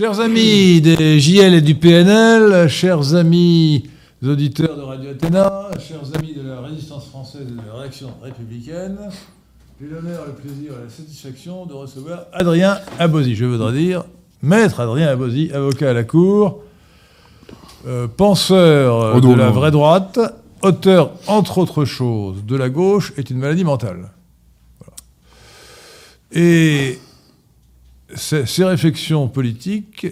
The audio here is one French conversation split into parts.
Chers amis des JL et du PNL, chers amis auditeurs de Radio Athéna, chers amis de la résistance française et de la réaction républicaine, j'ai l'honneur, le plaisir et la satisfaction de recevoir Adrien Abosi. Je voudrais dire Maître Adrien Abosi, avocat à la Cour, euh, penseur Oh de la vraie droite, auteur, entre autres choses, de la gauche est une maladie mentale. Voilà. Et ces, réflexions politiques,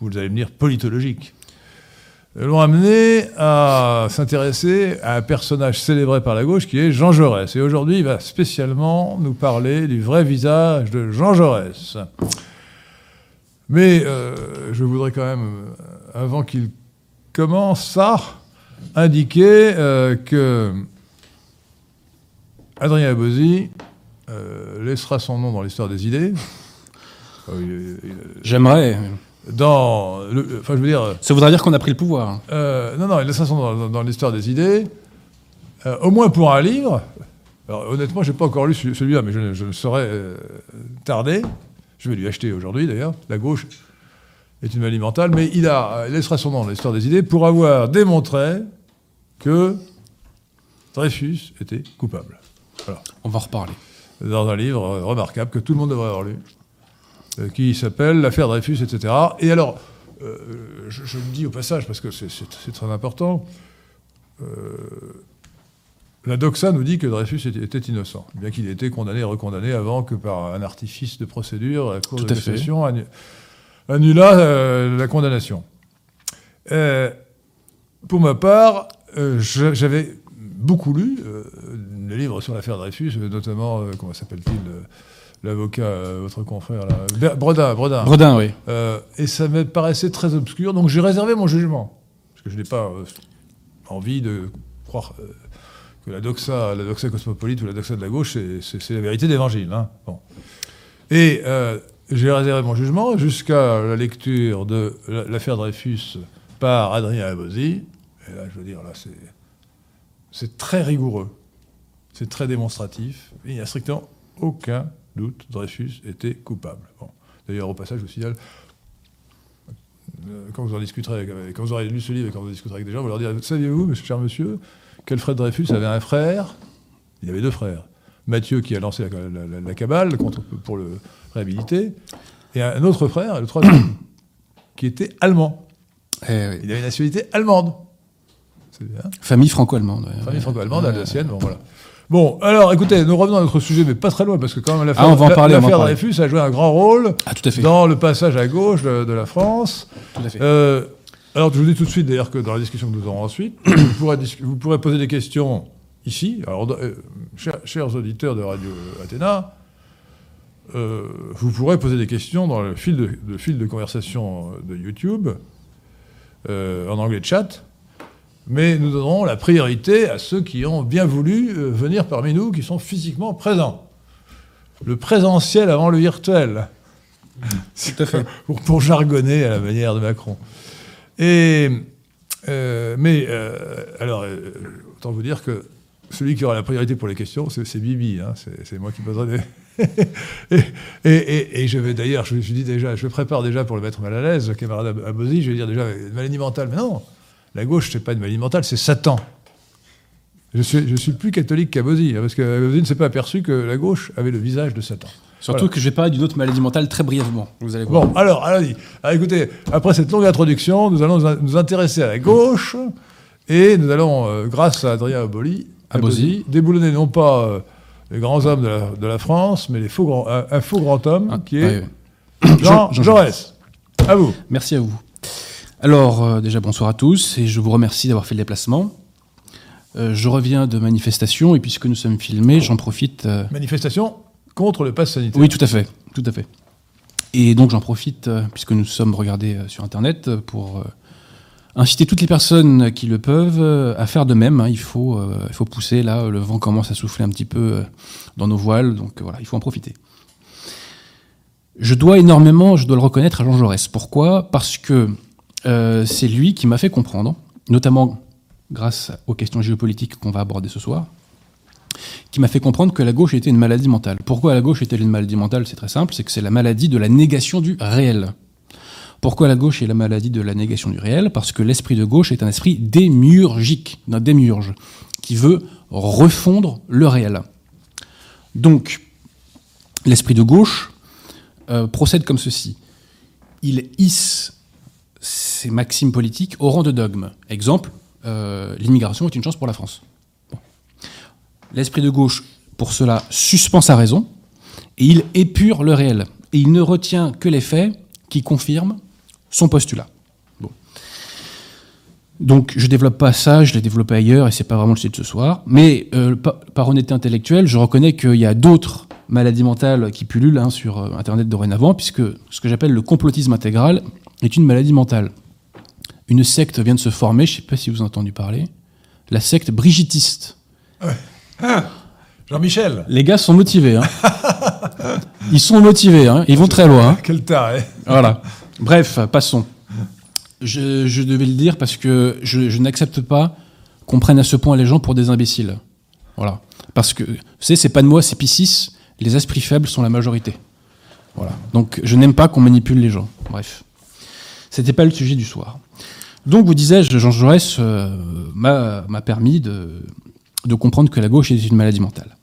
vous allez me dire politologiques, l'ont amené à s'intéresser à un personnage célébré par la gauche qui est Jean Jaurès. Et aujourd'hui, il va spécialement nous parler du vrai visage de Jean Jaurès. Mais euh, je voudrais quand même, euh, avant qu'il commence ça, indiquer euh, que Adrien Abosi laissera son nom dans l'histoire des idées. Euh, il- J'aimerais. dans le- enfin, je veux dire, Ça voudrait dire qu'on a pris le pouvoir. euh, non, non, il laissera son nom dans, dans l'histoire des idées, euh, au moins pour un livre. Alors, honnêtement, j'ai pas encore lu celui- celui-là, mais je, ne- je saurais euh, tarder. Je vais lui acheter aujourd'hui, d'ailleurs. La gauche est une maladie mentale, mais il, a, il laissera son nom dans l'histoire des idées pour avoir démontré que Dreyfus était coupable. On va en reparler. Dans un livre euh, remarquable que tout le monde devrait avoir lu, euh, qui s'appelle L'affaire Dreyfus, etc. Et alors, euh, je, je le dis au passage parce que c'est- très important. euh, la doxa nous dit que Dreyfus était, innocent, bien qu'il ait été condamné et recondamné avant que par un artifice de procédure, la Cour Tout de cassation annu- annula euh, la condamnation. Euh, pour ma part, euh, j'avais beaucoup lu euh, les livres sur l'affaire Dreyfus, euh, notamment, euh, comment s'appelle-t-il, euh, l'avocat, euh, votre confrère, là, Bredin, Bredin. Bredin, oui. Euh, et ça me paraissait très obscur, donc j'ai réservé mon jugement. Parce que je n'ai pas euh, envie de croire que la doxa, la doxa cosmopolite ou la doxa de la gauche, c'est- la vérité d'évangile. hein. Bon. Et j'ai réservé mon jugement jusqu'à la lecture de la- l'affaire Dreyfus par Adrien Abosi. Et là, je veux dire, là, c'est très rigoureux. C'est très démonstratif. Il n'y a strictement aucun doute. Dreyfus était coupable. Bon. D'ailleurs, au passage, je vous signale, euh, quand vous en discuterez, avec- quand vous aurez lu ce livre et quand vous en discuterez avec des gens, vous leur direz Saviez-vous, monsieur, cher monsieur, qu'Alfred Dreyfus avait un frère? Il avait deux frères. Mathieu, qui a lancé la, la- la- la cabale contre, pour le réhabiliter, et un autre frère, le troisième, qui était allemand. Eh oui. Il avait une nationalité allemande. Famille franco-allemande. Famille franco-allemande, alsacienne, bon voilà. Bon, alors écoutez, nous revenons à notre sujet, mais pas très loin, parce que quand même l'affaire Ah. Dreyfus a joué un grand rôle Ah, dans le passage à gauche de, de la France. Tout à fait. Euh, alors, je vous dis tout de suite, d'ailleurs, que dans la discussion que nous aurons ensuite, vous, pourrez dis- vous pourrez poser des questions ici. Alors, euh, chers, chers auditeurs de Radio Athéna, euh, vous pourrez poser des questions dans le fil de, de fil de conversation de YouTube, en anglais chat. Mais nous donnerons la priorité à ceux qui ont bien voulu euh, venir parmi nous, qui sont physiquement présents. Le présentiel avant le virtuel. Tout à fait. pour, pour jargonner à la manière de Macron. Et, euh, mais, euh, alors, euh, autant vous dire que celui qui aura la priorité pour les questions, c'est Bibi. hein, c'est moi qui poserai des. et, et, et- et je vais d'ailleurs, je me suis dit déjà, je prépare déjà pour le mettre mal à l'aise, le camarade Ab- Abosi, je vais dire déjà, maladie mentale. Mais non, la gauche, c'est pas une maladie mentale, c'est Satan. Je suis, je suis plus catholique qu'Abosi, hein, parce qu'Abosi ne s'est pas aperçu que la gauche avait le visage de Satan. Surtout Voilà. que je vais parler d'une autre maladie mentale très brièvement. Vous allez voir. Bon, alors, allons-y. Alors, écoutez, après cette longue introduction, nous allons nous- intéresser à la gauche et nous allons, euh, grâce à Adrien Aboli, Abosi. déboulonner non pas euh, les grands hommes de la, de la France, mais les faux grands- un, un faux grand homme Ah, qui est Jean- Jean Jaurès. À vous. Merci à vous. Alors, euh, déjà, bonsoir à tous et je vous remercie d'avoir fait le déplacement. Euh, je reviens de manifestation et puisque nous sommes filmés, j'en profite. euh, Manifestation contre le pass sanitaire. Oui, tout à fait, tout à fait. Et donc j'en profite, euh, puisque nous sommes regardés euh, sur Internet, euh, pour euh, inciter toutes les personnes qui le peuvent euh, à faire de même. hein. Il, faut, euh, il faut pousser, là, le vent commence à souffler un petit peu euh, dans nos voiles, donc euh, voilà, il faut en profiter. Je dois énormément, je dois le reconnaître, à Jean Jaurès. Pourquoi? Parce que c'est lui qui m'a fait comprendre, notamment grâce aux questions géopolitiques qu'on va aborder ce soir, qui m'a fait comprendre que la gauche était une maladie mentale. Pourquoi la gauche était une maladie mentale? C'est très simple, c'est que c'est la maladie de la négation du réel. Pourquoi la gauche est la maladie de la négation du réel? Parce que l'esprit de gauche est un esprit démiurgique, d'un démiurge, qui veut refondre le réel. Donc, l'esprit de gauche euh, procède comme ceci. Il hisse ses maximes politiques au rang de dogme. Exemple, euh, l'immigration est une chance pour la France. L'esprit de gauche, pour cela, suspend sa raison, et il épure le réel. Et il ne retient que les faits qui confirment son postulat. Donc je développe pas ça, je l'ai développé ailleurs et c'est pas vraiment le sujet de ce soir. Mais euh, par, par, honnêteté intellectuelle, je reconnais qu'il y a d'autres maladies mentales qui pullulent hein, sur euh, Internet dorénavant, puisque ce que j'appelle le complotisme intégral est une maladie mentale. Une secte vient de se former, je sais pas si vous avez entendu parler, la secte brigitiste. Ouais. Ah, Jean-Michel. Les gars sont motivés. Hein. Ils sont motivés, hein. ils vont très loin. Hein. Quel taré. Voilà. Bref, passons. Je, je, devais le dire parce que je, je n'accepte pas qu'on prenne à ce point les gens pour des imbéciles. Voilà. Parce que, vous savez, c'est pas de moi, c'est P6. Les esprits faibles sont la majorité. Voilà. Donc, je n'aime pas qu'on manipule les gens. Bref. C'était pas le sujet du soir. Donc, vous disais-je, Jean Jaurès euh, m'a permis de, comprendre que la gauche est une maladie mentale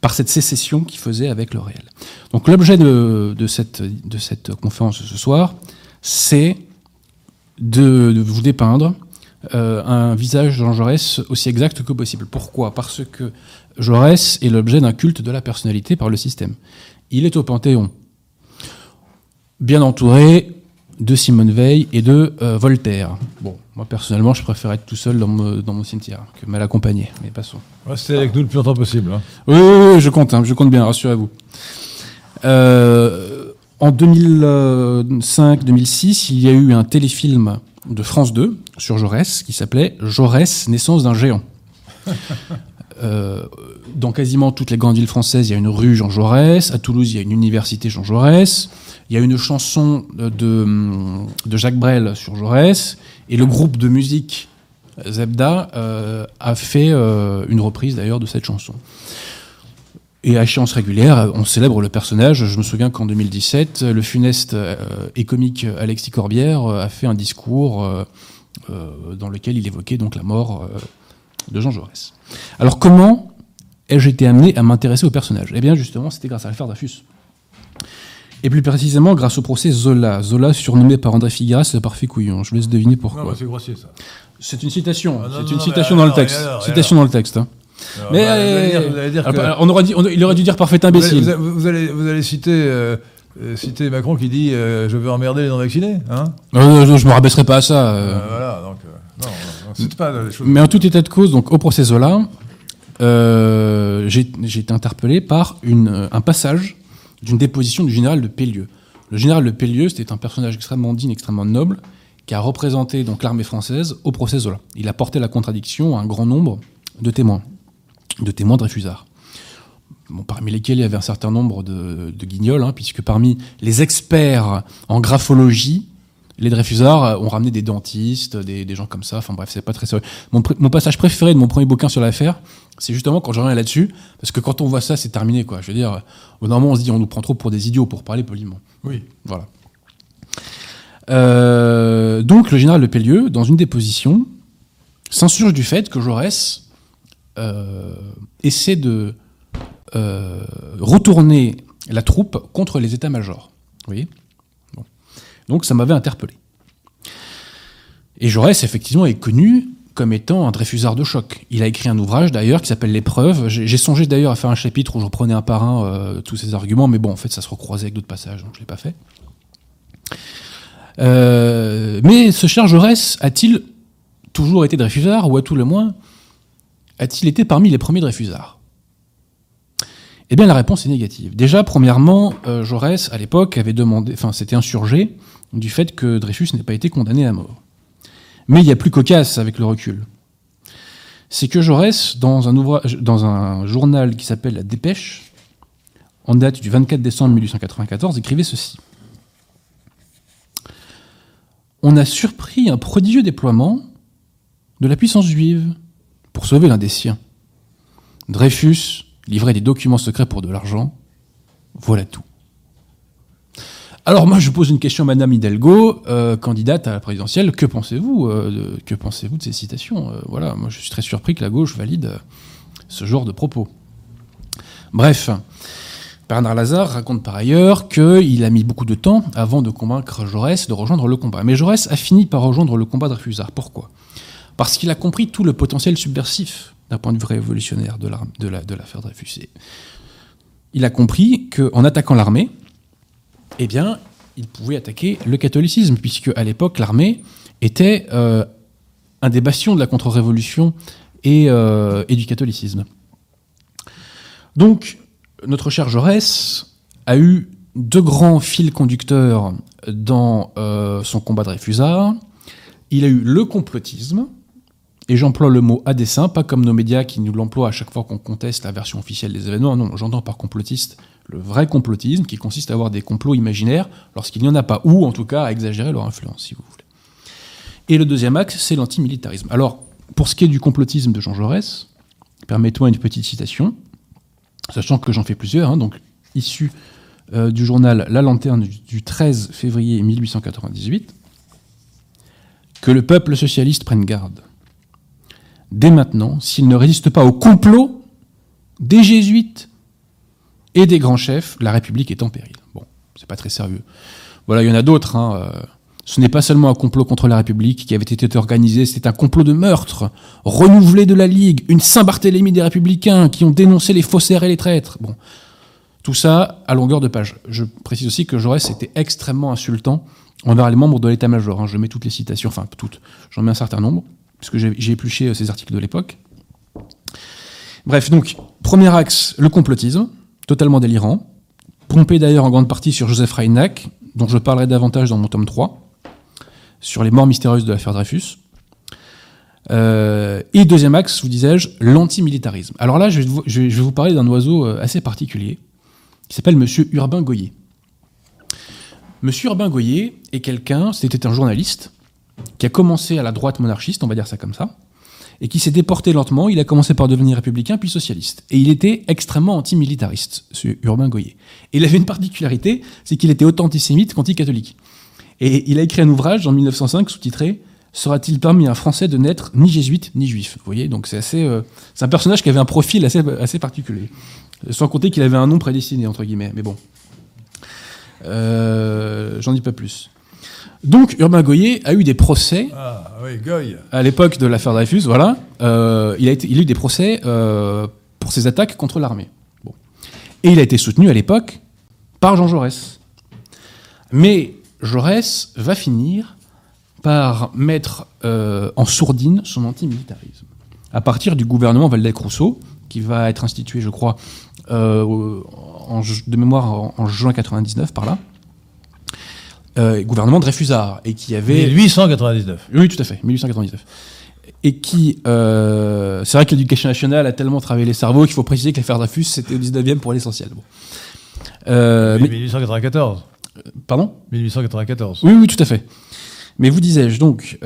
par cette sécession qu'il faisait avec le réel. Donc l'objet de, de, cette, de ce soir, c'est de, de, vous dépeindre euh, un visage de Jean Jaurès aussi exact que possible. Pourquoi? Parce que Jaurès est l'objet d'un culte de la personnalité par le système. Il est au Panthéon, bien entouré de Simone Veil et de euh, Voltaire. Bon, moi personnellement, je préfère être tout seul dans, me, dans mon cimetière que mal accompagné. Mais passons. Restez avec nous le plus longtemps possible. Hein. Oui, oui, oui, je compte, hein, je compte bien, rassurez-vous. Euh, en 2005-2006, il y a eu un téléfilm de France 2 sur Jaurès qui s'appelait Jaurès, naissance d'un géant. Euh, dans quasiment toutes les grandes villes françaises, il y a une rue Jean Jaurès. À Toulouse, il y a une université Jean Jaurès. Il y a une chanson de, de Jacques Brel sur Jaurès. Et le groupe de musique Zebda euh, a fait euh, une reprise d'ailleurs de cette chanson. Et à échéance régulière, on célèbre le personnage. Je me souviens qu'en 2017, le funeste et comique Alexis Corbière a fait un discours dans lequel il évoquait donc la mort de Jean Jaurès. Alors comment ai-je été amené à m'intéresser au personnage? Eh bien justement, c'était grâce à l'affaire Dreyfus. Et plus précisément grâce au procès Zola. Zola surnommé par André Figueras le parfait couillon. Je vous laisse deviner pourquoi. Non, c'est grossier ça. C'est une citation. Ah, non, c'est non, une non, citation mais dans le alors, texte. alors, citation dans le texte. hein. Mais bah, alors, on aurait dit, on- il aurait dû dire parfait imbécile. vous allez- vous allez- vous allez citer, euh, euh, citer Macron qui dit euh, Je veux emmerder les non-vaccinés. Hein Euh, je, je me rabaisserai pas à ça. Euh, voilà, donc. Non, pas les choses. Mais en tout état de cause, donc au procès Zola, euh, j'ai été interpellé par une, euh, un passage d'une déposition du général de Pellieu. Le général de Pellieu, c'était un personnage extrêmement digne, extrêmement noble, qui a représenté donc l'armée française au procès Zola. Il a porté la contradiction à un grand nombre de témoins, de témoins de Dreyfusard. Bon, parmi lesquels il y avait un certain nombre de, de guignols, hein, puisque parmi les experts en graphologie, les Dreyfusards ont ramené des dentistes, des, des gens comme ça. Enfin bref, c'est pas très sérieux. Mon, passage préféré de mon premier bouquin sur l'affaire, c'est justement quand je reviens là-dessus, parce que quand on voit ça, c'est terminé, quoi. Je veux dire, au moment on se dit, on nous prend trop pour des idiots pour parler poliment. Oui. Voilà. Euh, donc le général de Pellieu, dans une déposition, s'insurge du fait que Jaurès euh, essaie de euh, retourner la troupe contre les états-majors. Vous voyez? Donc ça m'avait interpellé. Et Jaurès, effectivement, est connu comme étant un Dreyfusard de choc. Il a écrit un ouvrage, d'ailleurs, qui s'appelle L'épreuve. J'ai songé, d'ailleurs, à faire un chapitre où je reprenais un par un euh, tous ces arguments, mais bon, en fait, ça se recroisait avec d'autres passages, donc je ne l'ai pas fait. Euh, mais ce cher Jaurès a-t-il toujours été Dreyfusard, ou à tout le moins, a-t-il été parmi les premiers Dreyfusards Eh bien, la réponse est négative. Déjà, premièrement, euh, Jaurès, à l'époque, avait demandé, enfin, s'était insurgé du fait que Dreyfus n'ait pas été condamné à mort. Mais il y a plus cocasse avec le recul. C'est que Jaurès, dans un, dans un journal qui s'appelle La Dépêche, en date du 24 décembre 1894, écrivait ceci. On a surpris un prodigieux déploiement de la puissance juive pour sauver l'un des siens. Dreyfus livrait des documents secrets pour de l'argent. Voilà tout. Alors moi, je pose une question à Madame Hidalgo, euh, candidate à la présidentielle. Que pensez-vous euh, Que pensez-vous de ces citations Euh, Voilà, moi je suis très surpris que la gauche valide ce genre de propos. Bref, Bernard Lazare raconte par ailleurs qu'il a mis beaucoup de temps avant de convaincre Jaurès de rejoindre le combat. Mais Jaurès a fini par rejoindre le combat de Dreyfusard. Pourquoi? Parce qu'il a compris tout le potentiel subversif d'un point de vue révolutionnaire de l'affaire de il a compris qu'en attaquant l'armée, eh bien, il pouvait attaquer le catholicisme, puisque à l'époque, l'armée était euh, un des bastions de la contre-révolution et, euh, et du catholicisme. Donc, notre cher Jaurès a eu deux grands fils conducteurs dans euh, son combat de Dreyfusard. Il a eu le complotisme, et j'emploie le mot à dessein, pas comme nos médias qui nous l'emploient à chaque fois qu'on conteste la version officielle des événements. Non, j'entends par complotiste le vrai complotisme, qui consiste à avoir des complots imaginaires lorsqu'il n'y en a pas, ou en tout cas à exagérer leur influence, si vous voulez. Et le deuxième axe, c'est l'antimilitarisme. Alors, pour ce qui est du complotisme de Jean Jaurès, permettez-moi une petite citation, sachant que j'en fais plusieurs, hein, donc issu euh, du journal La Lanterne du, du 13 février 1898, que le peuple socialiste prenne garde. Dès maintenant, s'il ne résiste pas au complot des jésuites et des grands chefs, la République est en péril. Bon, c'est pas très sérieux. Voilà, il y en a d'autres. Hein, euh, ce n'est pas seulement un complot contre la République qui avait été organisé, c'est un complot de meurtre, renouvelé de la Ligue, une Saint-Barthélemy des Républicains qui ont dénoncé les faussaires et les traîtres. Bon, tout ça à longueur de page. Je précise aussi que Jaurès était extrêmement insultant envers les membres de l'état-major. Hein. Je mets toutes les citations, enfin toutes, j'en mets un certain nombre, puisque j'ai épluché euh, ces articles de l'époque. Bref, donc, premier axe, le complotisme, totalement délirant, pompé d'ailleurs en grande partie sur Joseph Reinach, dont je parlerai davantage dans mon tome 3, sur les morts mystérieuses de l'affaire Dreyfus. Euh, et deuxième axe, vous disais-je, l'antimilitarisme. Alors là, je vais, vous, parler d'un oiseau euh, assez particulier, qui s'appelle Monsieur Urbain Goyer. Monsieur Urbain Goyer est quelqu'un, c'était un journaliste, qui a commencé à la droite monarchiste, on va dire ça comme ça, et qui s'est déporté lentement. Il a commencé par devenir républicain, puis socialiste. Et il était extrêmement antimilitariste, ce Urbain Goyer. Et il avait une particularité, c'est qu'il était autant antisémite qu'anticatholique. Et il a écrit un ouvrage en 1905 sous-titré Sera-t-il permis à un Français de n'être ni jésuite ni juif? Vous voyez, donc c'est assez, euh, c'est un personnage qui avait un profil assez, assez particulier. Sans compter qu'il avait un nom prédestiné entre guillemets. Mais bon, euh, j'en dis pas plus. Donc Urbain Goyer a eu des procès. Ah oui, Goy. À l'époque de l'affaire Dreyfus, voilà, euh, il, a été, il a eu des procès euh, pour ses attaques contre l'armée. Bon. Et il a été soutenu à l'époque par Jean Jaurès. Mais Jaurès va finir par mettre euh, en sourdine son antimilitarisme. À partir du gouvernement Valdec-Rousseau, qui va être institué, je crois, en, de mémoire en, en, juin 99 par là, euh, gouvernement Dreyfusard, et qui avait... 1899. Oui, tout à fait, 1899. Et qui, euh, c'est vrai que l'éducation nationale a tellement travaillé les cerveaux qu'il faut préciser que l'affaire Dreyfus, c'était au 19e pour l'essentiel. Bon. Euh, mais, 1894. Pardon? 1894. Oui, oui, tout à fait. Mais vous disais-je, donc,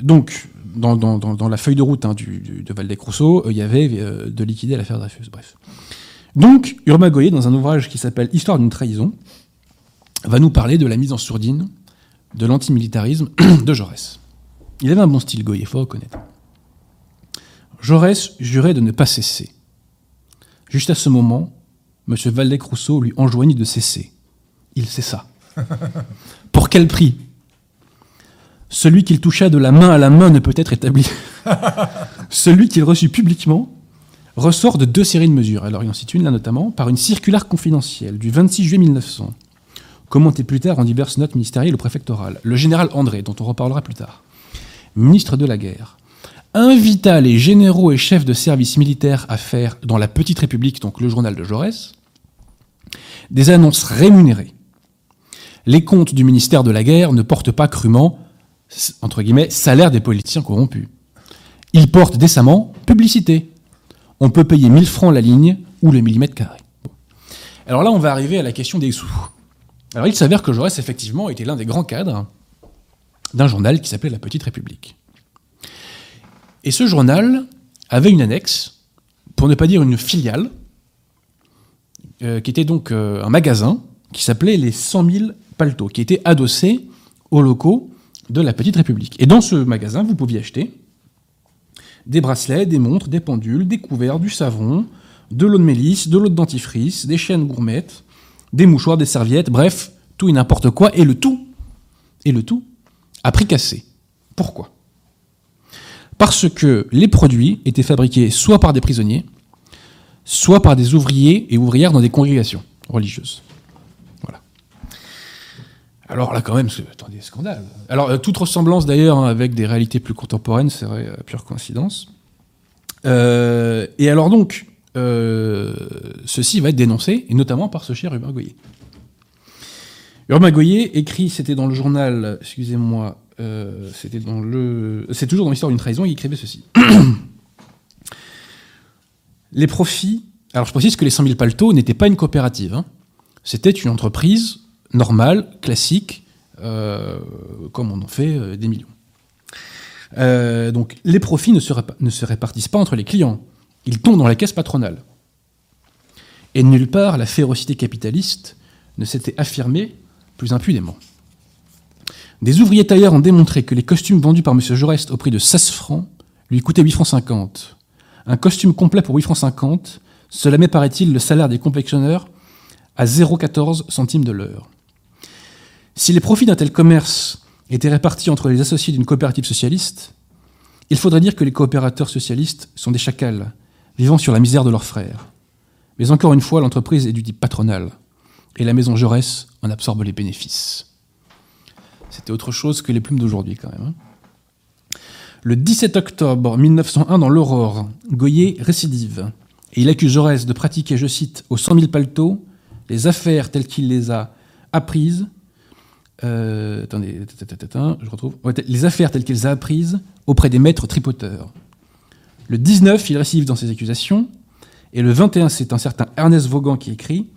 donc dans, dans, dans, la feuille de route hein, du, du, de Valdec-Rousseau, il y avait de liquider l'affaire Dreyfus. Bref. Donc, Urbain Goyer, dans un ouvrage qui s'appelle Histoire d'une trahison, va nous parler de la mise en sourdine de l'antimilitarisme de Jaurès. Il avait un bon style, Goyer, il faut reconnaître. Jaurès jurait de ne pas cesser. Juste à ce moment, M. Valdec-Rousseau lui enjoignit de cesser. Il cessa. Pour quel prix? Celui qu'il toucha de la main à la main ne peut être établi. Celui qu'il reçut publiquement ressort de deux séries de mesures. Alors il en cite une là notamment par une circulaire confidentielle du 26 juillet 1900, commentée plus tard en diverses notes ministérielles ou préfectorales. Le général André, dont on reparlera plus tard, ministre de la guerre, invita les généraux et chefs de service militaire à faire, dans la Petite République, donc le journal de Jaurès, des annonces rémunérées. Les comptes du ministère de la guerre ne portent pas crûment, entre guillemets, salaire des politiciens corrompus. Ils portent décemment publicité. On peut payer 1000 francs la ligne ou le millimètre carré. Alors là, on va arriver à la question des sous. Alors il s'avère que Jaurès, effectivement, était l'un des grands cadres d'un journal qui s'appelait La Petite République. Et ce journal avait une annexe, pour ne pas dire une filiale, euh, qui était donc euh, un magasin qui s'appelait les 100 000 paletots, qui était adossé aux locaux de la Petite République. Et dans ce magasin, vous pouviez acheter des bracelets, des montres, des pendules, des couverts, du savon, de l'eau de mélisse, de l'eau de dentifrice, des chaînes gourmettes, des mouchoirs, des serviettes, bref, tout et n'importe quoi, et le tout, et le tout, à prix cassé. Pourquoi? Parce que les produits étaient fabriqués soit par des prisonniers, soit par des ouvriers et ouvrières dans des congrégations religieuses. Voilà. Alors là, quand même, c'est attendez, scandale. Alors, euh, toute ressemblance d'ailleurs hein, avec des réalités plus contemporaines serait euh, pure coïncidence. Euh, et alors donc, euh, ceci va être dénoncé, et notamment par ce cher Urbain Goyer. Urbain Goyer écrit, c'était dans le journal, excusez-moi, euh, c'était dans le, c'est toujours dans l'histoire d'une trahison, il écrivait ceci. Les profits. Alors je précise que les 100 000 paletots n'étaient pas une coopérative. hein. C'était une entreprise normale, classique, euh, comme on en fait des millions. Donc les profits ne ne se répartissent pas entre les clients. Ils tombent dans la caisse patronale. Et nulle part la férocité capitaliste ne s'était affirmée plus impudemment. Des ouvriers tailleurs ont démontré que les costumes vendus par M. Jaurès au prix de 16 francs lui coûtaient 8 francs 50. Un costume complet pour 8 francs 50, cela met, paraît-il, le salaire des confectionneurs à 0,14 centimes de l'heure. Si les profits d'un tel commerce étaient répartis entre les associés d'une coopérative socialiste, il faudrait dire que les coopérateurs socialistes sont des chacals, vivant sur la misère de leurs frères. Mais encore une fois, l'entreprise est du type patronal, et la maison Jaurès en absorbe les bénéfices. C'était autre chose que les plumes d'aujourd'hui, quand même. hein. Le 17 octobre 1901, dans l'Aurore, Goyer récidive. Et il accuse Jaurès de pratiquer, je cite, aux 100 000 paletots, les affaires telles qu'il les a apprises. euh, attendez, je retrouve. Les affaires telles qu'il les a apprises auprès des maîtres tripoteurs. Le 19, il récidive dans ses accusations. Et le 21, c'est un certain Ernest Vaughan qui écrit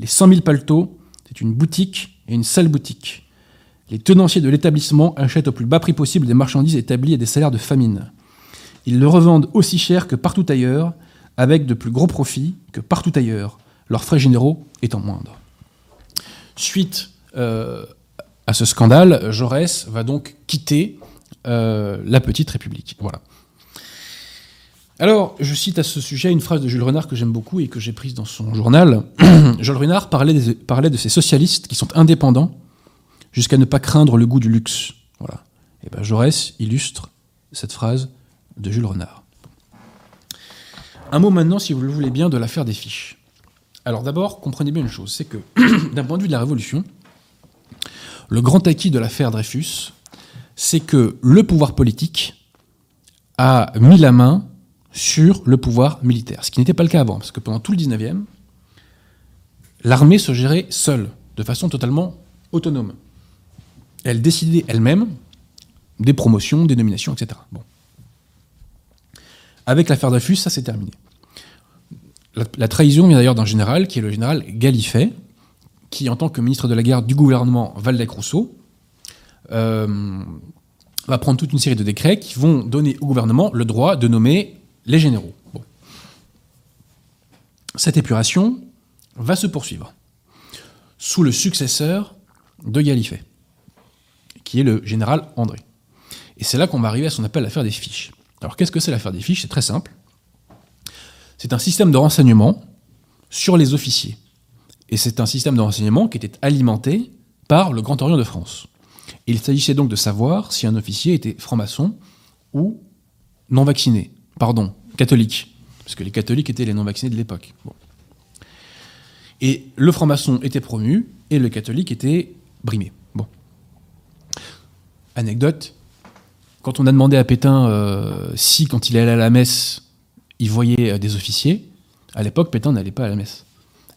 Les 100 000 paletots, c'est une boutique et une sale boutique. Les tenanciers de l'établissement achètent au plus bas prix possible des marchandises établies à des salaires de famine. Ils le revendent aussi cher que partout ailleurs, avec de plus gros profits que partout ailleurs, leurs frais généraux étant moindres. Suite euh, à ce scandale, Jaurès va donc quitter euh, la petite République. Voilà. Alors, je cite à ce sujet une phrase de Jules Renard que j'aime beaucoup et que j'ai prise dans son journal. Jules Renard parlait, de ces socialistes qui sont indépendants jusqu'à ne pas craindre le goût du luxe. Voilà. Et ben Jaurès illustre cette phrase de Jules Renard. Un mot maintenant, si vous le voulez bien, de l'affaire des fiches. Alors d'abord, comprenez bien une chose, c'est que d'un point de vue de la Révolution, le grand acquis de l'affaire Dreyfus, c'est que le pouvoir politique a mis la main sur le pouvoir militaire, ce qui n'était pas le cas avant, parce que pendant tout le 19e, l'armée se gérait seule, de façon totalement autonome. Elle décidait elle-même des promotions, des nominations, etc. Bon. Avec l'affaire Dreyfus, ça c'est terminé. La, trahison vient d'ailleurs d'un général, qui est le général Gallifet, qui, en tant que ministre de la guerre du gouvernement Waldeck-Rousseau, euh, va prendre toute une série de décrets qui vont donner au gouvernement le droit de nommer les généraux. Cette épuration va se poursuivre sous le successeur de Gallifet, qui est le général André. Et c'est là qu'on va arriver à ce qu'on appelle l'affaire des fiches. Alors qu'est-ce que c'est l'affaire des fiches? C'est très simple. C'est un système de renseignement sur les officiers. Et c'est un système de renseignement qui était alimenté par le Grand Orient de France. Il s'agissait donc de savoir si un officier était franc-maçon ou non vacciné. Pardon, catholique. Parce que les catholiques étaient les non vaccinés de l'époque. Et le franc-maçon était promu et le catholique était brimé. Bon. Anecdote, quand on a demandé à Pétain euh, si, quand il allait à la messe, il voyait euh, des officiers, à l'époque, Pétain n'allait pas à la messe.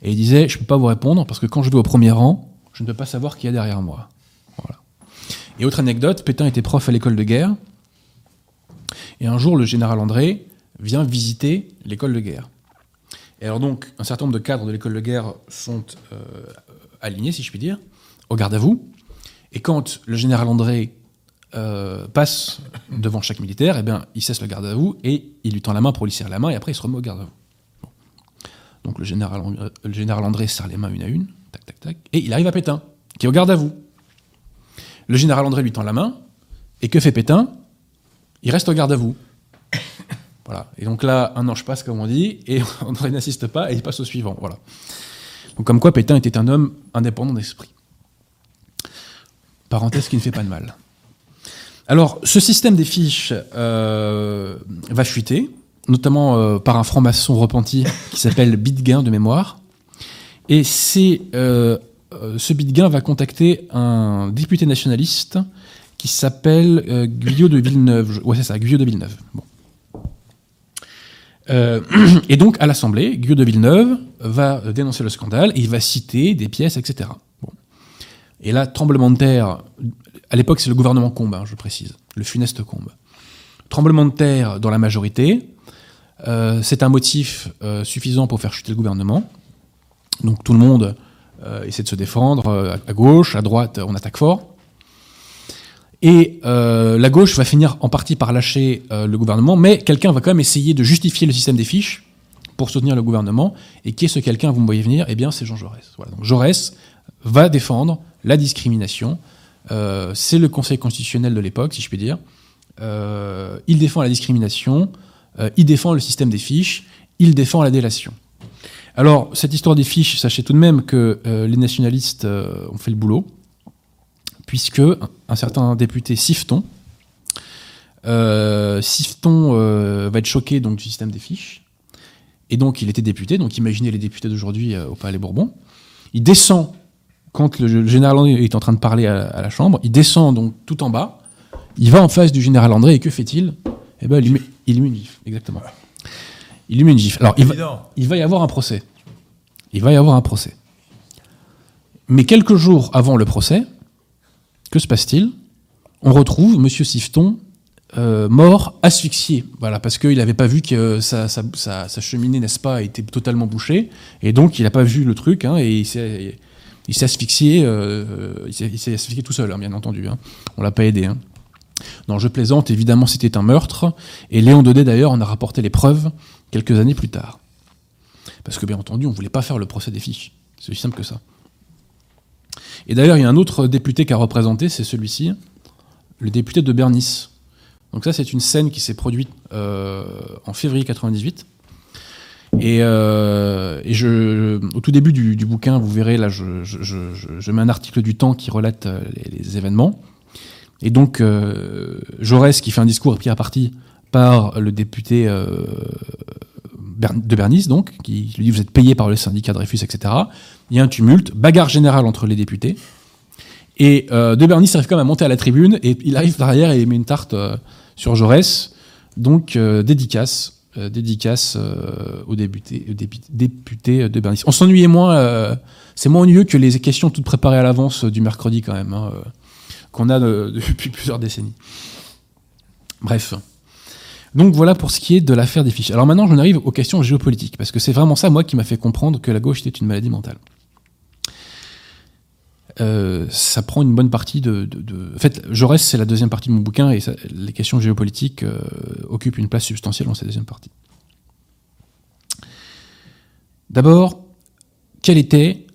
Et il disait Je ne peux pas vous répondre parce que quand je vais au premier rang, je ne peux pas savoir qui y a derrière moi. Et autre anecdote Pétain était prof à l'école de guerre. Et un jour, le général André vient visiter l'école de guerre. Et alors donc, un certain nombre de cadres de l'école de guerre sont euh, alignés, si je puis dire, au garde à vous. Et quand le général André euh, passe devant chaque militaire, eh bien, il cesse le garde à vous et il lui tend la main pour lui serrer la main et après il se remet au garde à vous. Donc le général, le général André serre les mains une à une, tac, tac, tac, et il arrive à Pétain, qui est au garde à vous. Le général André lui tend la main, et que fait Pétain? Il reste au garde à vous. Et donc là, un ange passe, comme on dit, et André n'assiste pas, et il passe au suivant. Voilà. Donc comme quoi Pétain était un homme indépendant d'esprit. Parenthèse qui ne fait pas de mal. Alors, ce système des fiches euh, va chuter, notamment euh, par un franc-maçon repenti qui s'appelle Bidguin de mémoire. Et c'est euh, ce Bidguin va contacter un député nationaliste qui s'appelle Guyot de Villeneuve. Ouais, c'est ça, Guyot de Villeneuve. Bon. et donc, à l'Assemblée, Guyot de Villeneuve va dénoncer le scandale et il va citer des pièces, etc. Et là, tremblement de terre. À l'époque, c'est le gouvernement Combe, hein, je précise, le funeste Combe. Tremblement de terre dans la majorité. Euh, c'est un motif euh, suffisant pour faire chuter le gouvernement. Donc tout le monde euh, essaie de se défendre. à gauche, à droite, on attaque fort. Et la gauche va finir en partie par lâcher le gouvernement, mais quelqu'un va quand même essayer de justifier le système des fiches pour soutenir le gouvernement. Et qui est ce quelqu'un, vous me voyez venir? Eh bien, c'est Jean Jaurès. Voilà. Donc Jaurès va défendre la discrimination. Euh, c'est le Conseil constitutionnel de l'époque, si je puis dire. Euh, il défend la discrimination, euh, il défend le système des fiches, il défend la délation. Alors, cette histoire des fiches, sachez tout de même que les nationalistes ont fait le boulot, puisque un certain député Sifton, Sifton va être choqué donc, du système des fiches, et donc il était député, donc imaginez les députés d'aujourd'hui au Palais Bourbon. Il descend quand le général André est en train de parler à, la Chambre, il descend donc tout en bas, il va en face du général André, et que fait-il? Eh ben, il lui, met, une gifle, exactement. Il lui met une gifle. Alors, il va, il va y avoir un procès. Il va y avoir un procès. Mais quelques jours avant le procès, que se passe-t-il? On retrouve M. Sifton euh, mort, asphyxié. Voilà, parce qu'il n'avait pas vu que sa, cheminée, n'est-ce pas, était totalement bouchée. Et donc, il n'a pas vu le truc, hein, et il s'est il s'est asphyxié, euh, il s'est asphyxié tout seul, hein, bien entendu. Hein. On l'a pas aidé. Hein. Non, je plaisante, évidemment c'était un meurtre, et Léon Daudet d'ailleurs en a rapporté les preuves quelques années plus tard. Parce que bien entendu, on ne voulait pas faire le procès des fiches. C'est aussi simple que ça. Et d'ailleurs, il y a un autre député qui a représenté, c'est celui-ci, le député de Bernice. Donc ça, c'est une scène qui s'est produite euh, en février 98. Euh, et, je, au tout début du, bouquin, vous verrez, là, je, mets un article du Temps qui relate euh, les, événements. Et donc, euh, Jaurès, qui fait un discours pris à partie par le député de Bernice, donc, qui lui dit Vous êtes payé par le syndicat Dreyfus, etc. Il y a un tumulte, bagarre générale entre les députés. Et de Bernice arrive quand même à monter à la tribune, et il arrive derrière et il met une tarte sur Jaurès. Donc, dédicace euh, dédicace euh, aux députés, de Bernice. On s'ennuyait moins, euh, c'est moins ennuyeux que les questions toutes préparées à l'avance du mercredi quand même, hein, qu'on a depuis plusieurs décennies. Bref. Donc voilà pour ce qui est de l'affaire des fiches. Alors maintenant, j'en arrive aux questions géopolitiques, parce que c'est vraiment ça, moi, qui m'a fait comprendre que la gauche était une maladie mentale. Euh, ça prend une bonne partie de, En fait, Jaurès, c'est la deuxième partie de mon bouquin, et les questions géopolitiques euh, occupent une place substantielle dans cette deuxième partie. D'abord, quelle était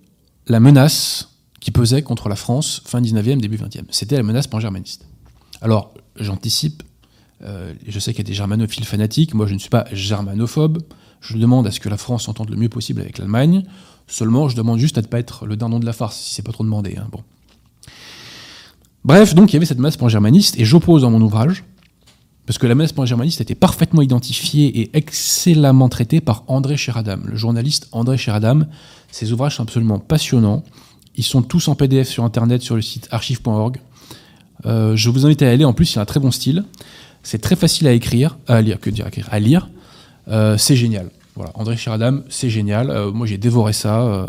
la menace qui pesait contre la France fin 19e, début 20e C'était la menace pan-germaniste. Alors, j'anticipe, euh, je sais qu'il y a des germanophiles fanatiques, moi je ne suis pas germanophobe, je demande à ce que la France s'entende le mieux possible avec l'Allemagne, Seulement, je demande juste à ne pas être le dindon de la farce, si c'est pas trop demandé. Hein, bon. Bref, donc il y avait cette menace pan-germaniste, et j'oppose dans mon ouvrage, parce que la menace pan-germaniste était parfaitement identifiée et excellemment traitée par André Chéradam, le journaliste André Chéradam. Ses ouvrages sont absolument passionnants. Ils sont tous en PDF sur Internet, sur le site archive.org. Euh, je vous invite à y aller. En plus, il a un très bon style. C'est très facile à écrire, à lire, que dire, à lire. Euh, c'est génial. Voilà, André Chiradam, c'est génial. Euh, moi, j'ai dévoré ça. Euh,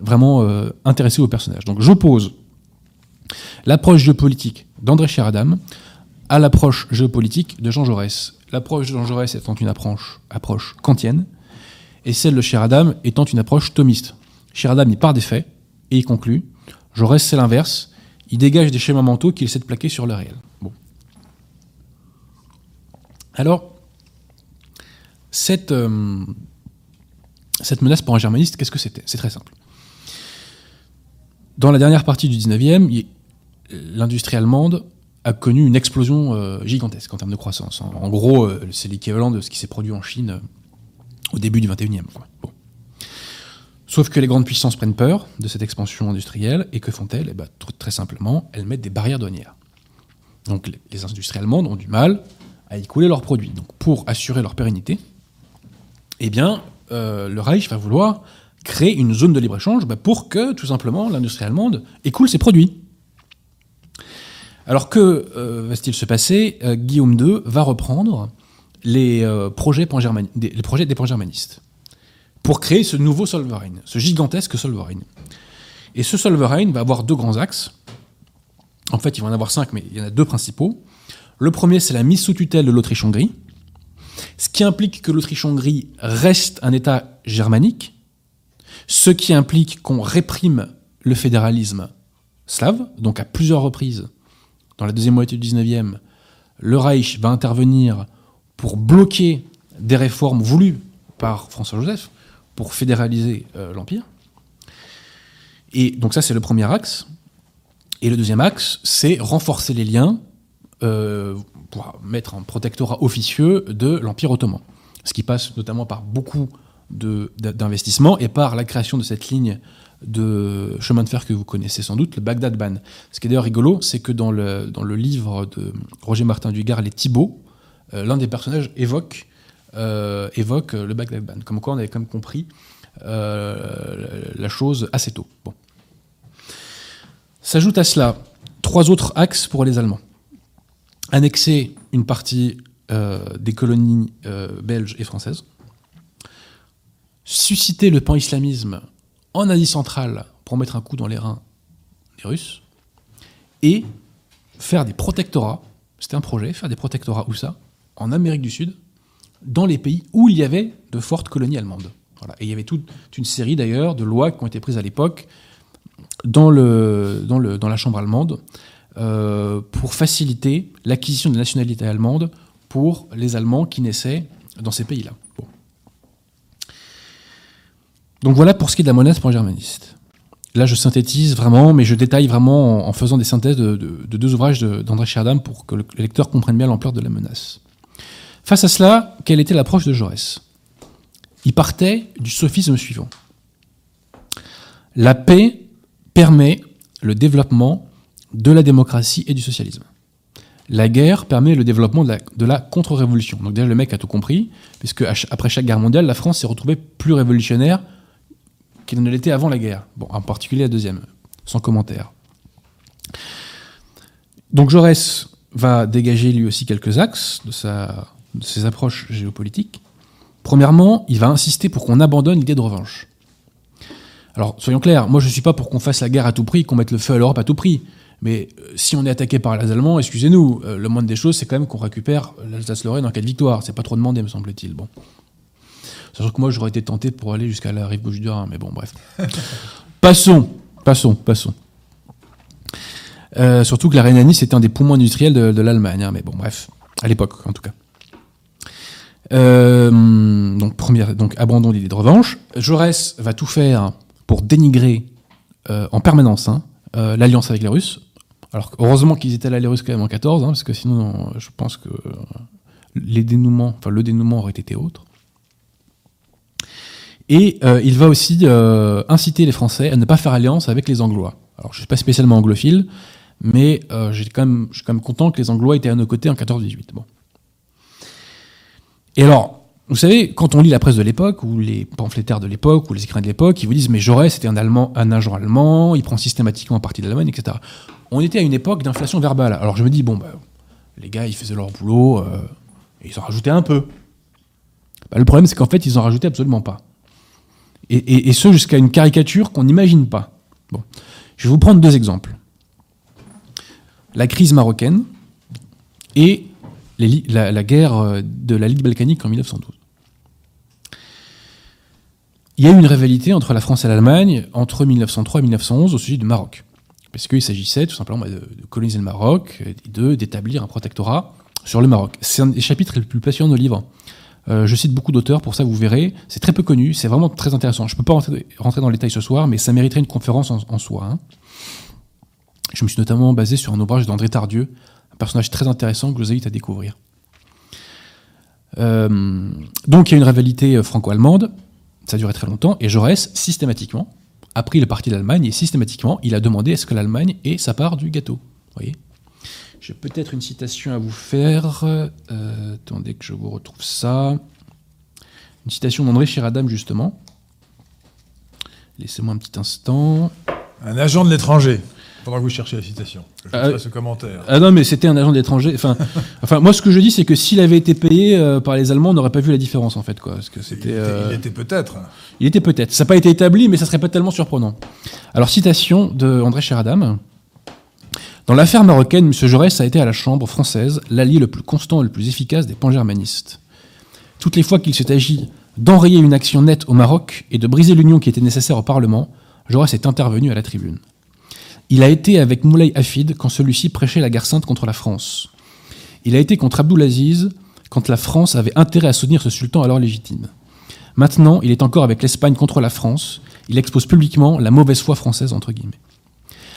vraiment intéressé au personnage. Donc, j'oppose l'approche géopolitique d'André Chiradam à l'approche géopolitique de Jean Jaurès. L'approche de Jean Jaurès étant une approche, approche kantienne, et celle de Chiradam étant une approche thomiste. Chiradam, il part des faits et il conclut. Jaurès, c'est l'inverse. Il dégage des schémas mentaux qu'il essaie de plaquer sur le réel. Alors, cette, euh, cette menace pan-germaniste, qu'est-ce que c'était? C'est très simple. Dans la dernière partie du 19e, l'industrie allemande a connu une explosion euh, gigantesque en termes de croissance. En, gros, euh, c'est l'équivalent de ce qui s'est produit en Chine au début du 21e. Sauf que les grandes puissances prennent peur de cette expansion industrielle, et que font-elles? Eh ben, Très simplement, elles mettent des barrières douanières. Donc les, industries allemandes ont du mal à écouler leurs produits. Donc pour assurer leur pérennité, eh bien, le Reich va vouloir créer une zone de libre-échange bah, pour que, tout simplement, l'industrie allemande écoule ses produits. Alors que euh, va-t-il se passer? Euh, Guillaume II va reprendre les, euh, projets, des, des pan-germanistes pour créer ce nouveau Solverein, ce gigantesque Solverein. Et ce Solverein va avoir deux grands axes. En fait, il va en avoir cinq, mais il y en a deux principaux. Le premier, c'est la mise sous tutelle de l'Autriche-Hongrie, ce qui implique que l'Autriche-Hongrie reste un État germanique, ce qui implique qu'on réprime le fédéralisme slave, donc à plusieurs reprises dans la deuxième moitié du 19e, le Reich va intervenir pour bloquer des réformes voulues par François-Joseph pour fédéraliser euh, l'Empire. Et donc ça, c'est le premier axe. Et le deuxième axe, c'est renforcer les liens pour mettre un protectorat officieux de l'Empire ottoman. Ce qui passe notamment par beaucoup d'investissements et par la création de cette ligne de chemin de fer que vous connaissez sans doute, le Bagdad Ban. Ce qui est d'ailleurs rigolo, c'est que dans le, dans le livre de Roger Martin Dugard, Les Thibauts, euh, l'un des personnages évoque, euh, évoque le Bagdad Ban. Comme quoi on avait quand même compris euh, la chose assez tôt. Bon. S'ajoute à cela trois autres axes pour les Allemands. Annexer une partie des colonies belges et françaises, susciter le pan-islamisme en Asie centrale pour mettre un coup dans les reins des Russes, et faire des protectorats, c'était un projet, faire des protectorats où ça En Amérique du Sud, dans les pays où il y avait de fortes colonies allemandes. Et il y avait toute une série d'ailleurs de lois qui ont été prises à l'époque dans, le, dans, le, dans la Chambre allemande euh, pour faciliter l'acquisition de nationalité allemande pour les Allemands qui naissaient dans ces pays-là. Donc voilà pour ce qui est de la menace pan-germaniste. Là, je synthétise vraiment, mais je détaille vraiment en, faisant des synthèses de, deux ouvrages d'André Scherdam pour que le lecteur comprenne bien l'ampleur de la menace. Face à cela, quelle était l'approche de Jaurès? Il partait du sophisme suivant. La paix permet le développement de la démocratie et du socialisme. La guerre permet le développement de la, contre-révolution. Donc déjà, le mec a tout compris, puisque après chaque guerre mondiale, la France s'est retrouvée plus révolutionnaire qu'il ne l'était avant la guerre. Bon, en particulier la deuxième, sans commentaire. Donc Jaurès va dégager lui aussi quelques axes de, sa, de ses approches géopolitiques. Premièrement, il va insister pour qu'on abandonne l'idée de revanche. Alors, soyons clairs, moi je ne suis pas pour qu'on fasse la guerre à tout prix, qu'on mette le feu à l'Europe à tout prix. Mais euh, si on est attaqué par les Allemands, excusez-nous, euh, le moindre des choses, c'est quand même qu'on récupère l'Alsace-Lorraine en cas de victoire. C'est pas trop demandé, me semble-t-il. Bon. Sachant que moi, j'aurais été tenté pour aller jusqu'à la rive gauche du Rhin, mais bon, bref. passons, passons, passons. Euh, surtout que la Rhénanie, c'était un des poumons industriels de, l'Allemagne, hein, mais bon, bref, à l'époque, en tout cas. Euh, donc, première, donc, abandon d'idée de revanche. Jaurès va tout faire pour dénigrer euh, en permanence hein, l'alliance avec les Russes. Alors, heureusement qu'ils étaient les Russes, quand même, en 14, hein, parce que sinon, je pense que les dénouements, enfin, le dénouement aurait été autre. Et euh, il va aussi euh, inciter les Français à ne pas faire alliance avec les Anglois. Alors je ne suis pas spécialement anglophile, mais euh, j'ai quand même, je suis quand même content que les Anglois étaient à nos côtés en 14-18. Bon. Et alors, vous savez, quand on lit la presse de l'époque, ou les pamphlétaires de l'époque, ou les écrivains de l'époque, ils vous disent mais Jaurès c'était un, un agent allemand, il prend systématiquement partie de l'Allemagne, etc. On était à une époque d'inflation verbale. Alors je me dis, bon, bah, les gars, ils faisaient leur boulot, et ils en rajoutaient un peu. Bah, le problème, c'est qu'en fait, ils en rajoutaient absolument pas. Et, ce jusqu'à une caricature qu'on n'imagine pas. Je vais vous prendre deux exemples. La crise marocaine et la, guerre euh, de la Ligue balkanique en 1912. Il y a eu une rivalité entre la France et l'Allemagne entre 1903 et 1911 au sujet du Maroc. Parce qu'il s'agissait tout simplement de, coloniser le Maroc et d'établir un protectorat sur le Maroc. C'est un des chapitres les plus passionnants de livre. Euh, je cite beaucoup d'auteurs, pour ça vous verrez. C'est très peu connu, c'est vraiment très intéressant. Je ne peux pas rentrer, dans les détails ce soir, mais ça mériterait une conférence en, soi. Hein. Je me suis notamment basé sur un ouvrage d'André Tardieu, un personnage très intéressant que je vous invite à découvrir. Euh, donc il y a une rivalité franco-allemande, ça a duré très longtemps, et Jaurès, systématiquement, a pris le parti de l'Allemagne, et systématiquement, il a demandé est-ce que l'Allemagne ait sa part du gâteau. voyez? J'ai peut-être une citation à vous faire. Euh, attendez que je vous retrouve ça. Une citation d'André Chiradam, justement. Laissez-moi un petit instant. Un agent de l'étranger. Pendant que vous cherchez la citation. Je euh, ce commentaire. Ah non, mais c'était un agent de l'étranger. Enfin, enfin, moi, ce que je dis, c'est que s'il avait été payé euh, par les Allemands, on n'aurait pas vu la différence, en fait. Quoi, parce que c'était, il, était, peut-être. Il était peut-être. Ça n'a pas été établi, mais ça serait pas tellement surprenant. Alors, citation de André Chiradam. Dans l'affaire marocaine, M. Jaurès a été à la Chambre française l'allié le plus constant et le plus efficace des pan-germanistes. Toutes les fois qu'il s'est agi d'enrayer une action nette au Maroc et de briser l'union qui était nécessaire au Parlement, Jaurès est intervenu à la tribune. Il a été avec Moulay Hafid quand celui-ci prêchait la guerre sainte contre la France. Il a été contre Abdulaziz quand la France avait intérêt à soutenir ce sultan alors légitime. Maintenant, il est encore avec l'Espagne contre la France. Il expose publiquement la mauvaise foi française, entre guillemets.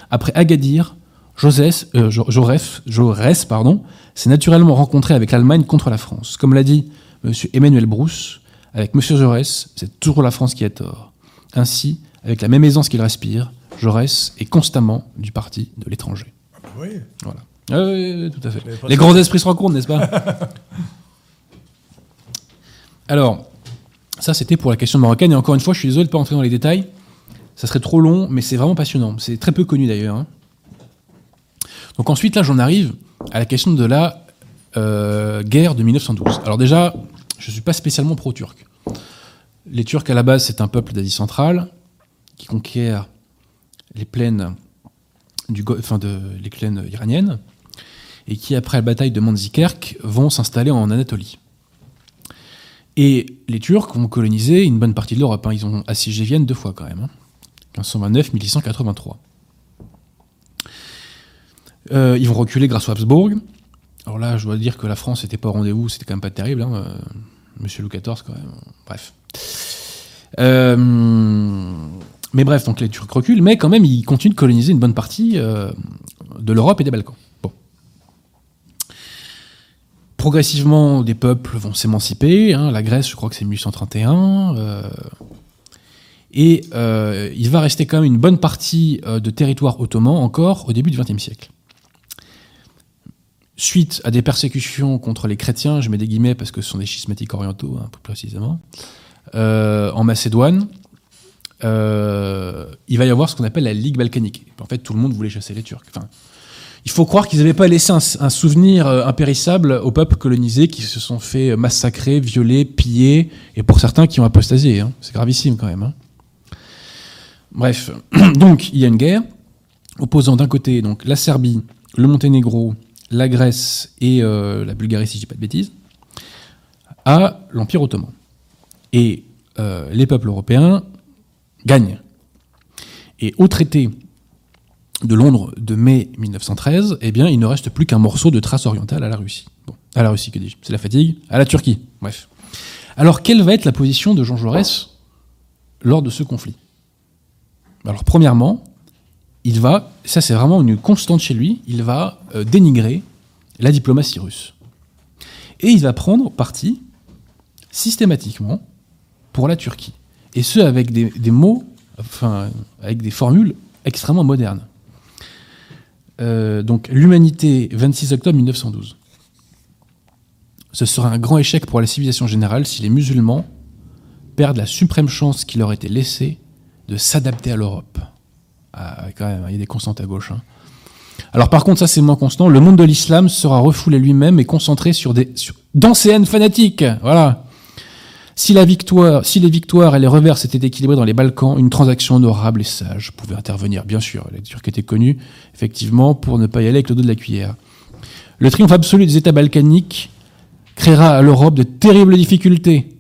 Après Agadir, euh, Jaurès, pardon, s'est naturellement rencontré avec l'Allemagne contre la France. Comme l'a dit M. Emmanuel Brousse, avec M. Jaurès, c'est toujours la France qui a tort. Ainsi, avec la même aisance qu'il respire, Jaurès est constamment du parti de l'étranger. Ah bah oui. Voilà. oui, tout à fait. Les grands esprits se rencontrent, n'est-ce pas Alors, ça c'était pour la question marocaine. Et encore une fois, je suis désolé de ne pas entrer dans les détails. Ça serait trop long, mais c'est vraiment passionnant. C'est très peu connu d'ailleurs. Hein. Donc ensuite, là, j'en arrive à la question de la euh, guerre de 1912. Alors déjà, je ne suis pas spécialement pro-turc. Les Turcs, à la base, c'est un peuple d'Asie centrale qui conquiert les plaines, enfin les plaines iraniennes et qui, après la bataille de Manzikert, vont s'installer en Anatolie. Et les Turcs vont coloniser une bonne partie de l'Europe. Hein. Ils ont assiégé Vienne deux fois quand même. 1529-1683. Hein. Euh, ils vont reculer grâce aux Habsbourg. Alors là, je dois dire que la France n'était pas au rendez-vous, c'était quand même pas terrible. Hein, euh, Monsieur Louis XIV, quand même. Bref. Euh, mais bref, donc les Turcs reculent, mais quand même, ils continuent de coloniser une bonne partie de l'Europe et des Balkans. Progressivement, des peuples vont s'émanciper. Hein. la Grèce, je crois que c'est 1831. et il va rester quand même une bonne partie de territoire ottoman encore au début du XXe siècle suite à des persécutions contre les chrétiens, je mets des guillemets parce que ce sont des schismatiques orientaux, hein, peu précisément, euh, en Macédoine, euh, il va y avoir ce qu'on appelle la Ligue balkanique. En fait, tout le monde voulait chasser les Turcs. Enfin, il faut croire qu'ils n'avaient pas laissé un, souvenir euh, impérissable aux peuples colonisés qui se sont fait massacrer, violer, piller, et pour certains qui ont apostasié. Hein. C'est gravissime quand même. Hein. Bref, donc il y a une guerre opposant d'un côté donc la Serbie, le Monténégro la Grèce et euh, la Bulgarie, si je dis pas de bêtises, à l'Empire ottoman. Et les peuples européens gagnent. Et au traité de Londres de mai 1913, eh bien, il ne reste plus qu'un morceau de trace orientale à la Russie. Bon, à la Russie, que dis-je C'est la fatigue À la Turquie, bref. Alors, quelle va être la position de Jean Jaurès lors de ce conflit? Alors, premièrement, il va, ça c'est vraiment une constante chez lui, il va euh, dénigrer la diplomatie russe. Et il va prendre parti systématiquement pour la Turquie. Et ce, avec des, mots, enfin, avec des formules extrêmement modernes. Euh, donc, l'humanité, 26 octobre 1912. Ce sera un grand échec pour la civilisation générale si les musulmans perdent la suprême chance qui leur était laissée de s'adapter à l'Europe. Ah, quand même, il y a des constantes à gauche. Hein. Alors par contre, ça c'est moins constant. Le monde de l'islam sera refoulé lui-même et concentré sur des sur, d'anciennes fanatiques. Voilà. Si les victoires et les revers s'étaient équilibrés dans les Balkans, une transaction honorable et sage pouvait intervenir. Bien sûr, la Turquie était connue, effectivement, pour ne pas y aller avec le dos de la cuillère. Le triomphe absolu des États balkaniques créera à l'Europe de terribles difficultés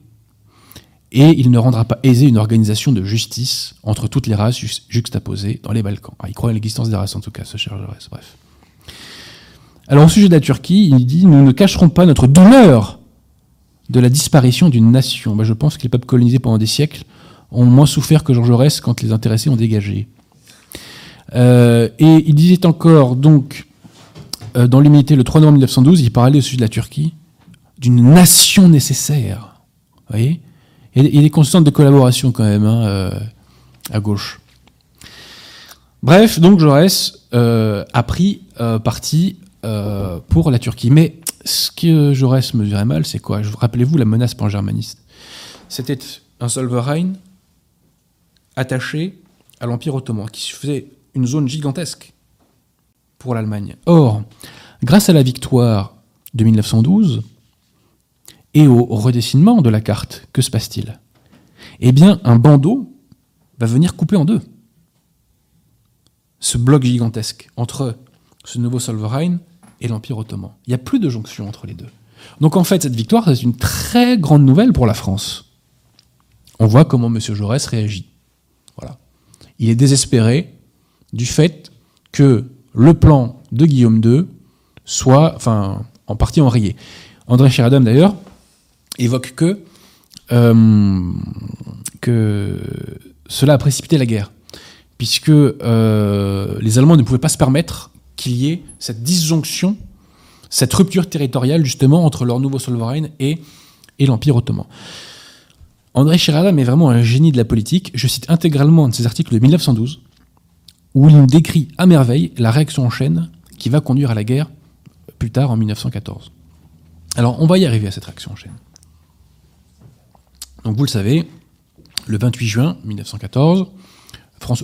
et il ne rendra pas aisé une organisation de justice entre toutes les races juxtaposées dans les Balkans. Ah, il croit à l'existence des races en tout cas, ce cher Jaurès, bref. Alors au sujet de la Turquie, il dit Nous ne cacherons pas notre douleur de la disparition d'une nation. Je pense que les peuples colonisés pendant des siècles ont moins souffert que Georges Jaurès quand les intéressés ont dégagé. Euh, et il disait encore, donc, euh, dans l'humilité, le 3 novembre 1912, il parlait au sujet de la Turquie, d'une nation nécessaire. Vous voyez? Il y a des constantes de collaboration quand même hein, euh, à gauche. Bref, donc Jaurès a pris parti pour la Turquie. Mais ce que Jaurès mesurait mal, c'est quoi? Rappelez-vous la menace pan-germaniste. C'était un Solverein attaché à l'Empire ottoman, qui faisait une zone gigantesque pour l'Allemagne. Or, grâce à la victoire de 1912 et au redessinement de la carte, que se passe-t-il? Eh bien, un bandeau va venir couper en deux ce bloc gigantesque entre ce nouveau Solverein et l'Empire ottoman. Il n'y a plus de jonction entre les deux. Donc en fait, cette victoire, c'est une très grande nouvelle pour la France. On voit comment M. Jaurès réagit. Voilà. Il est désespéré du fait que le plan de Guillaume II soit, enfin, en partie enrayé. André Sheridan, d'ailleurs, évoque que, euh, cela a précipité la guerre, puisque euh, les Allemands ne pouvaient pas se permettre qu'il y ait cette disjonction, cette rupture territoriale, justement, entre leur nouveau souverain et, et l'Empire ottoman. André Sheridan est vraiment un génie de la politique. Je cite intégralement un de ses articles de 1912, où il nous décrit à merveille la réaction en chaîne qui va conduire à la guerre plus tard en 1914. Alors, on va y arriver à cette réaction en chaîne. Donc, vous le savez, le 28 juin 1914,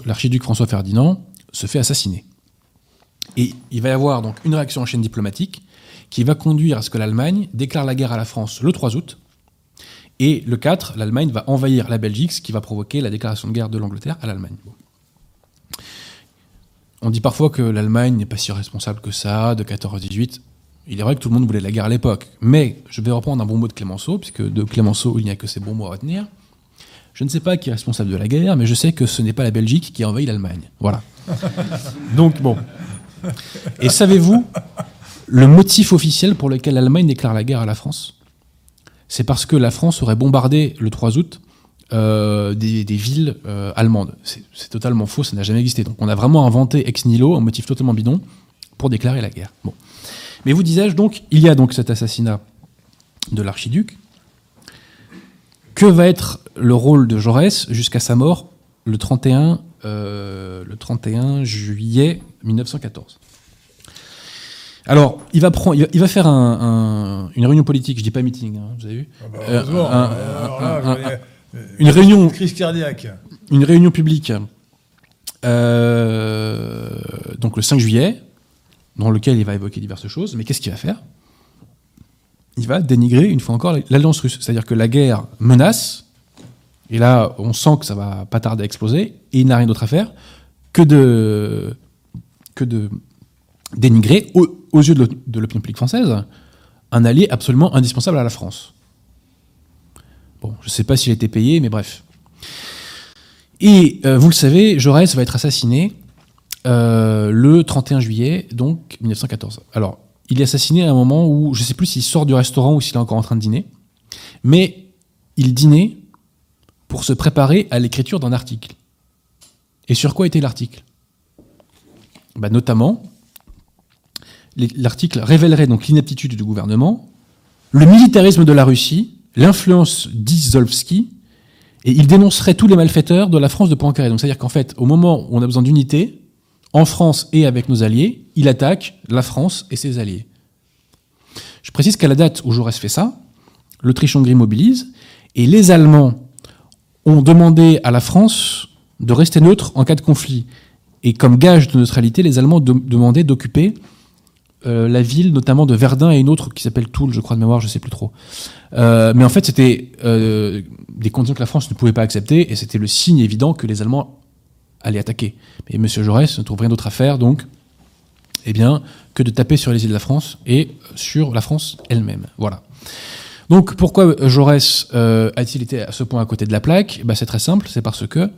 l'archiduc François Ferdinand se fait assassiner. Et il va y avoir donc une réaction en chaîne diplomatique qui va conduire à ce que l'Allemagne déclare la guerre à la France le 3 août. Et le 4, l'Allemagne va envahir la Belgique, ce qui va provoquer la déclaration de guerre de l'Angleterre à l'Allemagne. On dit parfois que l'Allemagne n'est pas si responsable que ça, de 14 à 18. Il est vrai que tout le monde voulait la guerre à l'époque. Mais je vais reprendre un bon mot de Clémenceau, puisque de Clémenceau, il n'y a que ces bons mots à retenir. Je ne sais pas qui est responsable de la guerre, mais je sais que ce n'est pas la Belgique qui a envahi l'Allemagne. Voilà. Donc, bon. Et savez-vous le motif officiel pour lequel l'Allemagne déclare la guerre à la France? C'est parce que la France aurait bombardé le 3 août euh, des, villes euh, allemandes. C'est totalement faux, ça n'a jamais existé. Donc on a vraiment inventé ex nihilo un motif totalement bidon pour déclarer la guerre. Bon. Mais vous disais-je donc, il y a donc cet assassinat de l'archiduc. Que va être le rôle de Jaurès jusqu'à sa mort le 31, euh, le 31 juillet 1914 alors, il va, prendre, il va, faire une réunion politique, je dis pas meeting, hein, vous avez vu une réunion. Crise cardiaque. Une réunion publique. Euh, donc le 5 juillet, dans lequel il va évoquer diverses choses. Mais qu'est-ce qu'il va faire? Il va dénigrer, une fois encore, l'alliance russe. C'est-à-dire que la guerre menace, et là, on sent que ça va pas tarder à exploser, et il n'a rien d'autre à faire que de, que de dénigrer, aux, yeux de l'opinion publique française, un allié absolument indispensable à la France. Bon, je ne sais pas s'il a été payé, mais bref. Et euh, vous le savez, Jaurès va être assassiné euh, le 31 juillet, donc 1914. Alors, il est assassiné à un moment où je ne sais plus s'il sort du restaurant ou s'il est encore en train de dîner, mais il dînait pour se préparer à l'écriture d'un article. Et sur quoi était l'article? Bah, Notamment, l'article révélerait donc l'inaptitude du gouvernement, le militarisme de la Russie l'influence d'Izolfsky, et il dénoncerait tous les malfaiteurs de la France de Poincaré. Donc c'est-à-dire qu'en fait, au moment où on a besoin d'unité, en France et avec nos alliés, il attaque la France et ses alliés. Je précise qu'à la date où Jaurès fait ça, l'Autriche-Hongrie mobilise, et les Allemands ont demandé à la France de rester neutre en cas de conflit. Et comme gage de neutralité, les Allemands demandaient d'occuper euh, la ville, notamment de Verdun et une autre qui s'appelle Toul, je crois de mémoire, je sais plus trop. Euh, mais en fait, c'était euh, des conditions que la France ne pouvait pas accepter et c'était le signe évident que les Allemands allaient attaquer. Mais M. Jaurès ne trouve rien d'autre à faire, donc, eh bien, que de taper sur les îles de la France et sur la France elle-même. Voilà. Donc, pourquoi Jaurès a-t-il été à ce point à côté de la plaque? Bah, C'est très simple, c'est parce que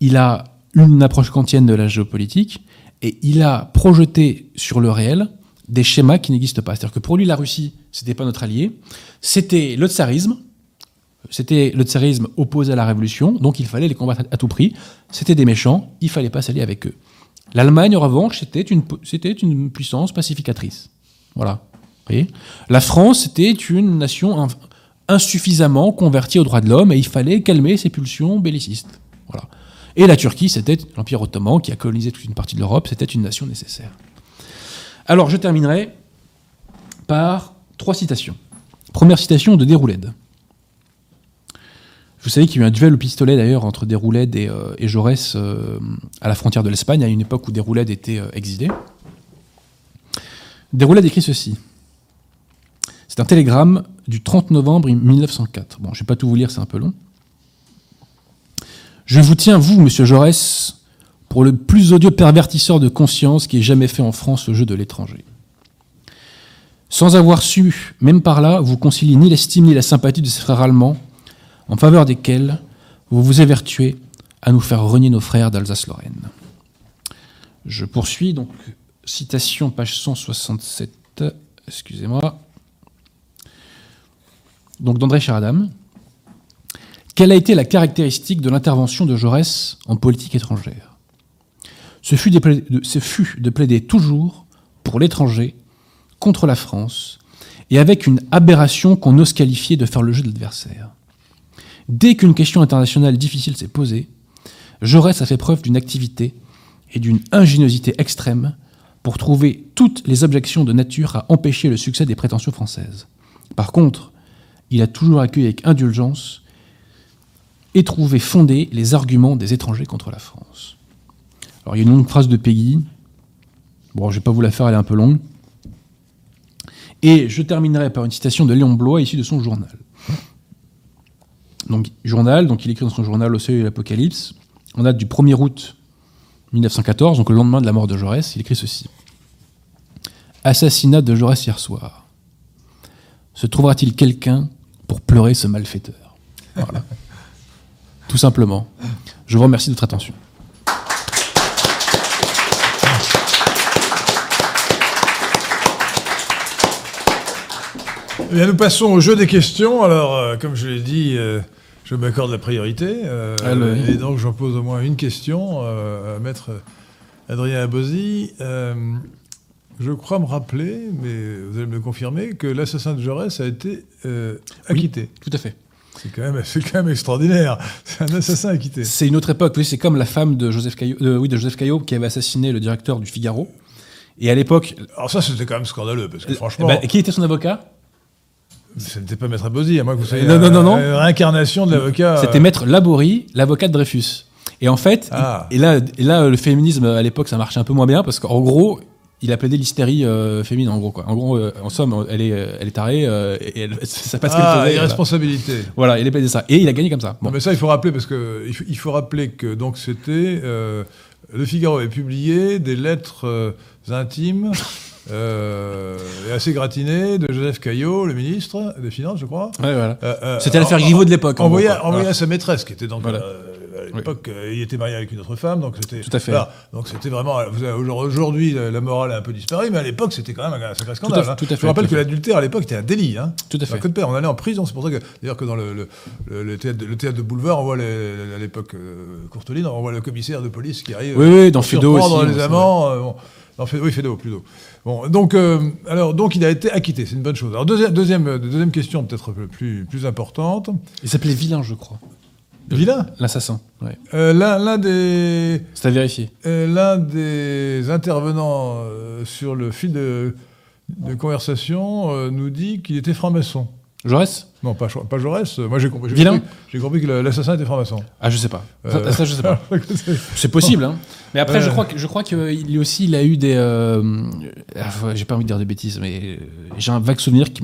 il a une approche kantienne de la géopolitique et il a projeté sur le réel des schémas qui n'existent pas. C'est-à-dire que pour lui, la Russie, c'était pas notre allié. C'était le tsarisme. C'était le tsarisme opposé à la révolution, donc il fallait les combattre à tout prix. C'était des méchants, il fallait pas s'allier avec eux. L'Allemagne, en revanche, c'était une, c'était une puissance pacificatrice. Voilà. Voyez? La France, c'était une nation insuffisamment convertie aux droits de l'homme et il fallait calmer ses pulsions bellicistes. Voilà. Et la Turquie, c'était l'Empire ottoman qui a colonisé toute une partie de l'Europe, c'était une nation nécessaire. Alors, je terminerai par trois citations. Première citation de Déroulède. Vous savez qu'il y a eu un duel au pistolet d'ailleurs entre Déroulède et, euh, Jaurès euh, à la frontière de l'Espagne, à une époque où Déroulède était euh, exilé. Déroulède écrit ceci. C'est un télégramme du 30 novembre 1904. Bon, je ne vais pas tout vous lire, c'est un peu long. Je vous tiens, vous, monsieur Jaurès, pour le plus odieux pervertisseur de conscience qui ait jamais fait en France le jeu de l'étranger. Sans avoir su, même par là, vous concilier ni l'estime ni la sympathie de ces frères allemands, en faveur desquels vous vous évertuez à nous faire renier nos frères d'Alsace-Lorraine. Je poursuis, donc, citation, page 167, excusez-moi. Donc, d'André Charadam. Quelle a été la caractéristique de l'intervention de Jaurès en politique étrangère? Ce fut, de plaider toujours pour l'étranger contre la France et avec une aberration qu'on ose qualifier de faire le jeu de l'adversaire. Dès qu'une question internationale difficile s'est posée, Jaurès a fait preuve d'une activité et d'une ingéniosité extrême pour trouver toutes les objections de nature à empêcher le succès des prétentions françaises. Par contre, il a toujours accueilli avec indulgence et trouvé fondés les arguments des étrangers contre la France. Alors il y a une longue phrase de Peggy. Bon, je ne vais pas vous la faire, elle est un peu longue. Et je terminerai par une citation de Léon Blois issue de son journal. Donc, journal, donc il écrit dans son journal Au seuil de l'Apocalypse, on date du 1er août 1914, donc le lendemain de la mort de Jaurès, il écrit ceci. Assassinat de Jaurès hier soir. Se trouvera-t-il quelqu'un pour pleurer ce malfaiteur? Voilà. Tout simplement. Je vous remercie de votre attention. Eh nous passons au jeu des questions. Alors, euh, comme je l'ai dit, euh, je m'accorde la priorité. Euh, et donc, j'en pose au moins une question à maître Adrien Abosi. je crois me rappeler, mais vous allez me le confirmer, que l'assassin de Jaurès a été acquitté. tout à fait. C'est quand, même, quand même extraordinaire. C'est un assassin acquitté. C'est une autre époque. Oui, c'est comme la femme de Joseph Caillot, oui, de Joseph Caillot qui avait assassiné le directeur du Figaro. Et à l'époque. Alors, ça, c'était quand même scandaleux, parce que franchement. Bah, qui était son avocat? Ce n'était pas Maître Bozzi, à moi que vous soyez non, non, non, non. réincarnation de l'avocat. C'était Maître Laborie, l'avocat de Dreyfus. Et en fait, ah. et, là, et là, le féminisme à l'époque, ça marchait un peu moins bien parce qu'en gros, il a plaidé l'hystérie euh, féminine, en gros. Quoi. En gros, euh, en somme, elle est, elle est tarée euh, et elle, ça passe ah, qu'elle faisait. irresponsabilité. Voilà. il a plaidé ça. Et il a gagné comme ça. Bon. mais ça, il faut rappeler parce que il faut, rappeler que donc c'était le Figaro avait publié des lettres intimes euh, et assez gratiné de Joseph Caillot, le ministre des Finances, je crois. Ouais, voilà. Euh, euh, C'était l'affaire Griveaux de l'époque. Envoyé, à sa maîtresse, qui était donc à l'époque, il était marié avec une autre femme, donc c'était. Tout à fait. donc c'était vraiment. Aujourd'hui, la morale a un peu disparu, mais à l'époque, c'était quand même un sacré scandale. Tout à, hein. Je rappelle que l'adultère à l'époque était un délit. Hein. Tout à fait. Code père, on allait en prison. C'est pour ça que, d'ailleurs, que dans le, le, théâtre, le, théâtre, de boulevard, on voit à l'époque Courteline, on voit le commissaire de police qui arrive. Oui, oui, dans Fédo aussi. les amants. Bon. Non, oui, Fédo, plutôt. Bon, donc, euh, alors, donc il a été acquitté, c'est une bonne chose. Alors, deuxième, deuxième, deuxième question, peut-être plus, plus importante. Il s'appelait Vilain, je crois. Vilain L'assassin, ouais. Euh, l'un des. C'est à vérifier. Euh, l'un des intervenants sur le fil de, de conversation nous dit qu'il était franc-maçon. Jaurès? Non, pas, pas Jaurès. Moi, j'ai compris, j'ai compris, que l'assassin était franc-maçon. Ah, je sais pas. Ça, ça, je sais pas. c'est possible, hein. Mais après, je crois que je crois qu'il aussi, il a eu des. Euh, j'ai pas envie de dire des bêtises, mais euh, j'ai un vague souvenir qui.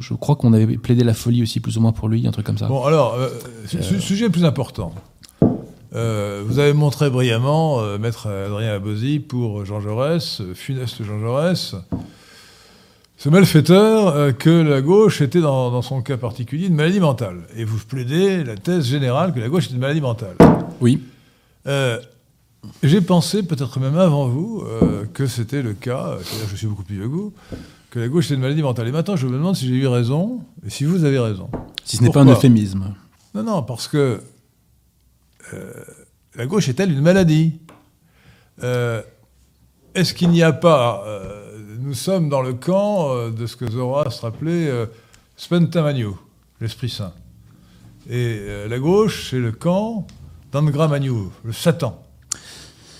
Je crois qu'on avait plaidé la folie aussi, plus ou moins pour lui, un truc comme ça. Bon, alors, euh, sujet plus important. vous avez montré brillamment, maître Adrien Abosi, pour Jean Jaurès, funeste Jean Jaurès, ce malfaiteur que la gauche était, dans, dans, son cas particulier, une maladie mentale. Et vous plaidez la thèse générale que la gauche est une maladie mentale. Oui. J'ai pensé, peut-être même avant vous, euh, que c'était le cas, c'est-à-dire que je suis beaucoup plus vieux que vous, que la gauche c'est une maladie mentale. Et maintenant, je me demande si j'ai eu raison, et si vous avez raison. Si ce n'est pas un euphémisme. Non, non, parce que euh, la gauche est-elle une maladie? Euh, Est-ce qu'il n'y a pas... euh, nous sommes dans le camp euh, de ce que Zoroastre appelait euh, Spentamaniou, l'Esprit Saint. Et euh, la gauche, c'est le camp d'Andra Maniou, le Satan.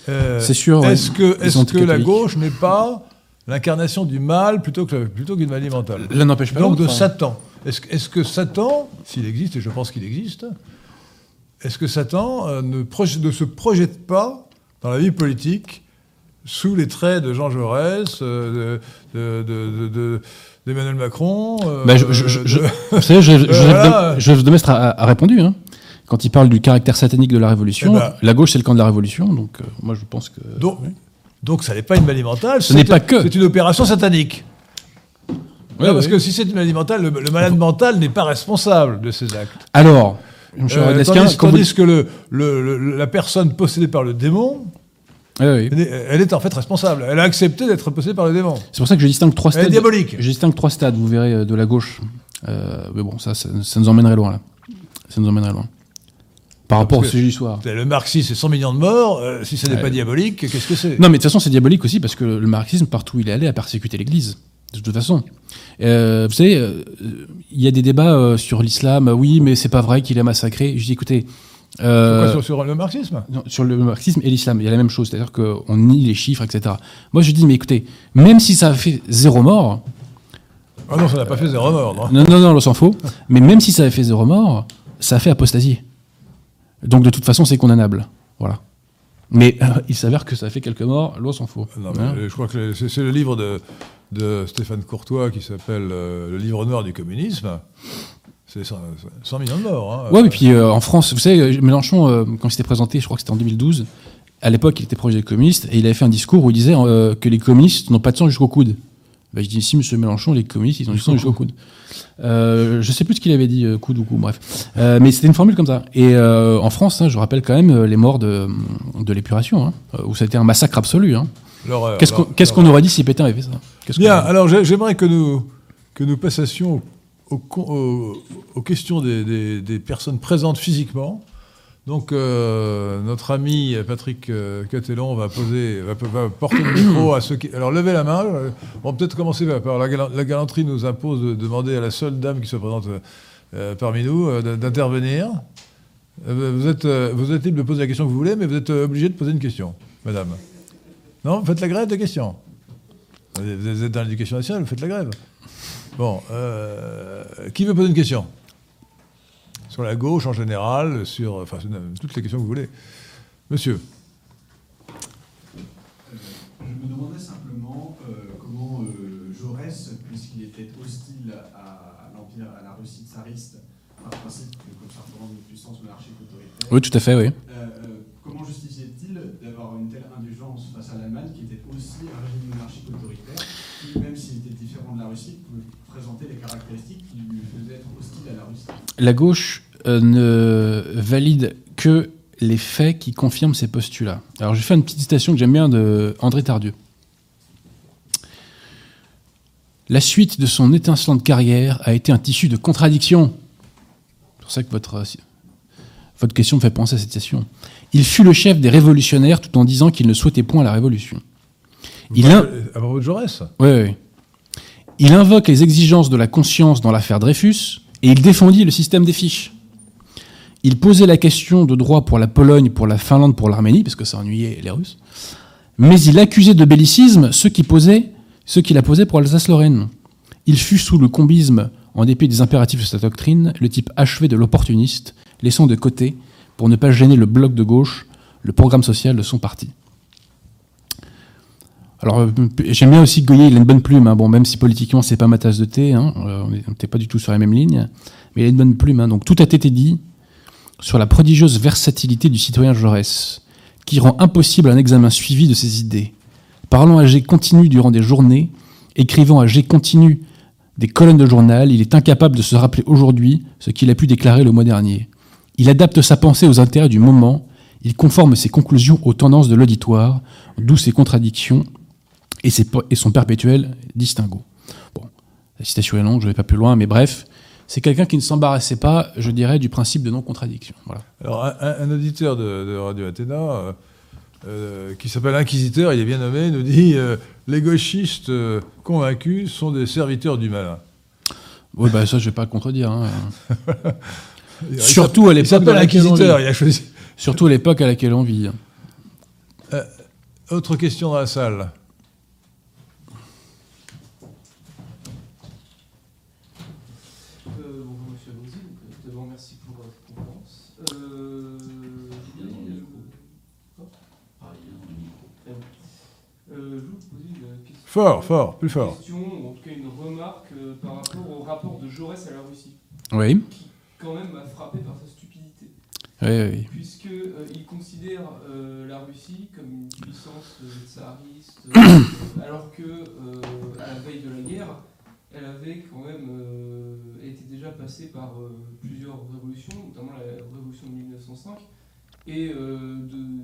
Euh, C'est sûr. Est-ce que, la gauche n'est pas l'incarnation du mal plutôt que plutôt qu'une maladie mentale L'un n'empêche pas donc de hein. Satan. Est-ce, que- Satan, s'il existe, et je pense qu'il existe, est-ce que Satan euh, ne, se projette pas dans la vie politique sous les traits de Jean Jaurès, euh, de, de- de- de- de- d'Emmanuel Macron euh, Bah, je- je- je- a répondu. hein. Quand il parle du caractère satanique de la Révolution, Eh ben- la gauche c'est le camp de la Révolution, donc euh, moi je pense que. donc, donc ça n'est pas une maladie mentale, Ce n'est pas que. C'est une opération satanique. Ouais, Non, parce que si c'est une maladie mentale, le, le malade mental n'est pas responsable de ses actes. Alors, Euh, tandis quand vous- tandis que le, la personne possédée par le démon, ouais. elle est, elle est en fait responsable. Elle a accepté d'être possédée par le démon. C'est pour ça que je distingue trois Elle est stades. diabolique. Je distingue trois stades, vous verrez, euh, de la gauche. Euh, mais bon, ça, ça, ça nous emmènerait loin là. Ça nous emmènerait loin. Par rapport au sujet du soir. Le marxisme, c'est 100 millions de morts. euh, si ce n'est Ouais. pas diabolique, qu'est-ce que c'est? Non, mais de toute façon, c'est diabolique aussi parce que le marxisme, partout où il est allé, a persécuté l'Église. De toute façon. Euh, vous savez, euh, il y a des débats sur l'islam. euh, Oui, mais c'est pas vrai qu'il a massacré. Je dis, écoutez. Quoi, sur, sur le marxisme? non, sur le marxisme et l'islam, il y a la même chose, c'est-à-dire qu'on nie les chiffres, etc. Moi, je dis, mais écoutez, même si ça a fait zéro mort, Ah non, ça n'a pas fait zéro mort. non? non, non, non, on s'en fout, mais même si ça avait fait zéro mort, ça a fait apostasie. Donc, de toute façon, c'est condamnable. Voilà. Mais euh, il s'avère que ça fait quelques morts, l'on s'en fout. Non, mais Hein Je crois que c'est le livre de, de Stéphane Courtois qui s'appelle euh, Le livre noir du communisme. C'est 100, 100 millions de morts. hein. Ouais, et puis euh, en France, vous savez, Mélenchon, euh, quand il s'était présenté, je crois que c'était en 2012, à l'époque, il était proche des communistes, et il avait fait un discours où il disait euh, que les communistes n'ont pas de sang jusqu'au coude. Ben, je dis, si, monsieur Mélenchon, les communistes, ils ont du sang jusqu'au coude. Euh, je sais plus ce qu'il avait dit, euh, coude ou coup, bref. Euh, mais c'était une formule comme ça. Et euh, en France, hein, je rappelle quand même les morts de, de l'épuration, hein, où ça a été un massacre absolu. Hein. Qu'est-ce qu'on aurait dit si Pétain avait fait ça? Bien, alors j'ai- j'aimerais que nous, que nous passassions aux, con- aux- aux questions des, des- des personnes présentes physiquement. Donc, euh, notre ami Patrick euh, Catellon va, poser, va, porter le micro à ceux qui. Alors, levez la main. On peut-être commencer par. la, galan- la galanterie nous impose de demander à la seule dame qui se présente euh, parmi nous d'intervenir. Vous êtes, vous êtes libre de poser la question que vous voulez, mais vous êtes obligé de poser une question, madame. Non faites la grève de questions. Vous êtes dans l'éducation nationale, vous faites la grève. Bon, qui veut poser une question? Sur la gauche en général, sur enfin, sur toutes les questions que vous voulez. Monsieur. Je me demandais simplement euh, comment euh, Jaurès, puisqu'il était hostile à, à l'Empire, à la Russie tsariste, par principe que comme ça représente une puissance monarchique autoritaire, Oui, tout à fait, oui. euh, euh, comment justifiait-il d'avoir une telle indulgence face à l'Allemagne, qui était aussi un régime monarchique autoritaire, qui, même s'il était différent de la Russie, pouvait présenter les caractéristiques qui lui faisaient être hostile à la Russie La gauche euh, ne valide que les faits qui confirment ces postulats. Alors, je vais faire une petite citation que j'aime bien de André Tardieu. La suite de son étincelante carrière a été un tissu de contradictions. C'est pour ça que votre, euh, votre question me fait penser à cette citation. Il fut le chef des révolutionnaires tout en disant qu'il ne souhaitait point la révolution. Il a- À propos de Jaurès oui, oui. Il invoque les exigences de la conscience dans l'affaire Dreyfus et il défendit le système des fiches. Il posait la question de droit pour la Pologne, pour la Finlande, pour l'Arménie, parce que ça ennuyait les Russes. Mais il accusait de bellicisme ceux qui, posaient, ceux qui la posaient pour Alsace-Lorraine. Il fut sous le combisme, en dépit des impératifs de sa doctrine, le type achevé de l'opportuniste, laissant de côté, pour ne pas gêner le bloc de gauche, le programme social de son parti. Alors, euh, j'aime bien aussi Goyer, il a une bonne plume. hein. Même si politiquement, c'est pas ma tasse de thé, hein, euh, on n'était pas du tout sur la même ligne, mais il a une bonne plume. hein. Donc, tout a été dit sur la prodigieuse versatilité du citoyen Jaurès, qui rend impossible un examen suivi de ses idées. Parlant à G continu durant des journées, écrivant à G continu des colonnes de journal, il est incapable de se rappeler aujourd'hui ce qu'il a pu déclarer le mois dernier. Il adapte sa pensée aux intérêts du moment, Il conforme ses conclusions aux tendances de l'auditoire, d'où ses contradictions et, ses, et son perpétuel distinguo. Bon, la citation est longue, je ne vais pas plus loin, mais bref, c'est quelqu'un qui ne s'embarrassait pas, je dirais, du principe de non-contradiction. Voilà. Alors, un, un auditeur de, de Radio Athéna, euh, euh, qui s'appelle Inquisiteur, il est bien nommé, nous dit euh, Les gauchistes convaincus sont des serviteurs du malin. Oui, bah ça, je ne vais pas le contredire. hein. Surtout à l'époque Inquisiteur, il a choisi. Surtout à l'époque à laquelle on vit. Autre question dans la salle. Euh, bonjour Monsieur Abouzi, donc euh, d'abord merci pour euh, cette conférence. Euh, j'ai bien aimé le- Hop. Très bien. Euh, je vais vous poser une question. Fort, fort, plus fort. Une question, ou en tout cas une remarque euh, par rapport au rapport de Jaurès à la Russie, Oui, qui quand même m'a frappé par sa stupidité, oui, oui. puisque euh, considère euh, la Russie comme une puissance tsariste, alors que à la veille de la guerre, elle avait quand même été déjà passée par plusieurs révolutions, notamment la révolution de 1905, et de,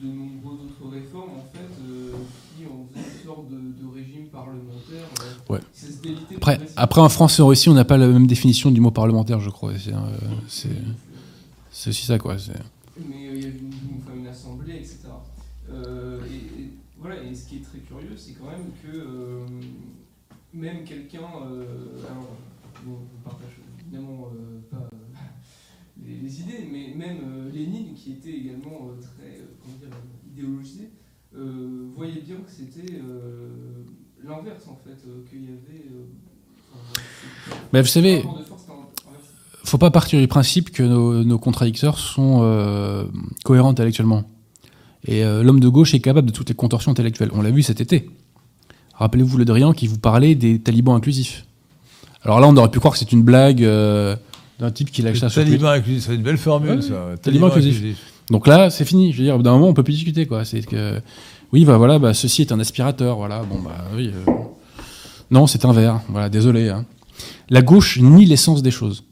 de nombreuses autres réformes en fait euh, qui ont fait une sorte de, de régime parlementaire. euh, Ouais. Après, après, en France et en Russie, on n'a pas la même définition du mot parlementaire, je crois. C'est euh, c'est- aussi ça, quoi. mais euh, il y avait une, enfin, une assemblée, etc. Euh, et, et voilà, et ce qui est très curieux, c'est quand même que euh, même quelqu'un, alors, bon, on partage évidemment pas les, les idées, mais même Lénine, qui était également très idéologisé, euh, voyait bien que c'était euh, l'inverse en fait, euh, qu'il y avait. euh, enfin, Mais vous savez, en- inversé. faut pas partir du principe que nos, nos contradicteurs sont euh, cohérents intellectuellement. Et euh, l'homme de gauche est capable de toutes les contorsions intellectuelles. On l'a vu cet été. Rappelez-vous Le Drian qui vous parlait des talibans inclusifs. Alors là, on aurait pu croire que c'est une blague euh, d'un type qui lâche ça sur Twitter. Taliban inclusif, c'est une belle formule, Ouais, ça. Taliban inclusif. Donc là, c'est fini. Je veux dire, d'un moment, on peut plus discuter, quoi. C'est que, oui, bah voilà, bah, ceci est un aspirateur, voilà. Bon, bah oui. euh, Non, c'est un verre. Voilà, désolé. hein. La gauche nie l'essence des choses.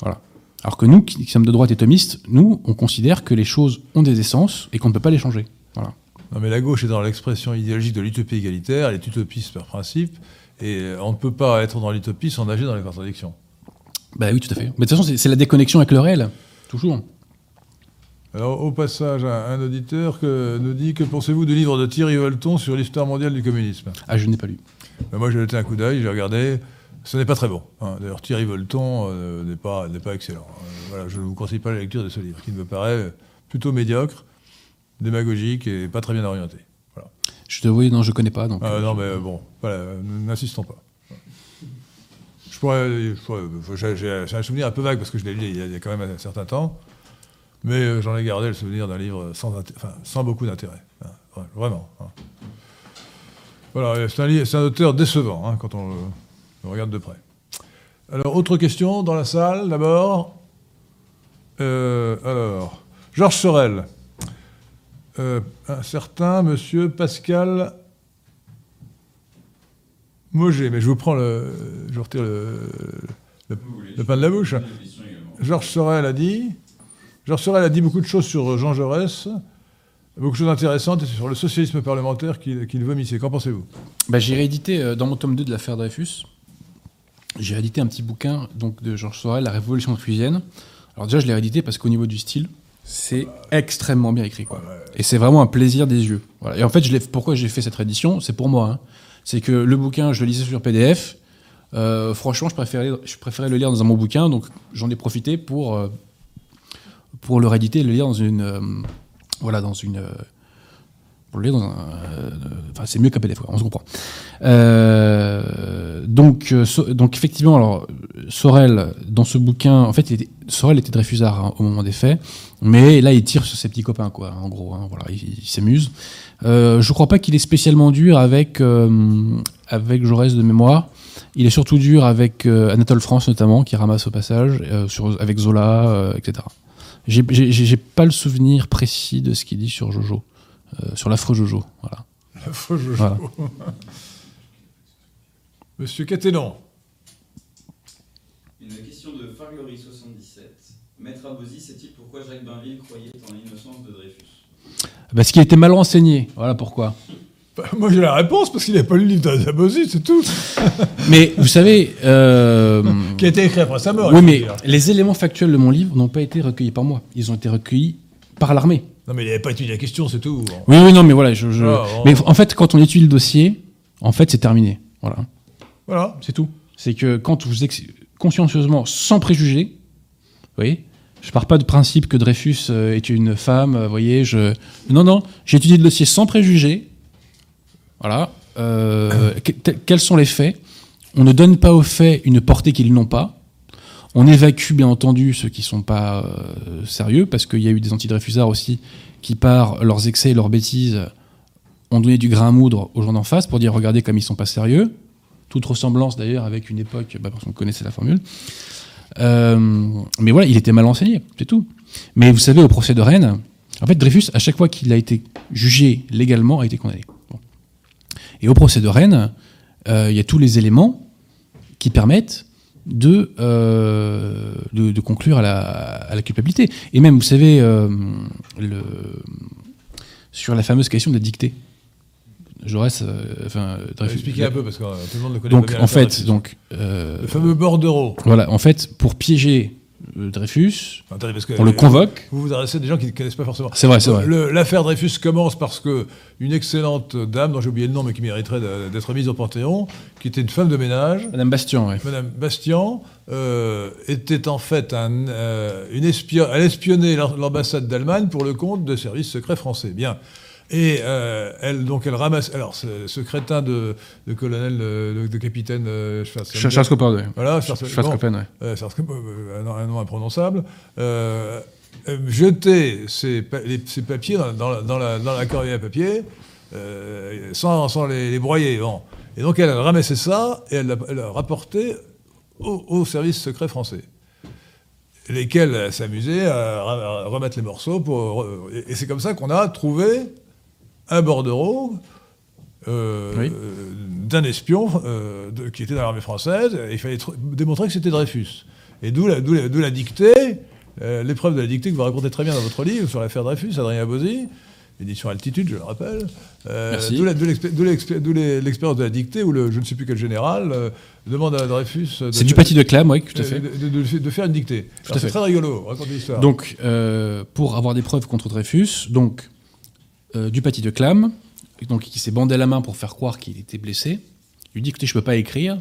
Voilà. Alors que nous, qui sommes de droite et thomistes, nous, on considère que les choses ont des essences et qu'on ne peut pas les changer. Voilà. Non, mais la gauche est dans l'expression idéologique de l'utopie égalitaire, elle est utopiste par principe, et on ne peut pas être dans l'utopie sans nager dans les contradictions. Bah oui, tout à fait. Mais de toute façon, c'est- c'est la déconnexion avec le réel. Toujours. Alors, au passage, un, un auditeur que, nous dit Que pensez-vous du livre de Thierry Volton sur l'histoire mondiale du communisme? Ah, je n'ai pas lu. Ben, Moi, j'ai jeté un coup d'œil, j'ai regardé. Ce n'est pas très bon. hein. D'ailleurs, Thierry Volton euh, n'est pas, pas excellent. Euh, voilà, je ne vous conseille pas la lecture de ce livre, qui me paraît plutôt médiocre, démagogique et pas très bien orienté. Je te vois, non, je connais pas. Donc, Ah, euh, non, mais euh, bon, voilà, n'insistons pas. Je pourrais, j'ai- un souvenir un peu vague parce que je l'ai lu il y, a, il y a quand même un certain temps, mais euh, j'en ai gardé le souvenir d'un livre sans, inté- enfin, sans beaucoup d'intérêt, hein, vraiment. hein. Voilà, c'est un, auteur décevant hein, quand on le, le regarde de près. Alors, autre question dans la salle, d'abord. Euh, alors, Georges Sorel. Euh, un certain monsieur Pascal Moget, mais je vous prends le. Je vous retire le, le, le pain de la bouche. Georges Sorel a dit. Georges Sorel a dit beaucoup de choses sur Jean Jaurès, beaucoup de choses intéressantes sur le socialisme parlementaire qu'il qu'il vomissait. Qu'en pensez-vous? Bah, j'ai réédité euh, dans mon tome 2 de l'affaire Dreyfus. J'ai réédité un petit bouquin donc, de Georges Sorel, La Révolution inclusienne. Alors déjà, je l'ai réédité parce qu'au niveau du style, c'est extrêmement bien écrit. Quoi. Et c'est vraiment un plaisir des yeux. Voilà. Et en fait, je l'ai- pourquoi j'ai fait cette réédition? C'est pour moi. hein. C'est que le bouquin, je le lisais sur PDF. Euh, franchement, je préférais, je préférais le lire dans un bon bouquin, donc j'en ai profité pour, euh, pour le rééditer le lire dans une... euh, voilà, dans une... euh, pour le lire dans un... euh, Enfin, c'est mieux qu'un PDF, on se comprend. Donc, donc effectivement, alors Sorel dans ce bouquin, en fait, Sorel était Dreyfusard hein, au moment des faits, mais là il tire sur ses petits copains, quoi. En gros, hein, voilà, il, s'amuse. Je crois pas qu'il est spécialement dur avec avec Jaurès de mémoire. Il est surtout dur avec Anatole France notamment, qui ramasse au passage, avec Zola, etc. J'ai- pas le souvenir précis de ce qu'il dit sur Jojo, euh, sur l'affreux Jojo. Voilà. La faux Jojo. Voilà. Monsieur Caténon. Une question de Fargori77. Maître Abosi sait-il pourquoi Jacques Bainville croyait en l'innocence de Dreyfus? Parce qu'il était mal renseigné. Voilà pourquoi. Bah, Moi j'ai la réponse parce qu'il n'a pas lu le livre d'Abosi, c'est tout. Mais vous savez, euh, Qui a été écrit après sa mort. oui, mais les éléments factuels de mon livre n'ont pas été recueillis par moi. Ils ont été recueillis par l'armée. Non, mais il n'avait pas étudié la question, c'est tout. Oui, oui, non, mais voilà. Je, je- Ah. Mais en fait, quand on étudie le dossier, en fait, c'est terminé. Voilà, Voilà. c'est tout. C'est que quand vous ex- consciencieusement, sans préjugés, vous voyez, je pars pas du principe que Dreyfus euh, est une femme. euh, Vous voyez, je non, non, j'ai étudié le dossier sans préjugés. Voilà. Euh, quels sont les faits? On ne donne pas aux faits une portée qu'ils n'ont pas. On évacue bien entendu ceux qui sont pas euh, sérieux, parce qu'il y a eu des antidreyfusards aussi qui, par leurs excès et leurs bêtises, ont donné du grain à moudre aux gens d'en face pour dire regardez comme ils sont pas sérieux. Toute ressemblance d'ailleurs avec une époque, bah, parce qu'on connaissait la formule. Euh, mais voilà, il était mal enseigné, c'est tout. Mais vous savez, au procès de Rennes, en fait, Dreyfus, à chaque fois qu'il a été jugé légalement, a été condamné. Et au procès de Rennes, euh, il y a tous les éléments qui permettent de, euh, de, de conclure à la, à la culpabilité. Et même, vous savez, euh, le, sur la fameuse question de la dictée. Jaurès, euh, enfin. Expliquez un peu parce que tout le monde le connaît Donc, en fait, donc, le fameux bordereau. voilà, en fait, pour piéger Dreyfus, Attendez, parce que on le convoque. Vous vous adressez à des gens qui ne connaissent pas forcément. C'est vrai, c'est vrai. L'affaire Dreyfus commence parce que une excellente dame, dont j'ai oublié le nom, mais qui mériterait d'être mise au Panthéon, qui était une femme de ménage, Madame Bastian, ouais. Madame Bastian, euh, était en fait un, euh, une espionne. Elle espionnait l'am- l'ambassade d'Allemagne pour le compte de services secrets français. Bien. Et euh, elle, donc, elle ramasse. Alors, ce, ce crétin de, de colonel, euh, de, de capitaine euh, Copper, ouais. Voilà, Schwarzenegger- bon. Ouais. Euh, un, nom- imprononçable, jeter ces, pa- les- papiers dans, dans la, dans, la, dans la corbeille à papier sans, sans les, les broyer. Bon. Et donc elle a ramassé ça et elle l'a rapporté au, au service secret français. Lesquels s'amusaient à, remettre les morceaux. Pour, et c'est comme ça qu'on a trouvé un bordereau euh, Oui. d'un espion euh, de- qui était dans l'armée française. Et il fallait tr- démontrer que c'était Dreyfus. Et d'où la, dictée, euh, l'épreuve de la dictée que vous racontez très bien dans votre livre sur l'affaire Dreyfus, Adrien Bozzi, édition Altitude, je le rappelle. Euh, Merci. D'où l'expérience de la dictée où le, je ne sais plus quel général euh, demande à Dreyfus de C'est du paty de Clam, oui, tout à fait. de, de- faire une dictée. C'est très rigolo, racontez l'histoire. Donc, euh, pour avoir des preuves contre Dreyfus, donc euh, du paty de Clam, donc qui s'est bandé la main pour faire croire qu'il était blessé, lui dit écoutez, je peux pas écrire.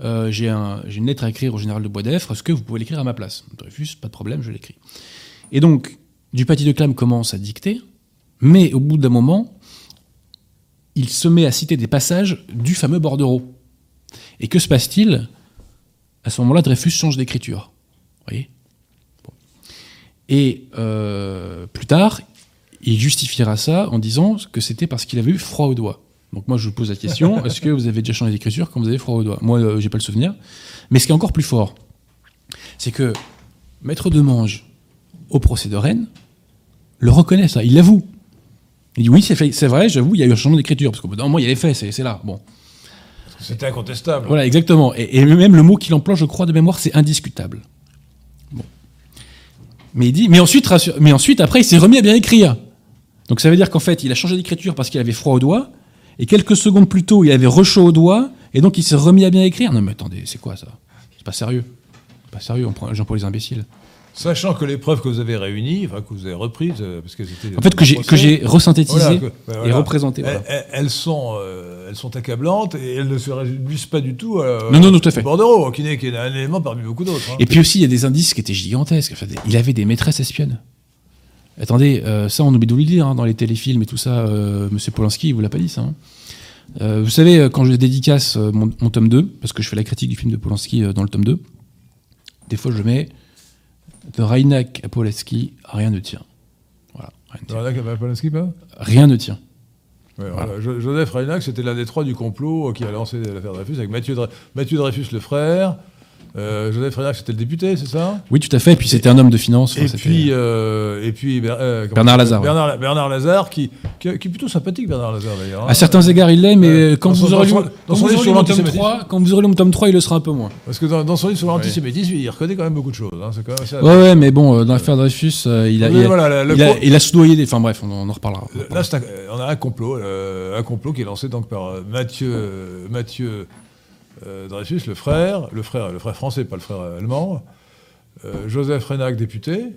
euh, j'ai un- j'ai une lettre à écrire au général de Boisdeffre. Est-ce que vous pouvez l'écrire à ma place? Dreyfus, pas de problème, je l'écris. Et donc, du paty de Clam commence à dicter, mais au bout d'un moment, il se met à citer des passages du fameux bordereau. Et que se passe-t-il? À ce moment-là, Dreyfus change d'écriture. Vous voyez? Et euh, plus tard, il justifiera ça en disant que c'était parce qu'il avait eu froid aux doigts. Donc moi, je vous pose la question est-ce que vous avez déjà changé d'écriture quand vous avez froid aux doigts Moi, euh, j'ai pas le souvenir. Mais ce qui est encore plus fort, c'est que Maître Demange, au procès de Rennes, le reconnaît ça, il l'avoue. Il dit oui, c'est vrai, j'avoue, il y a eu un changement d'écriture, parce qu'au bout d'un moment, il y a les faits, c'est c'est là. Bon. C'était incontestable. Voilà, exactement. Et, et même le mot qu'il emploie, je crois, de mémoire, c'est indiscutable. Bon. Mais il dit, mais ensuite, rassure- mais ensuite, après, il s'est remis à bien écrire. Donc ça veut dire qu'en fait, il a changé d'écriture parce qu'il avait froid aux doigts, et quelques secondes plus tôt, il avait rechaud aux doigts, et donc il s'est remis à bien écrire. Non mais attendez, c'est quoi ça? C'est pas sérieux. C'est pas sérieux, on prend les gens pour les imbéciles. Sachant que les preuves que vous avez réunies, enfin que vous avez reprises, euh, parce qu'elles étaient. En fait, que j'ai que j'ai resynthétisé Voilà, que- ouais, et voilà. représenté. voilà. Elles, sont, euh, elles sont accablantes et elles ne se réduisent pas du tout à, Non, non, non, tout à fait. au bordereau, qui qui est un élément parmi beaucoup d'autres. hein. Et puis aussi, il y a des indices qui étaient gigantesques. Enfin, il avait des maîtresses espionnes. Attendez, euh, ça, on oublie de vous le dire hein, dans les téléfilms et tout ça. euh, Monsieur Polanski, il vous l'a pas dit, ça. hein. Euh, vous savez, euh, quand je dédicace mon, mon tome 2, parce que je fais la critique du film de Polanski dans le tome 2, des fois, je mets de Reinach à Polanski, rien ne tient. Voilà, y avait Polanski, pas? Rien ne tient. Ouais, voilà. Jo- Joseph Reinach, c'était l'un des trois du complot qui a lancé l'affaire Dreyfus avec Mathieu, Mathieu Dreyfus, le frère, Euh, Joseph Frénac, c'était le député, c'est ça? Oui, tout à fait. Et puis c'était un homme de finance. Et puis, euh, et puis Ber- euh, comment Bernard Lazare, ouais. Bernard, Lazare, qui, qui, qui est plutôt sympathique, Bernard Lazare d'ailleurs. hein. à certains égards, il l'est, mais Euh, quand vous aurez le tome l'antisémitisme. 3, quand vous aurez lu le tome 3, il le sera un peu moins. Parce que dans, dans son livre sur l'antisémitisme, il reconnaît quand même beaucoup de choses. hein, c'est quand même assez- Ouais, ouais, mais bon, euh, dans l'affaire Dreyfus, euh, il a, il soudoyé des. Enfin bref, on, en- reparlera. Là, on a un complot, euh, un complot qui est lancé donc par euh, Mathieu, euh, Mathieu euh, Dreyfus, le frère, le frère, le frère français, pas le frère allemand, euh, Joseph Renac, député,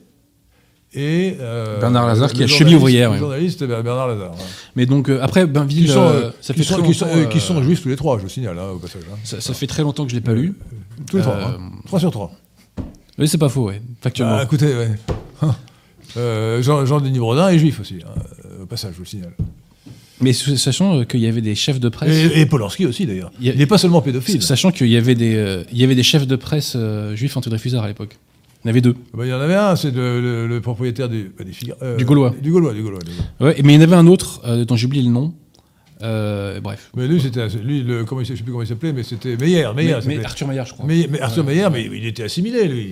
et euh, Bernard Lazare, qui est journaliste- cheville ouvrière, Le journaliste Ber- Bernard Lazare. ouais. Mais donc euh, après, Bainville, Qui sont, euh, euh, qui sont- très qui sont- longtemps, euh, qui sont euh, juifs tous les trois, je le signale, hein, au passage. hein. Ça, ça fait très longtemps que je l'ai pas lu. Tous les trois, Euh, hein. trois sur trois. Oui, c'est pas faux, ouais, factuellement. Ah, écoutez, ouais. Euh, Jean, Jean-Denis Brodin est juif aussi, hein, euh, au passage, je vous le signale. Mais sachant euh, qu'il y avait des chefs de presse. Et, et Polanski aussi, d'ailleurs. Il n'est pas seulement pédophile. Sachant qu'il y avait des, euh, il y avait des chefs de presse euh, juifs anti-Dreyfusards à l'époque. Il y en avait deux. Bah, il y en avait un, c'est le, propriétaire du, bah, des Figaro- euh, Du Gaulois. Du Gaulois, du Gaulois. du Gaulois. Ouais, mais il y en avait un autre dont j'oublie le nom. Bref. Mais lui, c'était, lui, le, comment je sais plus comment il s'appelait, mais c'était Meyer, Meyer, Mais, mais. Arthur Maillard, je crois. Mais, mais Arthur Meyer, mais il était assimilé, lui.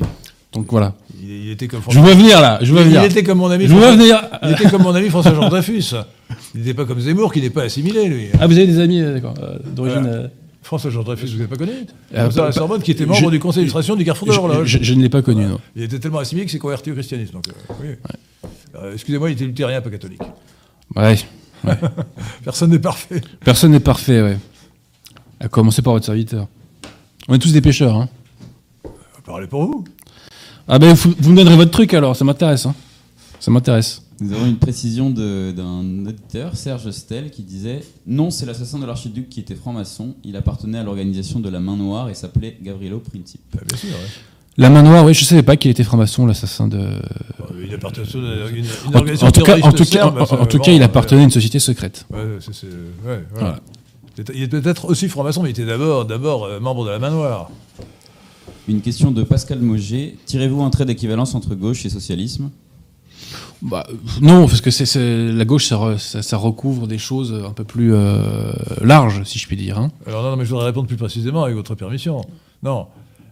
Donc voilà. Il, il était comme Je veux venir là, je veux il, venir. était comme mon ami. Je veux François- venir. Il était comme mon ami François Jean Dreyfus. Il n'était pas comme Zemmour, qui n'est pas assimilé, lui. Ah, vous avez des amis, euh, d'accord, euh, d'origine. Voilà. euh, François Jean Dreyfus, vous n'avez pas connu Euh, la Sorbonne, qui était je- membre du conseil d'illustration du Carrefour de l'horloge. je- je ne l'ai pas connu, non. Il était tellement assimilé qu'il s'est converti au christianisme. Donc, euh, oui. Euh, excusez-moi, il était luthérien, pas catholique. Ouais. Personne n'est parfait. Personne n'est parfait, ouais. À commencer par votre serviteur. On est tous des pêcheurs, hein. Parlez pour vous. Ah ben, vous, vous me donnerez votre truc alors, ça m'intéresse, hein. Ça m'intéresse. Nous avons une précision d'un auditeur, Serge Stel, qui disait Non, c'est l'assassin de l'archiduc qui était franc-maçon. Il appartenait à l'organisation de la Main Noire et s'appelait Gavrilo Princip. Bah, bien sûr. ouais. La main noire, oui, je savais pas qu'il était franc-maçon, l'assassin de. Euh, Il appartenait à une, organisation en tout cas, en tout cas, serbe, en- tout bon, cas, il euh, appartenait à une société secrète. Ouais, ouais, voilà. Voilà. Il était peut-être aussi franc-maçon, mais il était d'abord, d'abord euh, membre de la Main Noire. Une question de Pascal Moget Tirez-vous un trait d'équivalence entre gauche et socialisme Bah, non, parce que c'est, c'est- la gauche, ça, re- ça- ça recouvre des choses un peu plus euh, larges, si je puis dire. hein. Alors non, non, mais je voudrais répondre plus précisément avec votre permission. Non,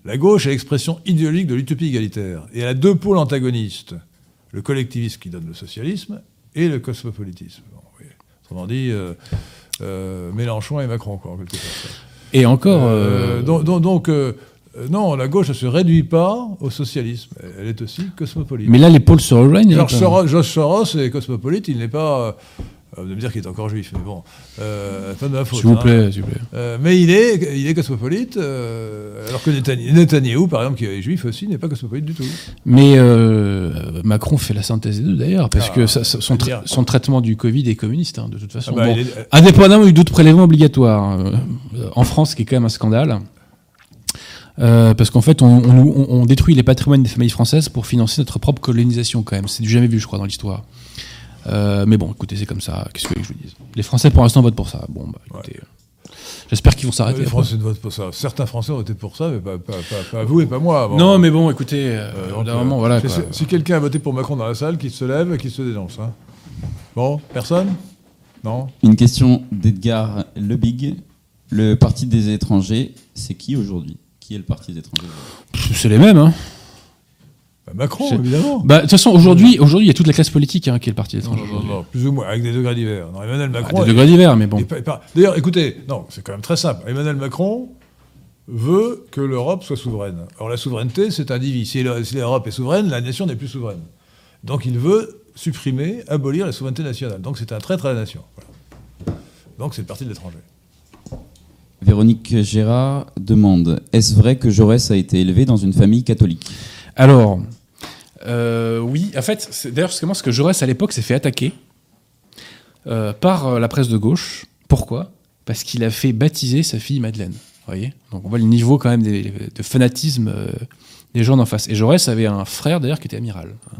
la gauche est l'expression idéologique de l'utopie égalitaire. Et elle a deux pôles antagonistes. Le collectivisme qui donne le socialisme et le cosmopolitisme. Bon, oui. Autrement dit, euh, euh, Mélenchon et Macron, quoi, en quelque sorte. Et encore. Euh, euh, donc, donc- donc, non, la gauche ne se réduit pas au socialisme. Elle est aussi cosmopolite. Mais là, les pôles se rejoignent. George. Soros, George Soros est cosmopolite, il n'est pas. euh, vous allez me dire qu'il est encore juif, mais bon, euh, pas de ma faute. S'il vous hein. plaît, s'il vous plaît. Euh, mais il est, il est cosmopolite, euh, alors que Netanyahu, Netanyahou, par exemple, qui est juif aussi, n'est pas cosmopolite du tout. Mais euh, Macron fait la synthèse des deux d'ailleurs, parce Ah, que ça- ça- son, tra- traitement du Covid est communiste, hein, de toute façon. Ah bah, Bon, il est- Indépendamment du doute prélèvement obligatoire, hein, euh, en France, ce qui est quand même un scandale. Euh, parce qu'en fait, on, on nous- on- on détruit les patrimoines des familles françaises pour financer notre propre colonisation, quand même. C'est du jamais vu, je crois, dans l'histoire. Euh, mais bon, écoutez, c'est comme ça. Qu'est-ce que je vous dise? Les Français, pour l'instant, votent pour ça. Bon, bah, écoutez, euh, j'espère qu'ils vont s'arrêter. les. Français ne votent pas ça. Certains Français ont été pour ça, mais pas, pas- pas- pas vous et pas moi. Bon. Non, mais bon, écoutez, euh, Euh, au donc, bout d'un euh, moment, voilà. si- quoi. Si, si quelqu'un a voté pour Macron dans la salle, qu'il se lève et qu'il se dénonce. hein. Bon, personne? Non? Une question d'Edgar Lebig Le Parti des étrangers, c'est qui aujourd'hui? Qui est le Parti des étrangers C'est les mêmes, hein. Bah, Macron, C'est- évidemment. Bah, de toute façon, aujourd'hui, aujourd'hui, il y a toute la classe politique hein, qui est le parti Non, étranger. non, non, non, plus ou moins, avec des degrés divers. Non, Emmanuel À Macron. des degrés divers, mais bon. Pas- pas- D'ailleurs, écoutez, non, c'est quand même très simple. Emmanuel Macron veut que l'Europe soit souveraine. Or, la souveraineté, c'est un divis. Si le- si l'Europe est souveraine, la nation n'est plus souveraine. Donc, il veut supprimer, abolir la souveraineté nationale. Donc, c'est un traître à la nation. Voilà. Donc, c'est le parti de l'étranger. Véronique Gérard demande Est-ce vrai que Jaurès a été élevé dans une famille catholique? Alors, euh, oui, en fait, c'est- d'ailleurs, ce que Jaurès à l'époque s'est fait attaquer euh, par euh, la presse de gauche. Pourquoi? Parce qu'il a fait baptiser sa fille Madeleine. Vous voyez? Donc on voit le niveau quand même des- de fanatisme euh, des gens d'en face. Et Jaurès avait un frère d'ailleurs qui était amiral. hein.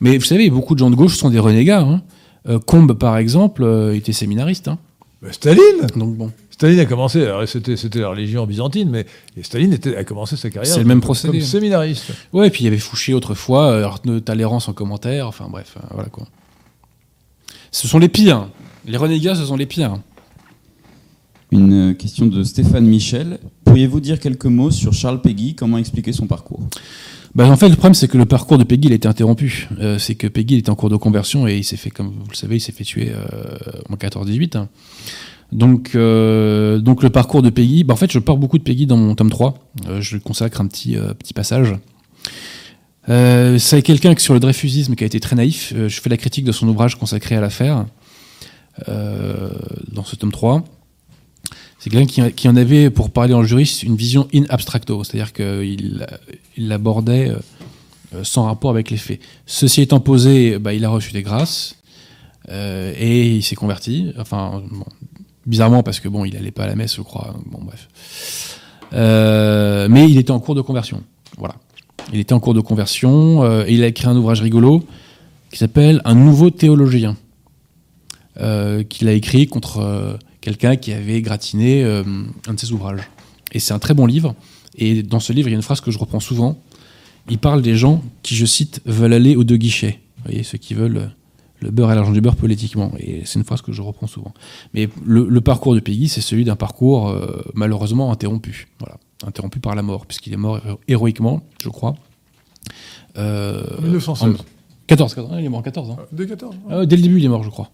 Mais vous savez, beaucoup de gens de gauche sont des renégats. hein. Euh, Combes, par exemple, euh, était séminariste. hein. Mais Staline? Donc bon. Staline a commencé, alors c'était, c'était la religion byzantine, mais Staline était, a commencé sa carrière C'est le même comme- procédé. comme séminariste. Ouais, et puis il y avait Fouché autrefois, euh, Arnaud Talleyrand en commentaire, enfin bref, euh, voilà quoi. Ce sont les pires. Les renégats, ce sont les pires. Une question de Stéphane Michel Pourriez-vous dire quelques mots sur Charles Peggy? Comment expliquer son parcours? Bah, en fait, le problème, c'est que le parcours de Peggy, il a été interrompu. Euh, c'est que Peggy il était en cours de conversion et il s'est fait, comme vous le savez, il s'est fait tuer euh, en 14-18. hein. Donc, euh, donc, le parcours de Peggy, bah, en fait, je parle beaucoup de Peggy dans mon tome 3. Euh, je consacre un petit, euh, petit passage. Euh, c'est quelqu'un sur le dreyfusisme qui a été très naïf. Je fais la critique de son ouvrage consacré à l'affaire dans ce tome 3. C'est quelqu'un qui, en avait, pour parler en juriste, une vision in abstracto, c'est-à-dire qu'il il l'abordait sans rapport avec les faits. Ceci étant posé, bah, il a reçu des grâces et il s'est converti. Enfin, bon, bizarrement parce que bon, il allait pas à la messe, je crois. Bon, bref. Euh, mais il était en cours de conversion. Voilà. Il était en cours de conversion euh, et il a écrit un ouvrage rigolo qui s'appelle Un nouveau théologien, euh, qu'il a écrit contre euh, quelqu'un qui avait gratiné un de ses ouvrages. Et c'est un très bon livre. Et dans ce livre, il y a une phrase que je reprends souvent. Il parle des gens qui, je cite, veulent aller aux deux guichets. Voyez, ceux qui veulent le beurre et l'argent du beurre politiquement. Et c'est une phrase que je reprends souvent. Mais le, le parcours de Peggy, c'est celui d'un parcours euh, malheureusement interrompu. Voilà. Interrompu par la mort, puisqu'il est mort héro- héroïquement, je crois. Euh, 1916. en 14, 14, il est mort en 14. Hein. Dès 14 hein. Ah dès le début, il est mort, je crois.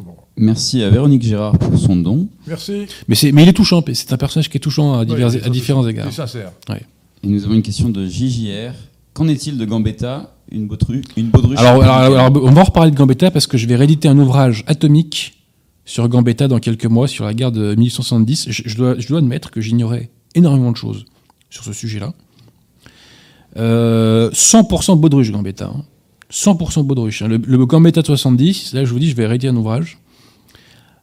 Bon. Merci à Véronique Gérard pour son don. Merci. Mais, c'est- mais il est touchant, c'est un personnage qui est touchant à, divers- Ouais, à différents égards. sincère. Et nous avons une question de JJR. Qu'en est-il de Gambetta Une, baudru- une baudruche Alors, alors, républicaine alors, on va en reparler de Gambetta parce que je vais rééditer un ouvrage atomique sur Gambetta dans quelques mois, sur la guerre de 1870. Je, je dois, je dois admettre que j'ignorais énormément de choses sur ce sujet-là. Euh, 100% Baudruche, Gambetta. hein. 100% Baudruche. hein. Le, le Gambetta de 70, là je vous dis, je vais rééditer un ouvrage.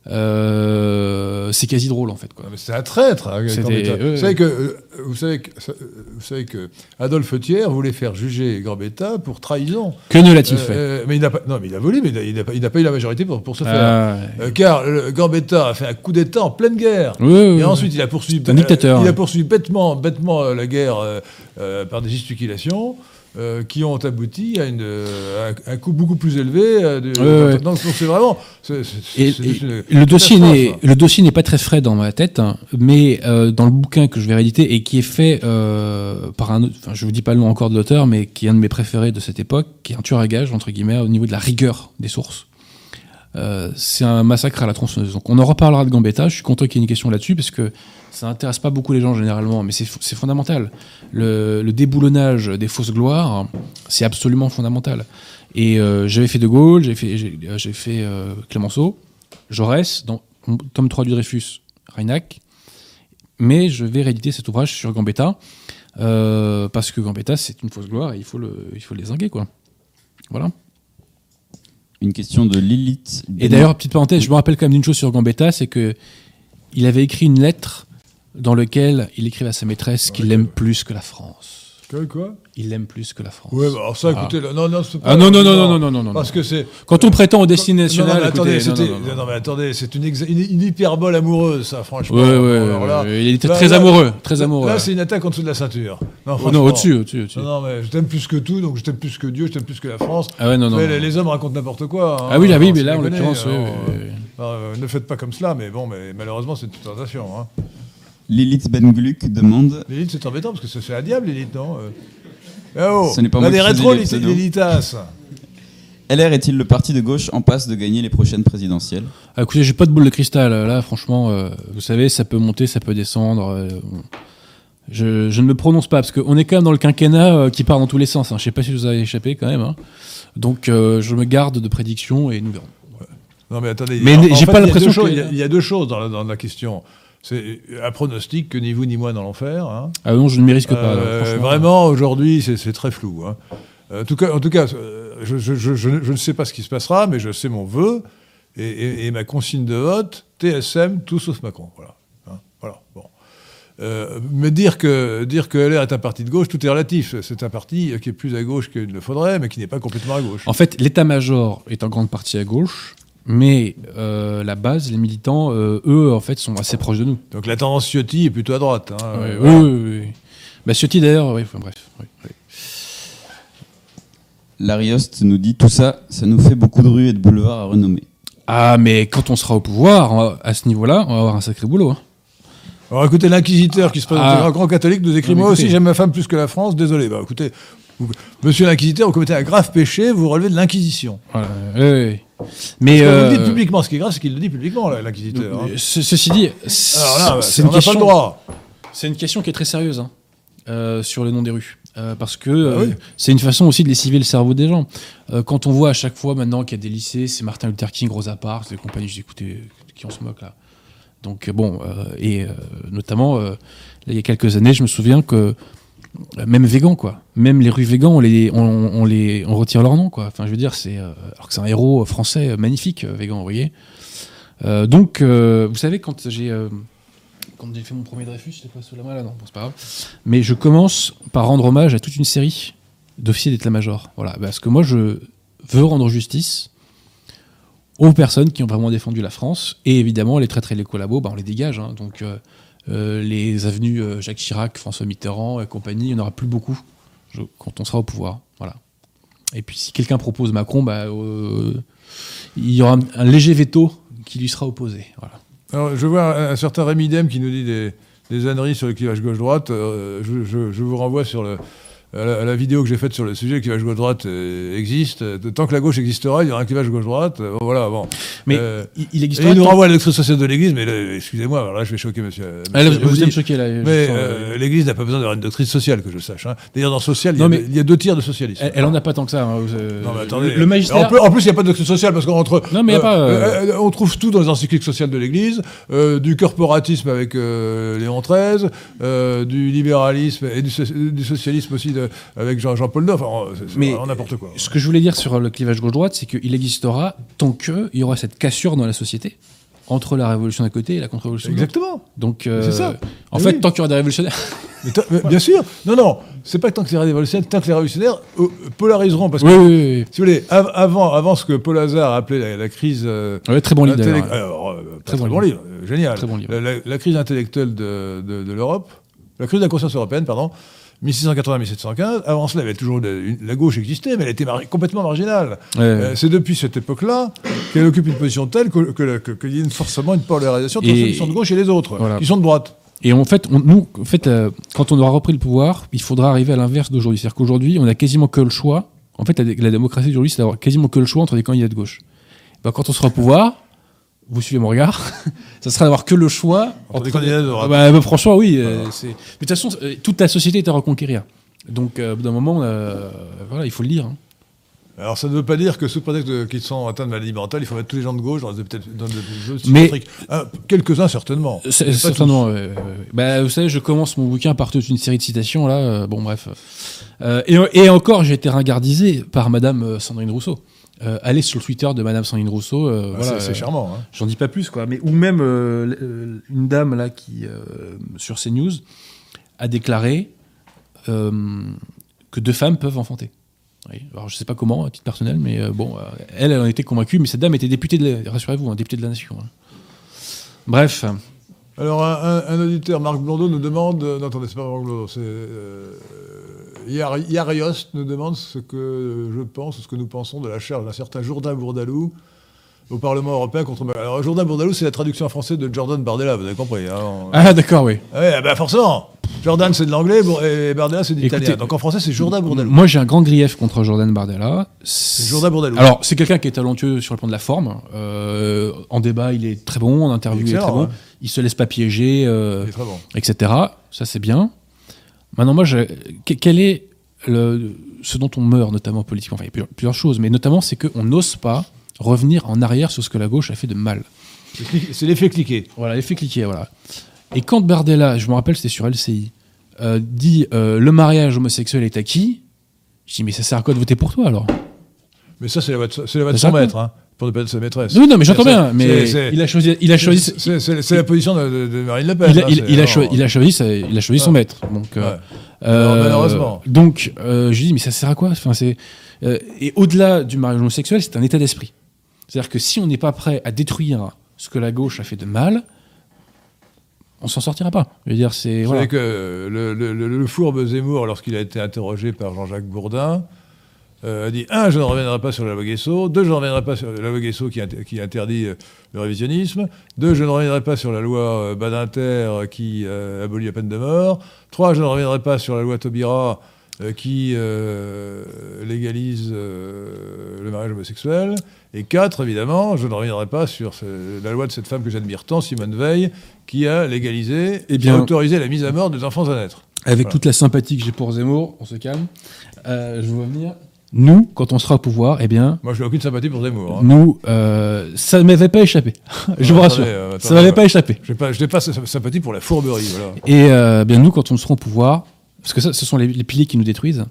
Euh, c'est quasi drôle en fait. Quoi. Mais C'est un traître. hein, Gambetta. ouais, vous, savez que, euh, vous, savez que, euh, vous savez que Adolphe Thiers voulait faire juger Gambetta pour trahison. Que ne l'a-t-il Euh, fait? euh, mais il pas, non, mais il a volé, mais il n'a pas, eu la majorité pour, pour ce faire. Ah, Euh, car Gambetta a fait un coup d'État en pleine guerre. oui, oui, Et oui. ensuite, il a poursuivi, un dictateur, il a hein. poursuivi bêtement, bêtement euh, la guerre euh, euh, par des gesticulations euh, qui ont abouti à, une, euh, un, un coût beaucoup plus élevé. euh, de- ouais. donc, c'est vraiment. et une le dossier n'est hein. le dossier n'est pas très frais dans ma tête, hein, mais euh, dans le bouquin que je vais rééditer et qui est fait euh, par un, autre- enfin je vous dis pas le nom encore de l'auteur, mais qui est un de mes préférés de cette époque, qui est un tueur à gages entre guillemets au niveau de la rigueur des sources. Euh, c'est un massacre à la tronçonneuse. Donc on en reparlera de Gambetta. Je suis content qu'il y ait une question là-dessus parce que ça intéresse pas beaucoup les gens généralement, mais c'est fondamental. Le, déboulonnage des fausses gloires, c'est absolument fondamental. Et euh, j'avais fait De Gaulle, j'ai fait, euh, j'ai fait euh, Clémenceau, Jaurès, dans tome 3 du Dreyfus, Reinach. Mais je vais rééditer cet ouvrage sur Gambetta, parce que Gambetta, c'est une fausse gloire et il faut le, il faut le désinguer, quoi. Voilà. Une question de Lilith. Et d'ailleurs, petite parenthèse, je me rappelle quand même d'une chose sur Gambetta, c'est que il avait écrit une lettre dans laquelle il écrivait à sa maîtresse qu'il l'aime plus que la France. Que quoi Il l'aime plus que la France. Ouais, bah, alors ça, Ah. écoutez, non, non, pas- Ah non, non, non, non, non, non, non, non. Parce que c'est. Quand on prétend au destiné national, attendez, attendez, c'est une, une, une hyperbole amoureuse, ça, franchement. Ouais, ouais, Alors là- ouais, il était là- très là- amoureux, très amoureux. Là, c'est une attaque en dessous de la ceinture. Non, Oh, non, au-dessus, au-dessus. Non, mais je t'aime plus que tout, donc je t'aime plus que Dieu, je t'aime plus que la France. Ah ouais, non, non. Les, les hommes racontent n'importe quoi. hein. Ah oui, là, oui, mais là, en l'occurrence, oui, hein. oui, oui. Euh, ne faites pas comme cela, mais bon, mais malheureusement, c'est une tentation. Lilith Ben Gluck demande L'élite, c'est embêtant parce que c'est un diable, l'élite, non euh. Eh oh, Ce n'est pas on moi des pseudos. l'élitas. LR est-il le parti de gauche en passe de gagner les prochaines présidentielles Ah, écoutez, j'ai pas de boule de cristal. Là, franchement, euh, vous savez, ça peut monter, ça peut descendre. euh, je, je ne me prononce pas parce qu'on est quand même dans le quinquennat euh, qui part dans tous les sens. Hein. Je sais pas si vous avez échappé quand même. hein. Donc, euh, je me garde de prédictions et nous verrons. Non, mais attendez. Mais j'ai pas il y a l'impression deux choses- que- Il y a- il y, a deux choses dans la, dans la question. C'est un pronostic que ni vous ni moi dans l'enfer. Hein. Ah non, je ne m'y risque pas. Euh, vraiment, aujourd'hui, c'est très flou. hein. En tout cas, en tout cas euh, je, je- je- je ne- je ne sais pas ce qui se passera, mais je sais mon vœu et, et- et ma consigne de vote TSM, tout sauf Macron. Voilà. Hein, voilà. Bon. Euh, mais dire que, dire que LR est un parti de gauche, tout est relatif. C'est un parti qui est plus à gauche qu'il ne le faudrait, mais qui n'est pas complètement à gauche. En fait, l'état-major est en grande partie à gauche, mais euh, la base, les militants, euh, eux, en fait, sont assez proches de nous. Donc la tendance Ciotti est plutôt à droite. hein. Ouais, Voilà. oui, oui, oui. Bah, Ciotti, d'ailleurs, oui, enfin, bref. oui, oui. L'Arioste nous dit tout ça, ça nous fait beaucoup de rues et de boulevards à renommer. Ah, mais quand on sera au pouvoir, à ce niveau-là, on va avoir un sacré boulot. hein. Alors écoutez, l'inquisiteur qui se présente Ah. un grand catholique nous écrit Moi aussi j'aime ma femme plus que la France, désolé. Bah écoutez, vous- monsieur l'inquisiteur, vous commettez un grave péché, vous relevez de l'inquisition. Voilà, ouais, ouais. Mais euh, Vous le dites publiquement, ce qui est grave, c'est qu'il le dit publiquement, là, l'inquisiteur. hein. ce- ceci dit, là, c'est on une pas question. le droit. C'est une question qui est très sérieuse hein, euh, sur le nom des rues. Euh, parce que Ah euh, oui. c'est une façon aussi de lessiver le cerveau des gens. Euh, quand on voit à chaque fois maintenant qu'il y a des lycées, c'est Martin Luther King, Rosa Parks, des compagnies, je dis écoutez, qui on se moque là Donc euh, bon, euh, et euh, notamment, euh, là, il y a quelques années, je me souviens que euh, même végan quoi, même les rues végans, on les, on, les, on retire leur nom quoi. Enfin, je veux dire, c'est euh, alors que c'est un héros français euh, magnifique, euh, végan, vous voyez. Donc, vous savez, quand j'ai quand j'ai fait mon premier Dreyfus, je pas sous la main là, non, c'est pas grave. Mais je commence par rendre hommage à toute une série d'officiers d'état-major. Voilà, parce que moi, je veux rendre justice aux personnes qui ont vraiment défendu la France. Et évidemment, les traîtres et les collabos, bah, on les dégage. hein. donc, les avenues euh, Jacques Chirac, François Mitterrand et compagnie, il n'y en aura plus beaucoup quand on sera au pouvoir. Voilà. Et puis, si quelqu'un propose Macron, bah, euh, il y aura un, léger veto qui lui sera opposé. Voilà. Alors, je vois un, certain Rémi Dem qui nous dit des, des âneries sur le clivage gauche-droite. Euh, je, je- vous renvoie sur le, la, à la vidéo que j'ai faite sur le sujet. Le clivage gauche-droite euh, existe. Euh, Tant que la gauche existera, il y aura un clivage gauche-droite. Euh, voilà, bon. Mais Euh, il, existe il nous renvoie à doctrine sociale de l'Église, mais excusez-moi, là je vais choquer monsieur. Ah, là, monsieur vous me choquer là. mais euh, euh, l'Église n'a pas besoin d'avoir une doctrine sociale, que je sache. hein. D'ailleurs, dans social, il y, a, Non, mais- il y a deux tiers de socialisme. elle, elle en a pas tant que ça. hein, vous, euh, Non, mais attendez. Le, magistère. En plus, en plus, il n'y a pas de doctrine sociale parce qu'entre. Non, mais il y a pas, euh, on trouve tout dans les encycliques sociales de l'Église, euh, du corporatisme avec euh, Léon XIII, euh, du libéralisme et du, so- du socialisme aussi de- avec Jean- Jean-Paul c'est Mais- n'importe quoi. Ce que je voulais dire sur le clivage gauche-droite, c'est qu'il existera tant qu'il y aura cette cassure dans la société entre la révolution d'un côté et la contre-révolution de l'autre. Exactement. Donc, euh, C'est ça. en Mais fait, oui. tant qu'il y aura des révolutionnaires. Mais ta- mais bien sûr. Non, non. C'est pas tant que les révolutionnaires, tant que les révolutionnaires euh, polariseront. Parce que, oui, oui, oui. si vous voulez, av- avant, avant ce que Paul Hazard appelait la, la crise. euh, Ouais, très bon livre. Alors, euh, Très très, bon livre, euh, génial. Très bon livre. La, la- la crise intellectuelle de, de- de l'Europe, la crise de la conscience européenne, pardon, 1680-1715. Avant cela, il y avait toujours de- une- la gauche existait, mais elle était complètement marginale. Ouais. Euh, c'est depuis cette époque-là qu'elle occupe une position telle que- que que- qu'il y a forcément une polarisation entre ceux qui sont de gauche et les autres, Voilà. qui sont de droite. Et en fait, on- nous, en fait euh, quand on aura repris le pouvoir, il faudra arriver à l'inverse d'aujourd'hui. C'est-à-dire qu'aujourd'hui, on a quasiment que le choix. En fait, la, la démocratie d'aujourd'hui, c'est d'avoir quasiment que le choix entre des candidats de gauche. Ben, quand on sera au pouvoir, vous suivez mon regard, ça sera d'avoir que le choix Entre des candidats de droite. Bah, bah, franchement, oui. euh, c'est- Mais de toute façon, euh, toute la société est à reconquérir. Donc, euh, au bout d'un moment, euh, voilà, il faut le dire. hein. Alors, ça ne veut pas dire que sous prétexte qu'ils sont atteints de maladie mentale, il faut mettre tous les gens de gauche dans des, dans des jeux Mais-. Hein, Quelques-uns, certainement. C'est- Certainement. euh, bah, vous savez, je commence mon bouquin par toute une série de citations là. bon, bref. Et, et encore, j'ai été ringardisé par Madame Sandrine Rousseau. Euh, allez sur le Twitter de Madame Sandrine Rousseau. euh. Ah, voilà, c'est- euh, charmant. hein. J'en dis pas plus quoi. Mais ou même euh, euh, une dame là qui sur CNews a déclaré que deux femmes peuvent enfanter. Oui. Alors je sais pas comment, à titre personnel, mais bon, elle, elle en était convaincue. Mais cette dame était députée de, la- rassurez-vous, hein, députée de la nation. hein. Bref. Alors, un, un- un auditeur, Marc Blondeau, nous demande. Non, attendez, c'est pas Marc Blondeau, c'est. Yar- Yarios nous demande ce que je pense, ce que nous pensons de la charge d'un certain Jourdain Bourdalou au Parlement européen contre. Alors, Jourdain Bourdalou, c'est la traduction en français de Jordan Bardella, vous avez compris. Hein on- Ah d'accord, oui. Ah ouais, bah forcément Jordan, c'est de l'anglais et Bardella, c'est de l'italien. Donc, en français, c'est Jourdain Bourdalou. Moi, j'ai un grand grief contre Jordan Bardella. Jourdain Bourdalou. Alors, c'est quelqu'un qui est talentueux sur le plan de la forme. Euh, en débat, il est très bon. En interview, il est très bon. ouais. Il se laisse pas piéger, euh, Il est très bon. etc. Ça, c'est bien. Maintenant, moi, je- quel est le, ce dont on meurt, notamment politiquement? Enfin, il y a plusieurs- plusieurs choses, mais notamment, c'est qu'on n'ose pas revenir en arrière sur ce que la gauche a fait de mal. C'est l'effet cliqué. Voilà, l'effet cliquet, voilà. Et quand Bardella, je me rappelle, c'était sur LCI, euh, dit euh, le mariage homosexuel est acquis, je dis mais ça sert à quoi de voter pour toi alors? Mais ça, c'est la voix de, c'est la voix de Ça son maître, hein, pour ne pas être sa maîtresse. Oui, non, mais j'entends bien, mais il a choisi, il a choisi, C'est la position de, de- Marine Le Pen. il a, hein, il- c'est- il a alors, choi- il a choisi, sa- il a choisi son maître. Donc, euh, Ouais. euh, malheureusement. Donc, euh, je lui dis mais ça sert à quoi? Enfin, c'est euh, et au-delà du mariage homosexuel, c'est un état d'esprit. C'est-à-dire que si on n'est pas prêt à détruire ce que la gauche a fait de mal, on s'en sortira pas. Je veux dire, c'est voilà. que le, le- le- le fourbe Zemmour, lorsqu'il a été interrogé par Jean-Jacques Bourdin, euh, a dit un, je ne reviendrai pas sur la loi Guesso. Deux, je ne reviendrai pas sur la loi Guesso qui, int- qui interdit euh, le révisionnisme. Deux, je ne reviendrai pas sur la loi euh, Badinter euh, qui abolit la peine de mort. Trois, je ne reviendrai pas sur la loi Taubira qui légalise le mariage homosexuel. Et quatre, évidemment, je ne reviendrai pas sur ce- la loi de cette femme que j'admire tant, Simone Veil, qui a légalisé, Eh qui a bien- autorisé la mise à mort des enfants à naître. Avec Voilà. toute la sympathie que j'ai pour Zemmour, on se calme. Je vois venir. Nous, quand on sera au pouvoir, eh bien, Moi, je n'ai aucune sympathie pour Zemmour. hein. nous, euh, ça ne m'avait pas échappé. je vous attendez, rassure. euh, ça attendez, m'avait ouais. pas échappé. Je n'ai pas, pas sy- sympathie pour la fourberie. Voilà. Et euh, bien nous, quand on sera au pouvoir, parce que ça, ce sont les, les piliers qui nous détruisent.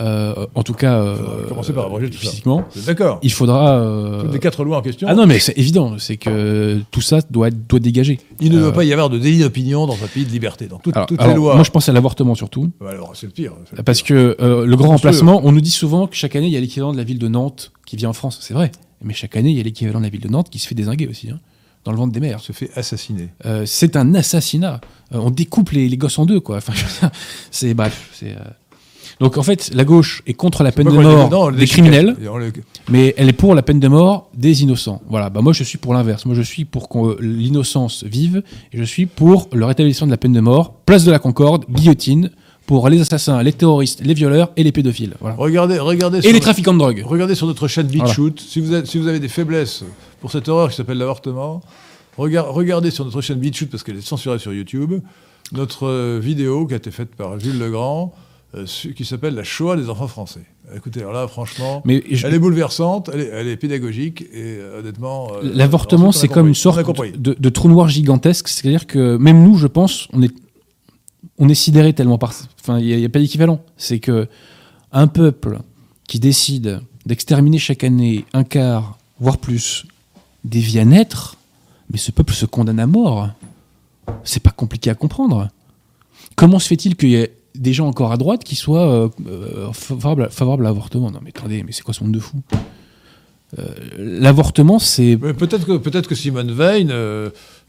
Euh, en tout cas, euh, commencer par abroger tout physiquement, D'accord. il faudra. euh, Toutes les quatre lois en question. Ah non, mais c'est évident, c'est que tout ça doit, être- doit dégager. Il ne Euh, doit pas y avoir de délit d'opinion dans un pays de liberté. Dans toutes, Alors, toutes alors, les lois. Moi, je pense à l'avortement surtout. Bah alors, c'est le pire. le Parce pire. que euh, le grand remplacement, on nous dit souvent que chaque année, il y a l'équivalent de la ville de Nantes qui vient en France. C'est vrai. Mais chaque année, il y a l'équivalent de la ville de Nantes qui se fait désinguer aussi, hein, dans le ventre des mères. se fait assassiner. Euh, c'est un assassinat. Euh, on découpe les, les gosses en deux, quoi. Enfin, c'est bref. C'est, euh, Donc en fait, la gauche est contre la peine de mort dedans, des criminels, le- mais elle est pour la peine de mort des innocents. Voilà. Bah moi, je suis pour l'inverse. Moi, je suis pour que l'innocence vive, et je suis pour le rétablissement de la peine de mort. Place de la Concorde, guillotine pour les assassins, les terroristes, les violeurs et les pédophiles. Voilà. Regardez, regardez. Et les le- trafiquants de drogue. Regardez sur notre chaîne Voilà. BitChute, si, vous êtes- si vous avez des faiblesses pour cette horreur qui s'appelle l'avortement, regard- regardez sur notre chaîne BitChute, parce qu'elle est censurée sur YouTube, notre euh, vidéo qui a été faite par Jules Legrand, euh, qui s'appelle La Shoah des enfants français. Écoutez, alors là, franchement, Mais je- elle est bouleversante, elle est, elle est pédagogique, et euh, honnêtement... euh, L'avortement, c'est comme une sorte de trou noir gigantesque. C'est-à-dire que même nous, je pense, on est, on est sidéré tellement par. Enfin, il n'y a, pas d'équivalent. C'est que un peuple qui décide d'exterminer chaque année un quart, voire plus, des vies à naître, mais ce peuple se condamne à mort. C'est pas compliqué à comprendre. Comment se fait-il qu'il y ait des gens encore à droite qui soient euh, euh, favorables, à- favorables à l'avortement Non, mais attendez, mais c'est quoi ce monde de fou Euh, L'avortement, c'est Peut-être que, peut que Simone Veil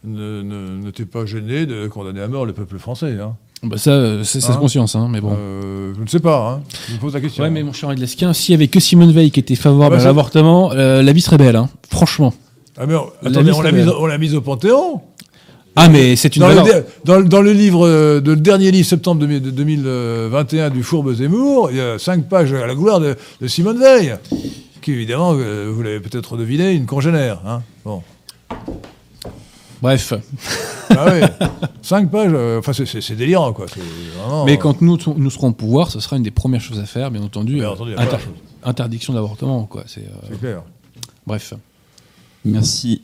n'était pas gênée de condamner à mort le peuple français. Hein. Bah ça, c'est sa Hein conscience, hein, mais bon. Euh, je ne sais pas, hein. je me pose la question. ouais, mais mon cher Lesquin, s'il y avait que Simone Veil qui était favorable Bah, à l'avortement, euh, la vie serait belle, hein. franchement. Ah, mais on, attendez, l'a mise, on l'a mise au Panthéon. Ah, mais c'est une Dans le, valeur. dans, le- dans le livre, euh, de, le dernier livre, septembre 2000 de 2021 du Fourbe Zemmour, il y a cinq pages à la gloire de, de Simone Veil, qui évidemment, euh, vous l'avez peut-être deviné, une congénère. Hein. Bon. Bref. Ah oui, cinq pages, euh, enfin c'est- délirant quoi. vraiment- Mais quand nous, nous serons au pouvoir, ce sera une des premières choses à faire, bien entendu. Bien inter- de interdiction d'avortement, quoi. C'est, euh, C'est clair. bref. Merci.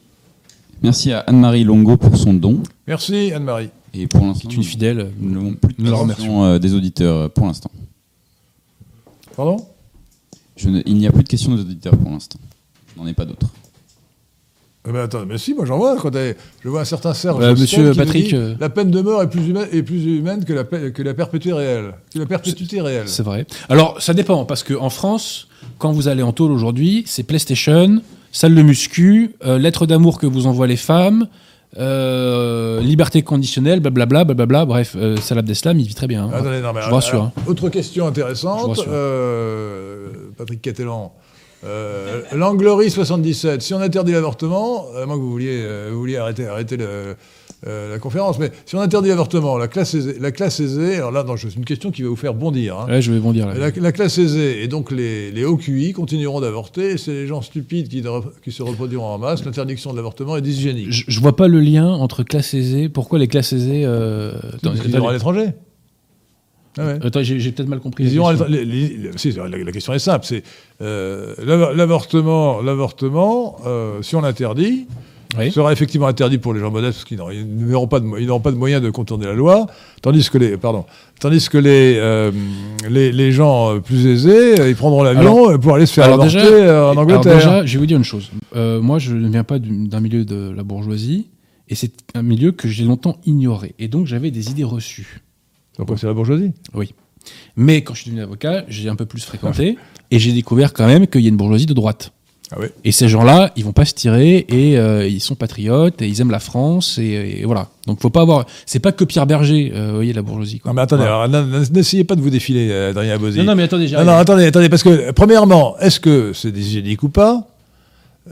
Merci à Anne-Marie Longo pour son don. Merci Anne-Marie. Et pour l'instant, C'est une fidèle. nous n'avons plus de questions euh, des auditeurs euh, pour l'instant. Pardon? Je ne- il n'y a plus de questions des auditeurs pour l'instant. Je n'en ai pas d'autres. Eh ben, attends, mais si, moi j'en vois. Quand je vois un certain Serge. Euh, monsieur qui me Patrick, dit, euh, La peine de mort est plus humaine, est plus humaine que, la, que la perpétuité réelle. Que la perpétuité réelle. C'est vrai. Alors, ça dépend, parce qu'en France, quand vous allez en tôle aujourd'hui, c'est PlayStation, salle de muscu, euh, lettre d'amour que vous envoient les femmes, euh, liberté conditionnelle, blablabla, blablabla. Bref, euh, Salah Abdeslam, il vit très bien. hein. Attendez, non, mais Je vous rassure. Autre question intéressante. Patrick Catelan. Euh, L'Anglerie 77. Si on interdit l'avortement, à moins que vous vouliez, vous vouliez arrêter, arrêter le- euh, la conférence, mais si on interdit l'avortement, la classe aisée, la classe aisée alors là, c'est une question qui va vous faire bondir. hein. Ouais, je vais bondir là. La, la classe aisée et donc les, les hauts QI continueront d'avorter. C'est les gens stupides qui, se reproduiront en masse. L'interdiction de l'avortement est dyshygiénique. Je, je vois pas le lien entre classe aisée. Pourquoi les classes aisées euh... iront à l'étranger. Ah ouais. Attends, j'ai peut-être mal compris. La question. l'étra- les- les- les- si, la, la question est simple. C'est euh, l'avor- l'avortement. L'avortement, euh, si on l'interdit, Oui. sera effectivement interdit pour les gens modestes parce qu'ils n'auront- pas de pas moyens de contourner la loi, tandis que les pardon, tandis que les euh, les, les gens euh, plus aisés, euh, ils prendront l'avion pour aller se faire alors avorter déjà- en Alors Angleterre. déjà, je vais vous dire une chose. Euh, moi, je ne viens pas du- d'un milieu de la bourgeoisie, et c'est un milieu que j'ai longtemps ignoré. Et donc, j'avais des idées reçues. Donc c'est la bourgeoisie. Oui. Mais quand je suis devenu avocat, j'ai un peu plus fréquenté, et j'ai découvert quand même qu'il y a une bourgeoisie de droite. Ah oui. Et ces gens-là, ils vont pas se tirer et euh, ils sont patriotes et ils aiment la France et, et voilà. Donc faut pas avoir. C'est pas que Pierre Berger, euh, vous voyez la bourgeoisie. Quoi. Non, mais attendez, n'essayez pas de vous défiler, euh, Adrien. Non, non, mais attendez, Non, non, attendez, attendez, parce que, premièrement, est-ce que c'est déshygiénique ou pas?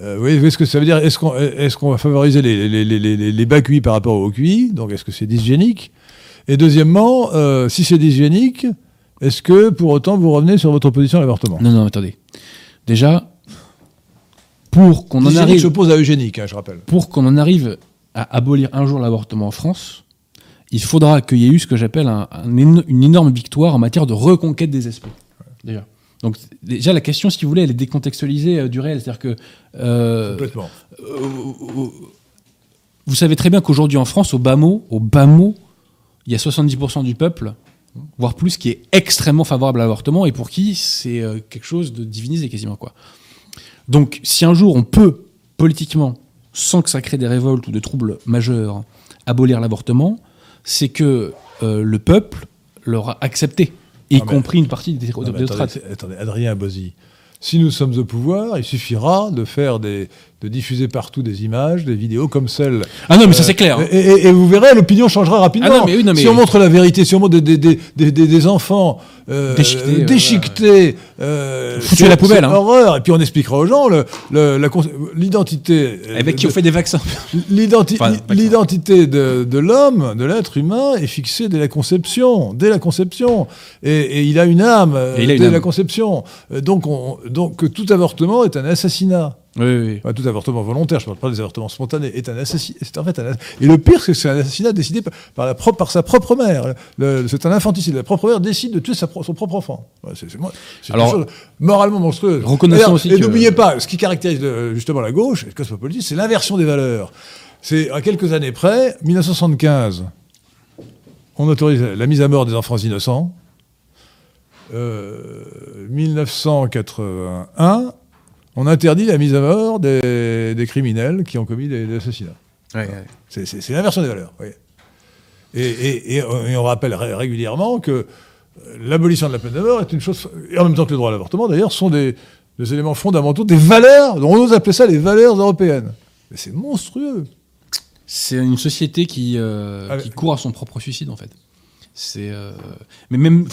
Euh, Oui, est-ce que ça veut dire, est-ce qu'on est qu'on va favoriser les, les, les, les, les- les bas cuits par rapport aux cuits Donc, est-ce que c'est dyshygiénique Et deuxièmement, euh, si c'est dyshygiénique, est-ce que pour autant vous revenez sur votre position à l'avortement? Non, non, attendez. Déjà, pour qu'on en arrive, s'oppose à eugénique, hein, je rappelle. pour qu'on en arrive à abolir un jour l'avortement en France, il faudra qu'il y ait eu ce que j'appelle un- un éno- une énorme victoire en matière de reconquête des esprits. Déjà. Donc déjà la question, si vous voulez, elle est décontextualisée euh, du réel, c'est-à-dire que euh, Complètement. vous savez très bien qu'aujourd'hui en France, au bas mot, au bas mot, il y a 70% du peuple, voire plus, qui est extrêmement favorable à l'avortement et pour qui c'est euh, quelque chose de divinisé quasiment quoi. Donc si un jour on peut politiquement, sans que ça crée des révoltes ou des troubles majeurs, abolir l'avortement, c'est que euh, le peuple l'aura accepté, y Non, mais- compris une partie des, Non, des mais strates. attendez, attendez, Adrien Abosi. Si nous sommes au pouvoir, il suffira de faire des, de diffuser partout des images, des vidéos comme celles Ah non mais ça c'est clair. hein. Et, et- et vous verrez, l'opinion changera rapidement. Ah non, mais oui, non, mais- Si on montre la vérité, si on montre des, des, des, des- enfants euh, Déchiquetés, euh, déchiquetés, euh, Foutus à la poubelle, hein. horreur. Et puis on expliquera aux gens le- le- l'identité. euh, Avec qui on fait des vaccins. L'identi- Enfin. L'identité de, de l'homme, de l'être humain, est fixée dès la conception, dès la conception, et, et il a une âme euh, dès âme. la conception. Euh, Donc, on- donc tout avortement est un assassinat. Oui, oui. Enfin, tout avortement volontaire, je ne parle pas des avortements spontanés, est un assassinat. C'est en fait un Et le pire, c'est que c'est un assassinat décidé par, la par sa propre mère. C'est un infanticide. La propre mère décide de tuer sa pro- son propre enfant. Ouais, c'est, Alors, une chose moralement monstrueuse. reconnaissons D'ailleurs, aussi Et que- n'oubliez pas, ce qui caractérise euh, justement la gauche, le cosmopolitisme, c'est l'inversion des valeurs. C'est à quelques années près, 1975, on autorise la mise à mort des enfants innocents. Euh, 1981, on interdit la mise à mort des, des criminels qui ont commis des, des assassinats. C'est, l'inversion des valeurs. oui. Et, et- et on- et on rappelle ré- régulièrement que euh, l'abolition de la peine de mort est une chose, et en même temps que le droit à l'avortement d'ailleurs, sont des, des éléments fondamentaux, des valeurs, on ose appeler ça les valeurs européennes. Mais c'est monstrueux. C'est une société qui, euh, Ah, qui court à son propre suicide en fait. C'est, euh, mais même,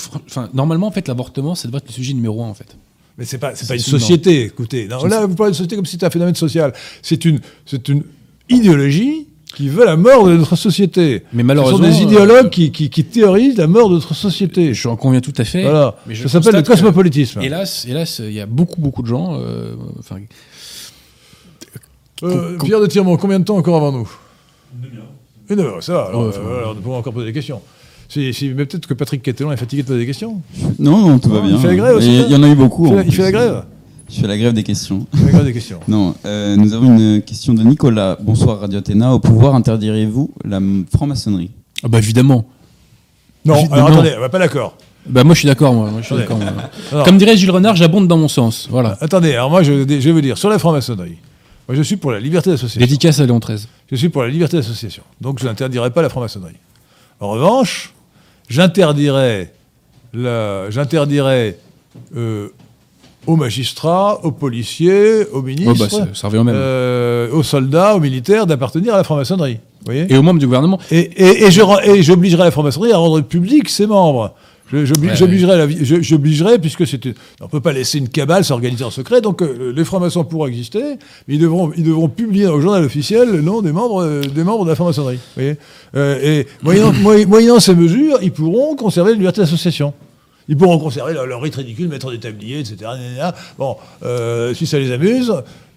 normalement en fait, l'avortement, ça devrait être le sujet numéro un en fait. Mais c'est pas, c'est pas une non. société, écoutez. Non, Je là, vous parlez de société comme si c'était un phénomène social. C'est une, c'est une idéologie qui veut la mort de notre société. Mais Ce malheureusement, sont des euh, idéologues qui, qui, qui théorisent la mort de notre société. J'en conviens tout à fait. Voilà. mais je Ça s'appelle le que- cosmopolitisme. Hélas, hélas, il y a beaucoup, beaucoup de gens. euh, enfin, Euh, Pierre de Tirmont, combien de temps encore avant nous? Une demi-heure. Une heure, ça va. Alors, Ouais, enfin, euh, alors, nous pouvons encore poser des questions. Mais peut-être que Patrick Catellon est fatigué de poser des questions. Non, non, tout va bien. il fait la grève aussi, Il y en a eu beaucoup. Il fait, la- il fait la plus. grève Je fais la grève des questions. La grève des questions. Non, euh, nous avons une question de Nicolas. Bonsoir Radio Athéna. Au pouvoir interdirez-vous la franc-maçonnerie? Ah bah évidemment. Non, Ju- alors non. attendez, on va pas d'accord. Bah moi je suis d'accord. Moi, Moi, je suis d'accord, Comme dirait Gilles Renard, j'abonde dans mon sens. Voilà. Attendez, alors moi je, je vais vous dire, sur la franc-maçonnerie, moi je suis pour la liberté d'association. Dédicace à Léon XIII. Je suis pour la liberté d'association. Donc je n'interdirai pas la franc-maçonnerie. En revanche, j'interdirai la- j'interdirai euh, aux magistrats, aux policiers, aux Oh, ministres, bah, ça, ça revient au même. euh, aux soldats, aux militaires d'appartenir à la franc-maçonnerie. Et aux membres du gouvernement. et, et j'obligerai la franc-maçonnerie à rendre public ses membres. Ouais, J'obligerai, j'obligerai, puisque une- on ne peut pas laisser une cabale s'organiser en secret, donc euh, les francs-maçons pourront exister, mais ils devront, ils devront publier au journal officiel le nom des membres, euh, des membres de la franc-maçonnerie. Euh, et moyennant, moy- moyennant ces mesures, ils pourront conserver la liberté d'association. Ils pourront conserver leur, leur rite ridicule, mettre des tabliers, etc. Bon, si ça les amuse,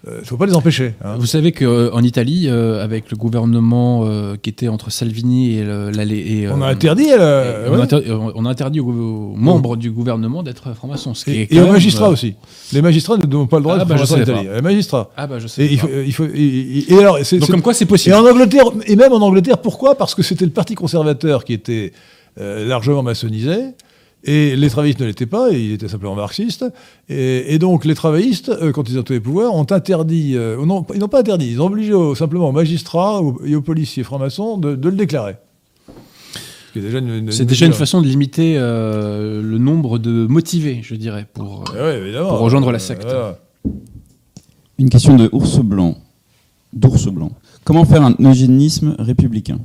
il ne faut pas les empêcher. hein. Vous savez qu'en Italie, euh, avec le gouvernement euh, qui était entre Salvini et, la- et, euh, On a interdit. euh, et on, a euh, on interdit aux, aux membres du gouvernement d'être est Et, et aux magistrats euh, aussi. Les magistrats ne n'ont pas le droit Ah, de bah, je savais Italie. Les magistrats. Ah bah je sais. Et, il pas. faut, il faut- et, et- et alors, c'est, Donc comme quoi c'est et possible. en Angleterre, et même en Angleterre, pourquoi? Parce que c'était le parti conservateur qui était euh, largement maçonnisé. Et les travaillistes ne l'étaient pas, ils étaient simplement marxistes. Et, et donc les travaillistes, euh, quand ils ont été au pouvoir, ont interdit, euh, non, ils n'ont pas interdit, ils ont obligé au- simplement aux magistrats aux- et aux policiers francs-maçons de, de le déclarer. Déjà une- une- C'est déjà une façon de limiter euh, le nombre de motivés, je dirais, pour. ouais. Pour rejoindre la Euh, secte. voilà. Une question de ours blanc. D'ours blanc. Comment faire un eugénisme républicain?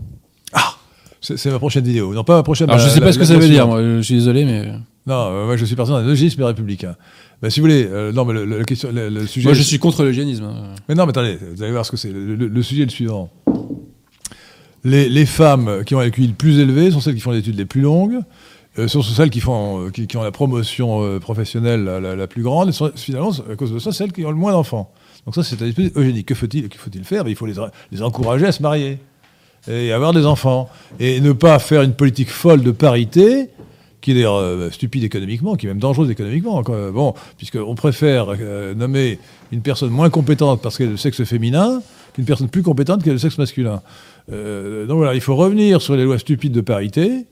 C'est ma prochaine vidéo. Non, pas ma prochaine. Alors, je la- sais pas la- ce que ça veut dire, moi, je suis désolé, mais. Non, euh, moi je suis partisan d'un eugénisme républicain. Ben, si vous voulez, euh, non, mais le, question, le, le sujet. Moi, je suis contre l'eugénisme. hein. Mais non, mais attendez, vous allez voir ce que c'est. Le, sujet est le suivant. Les, les femmes qui ont un QI le plus élevé sont celles qui font les études les plus longues, euh, sont celles qui, font, euh, qui, qui ont la promotion euh, professionnelle la, la- la plus grande, et sont finalement, à cause de ça, celles qui ont le moins d'enfants. Donc ça, c'est un espèce eugénique. Que faut-il faut-il faire? Ben, Il faut les, les encourager à se marier et avoir des enfants. Et ne pas faire une politique folle de parité, qui est d'ailleurs euh, stupide économiquement, qui est même dangereuse économiquement. Bon, puisqu'on préfère euh, nommer une personne moins compétente parce qu'elle est de sexe féminin qu'une personne plus compétente qu'elle est de sexe masculin. Euh, donc voilà, il faut revenir sur les lois stupides de parité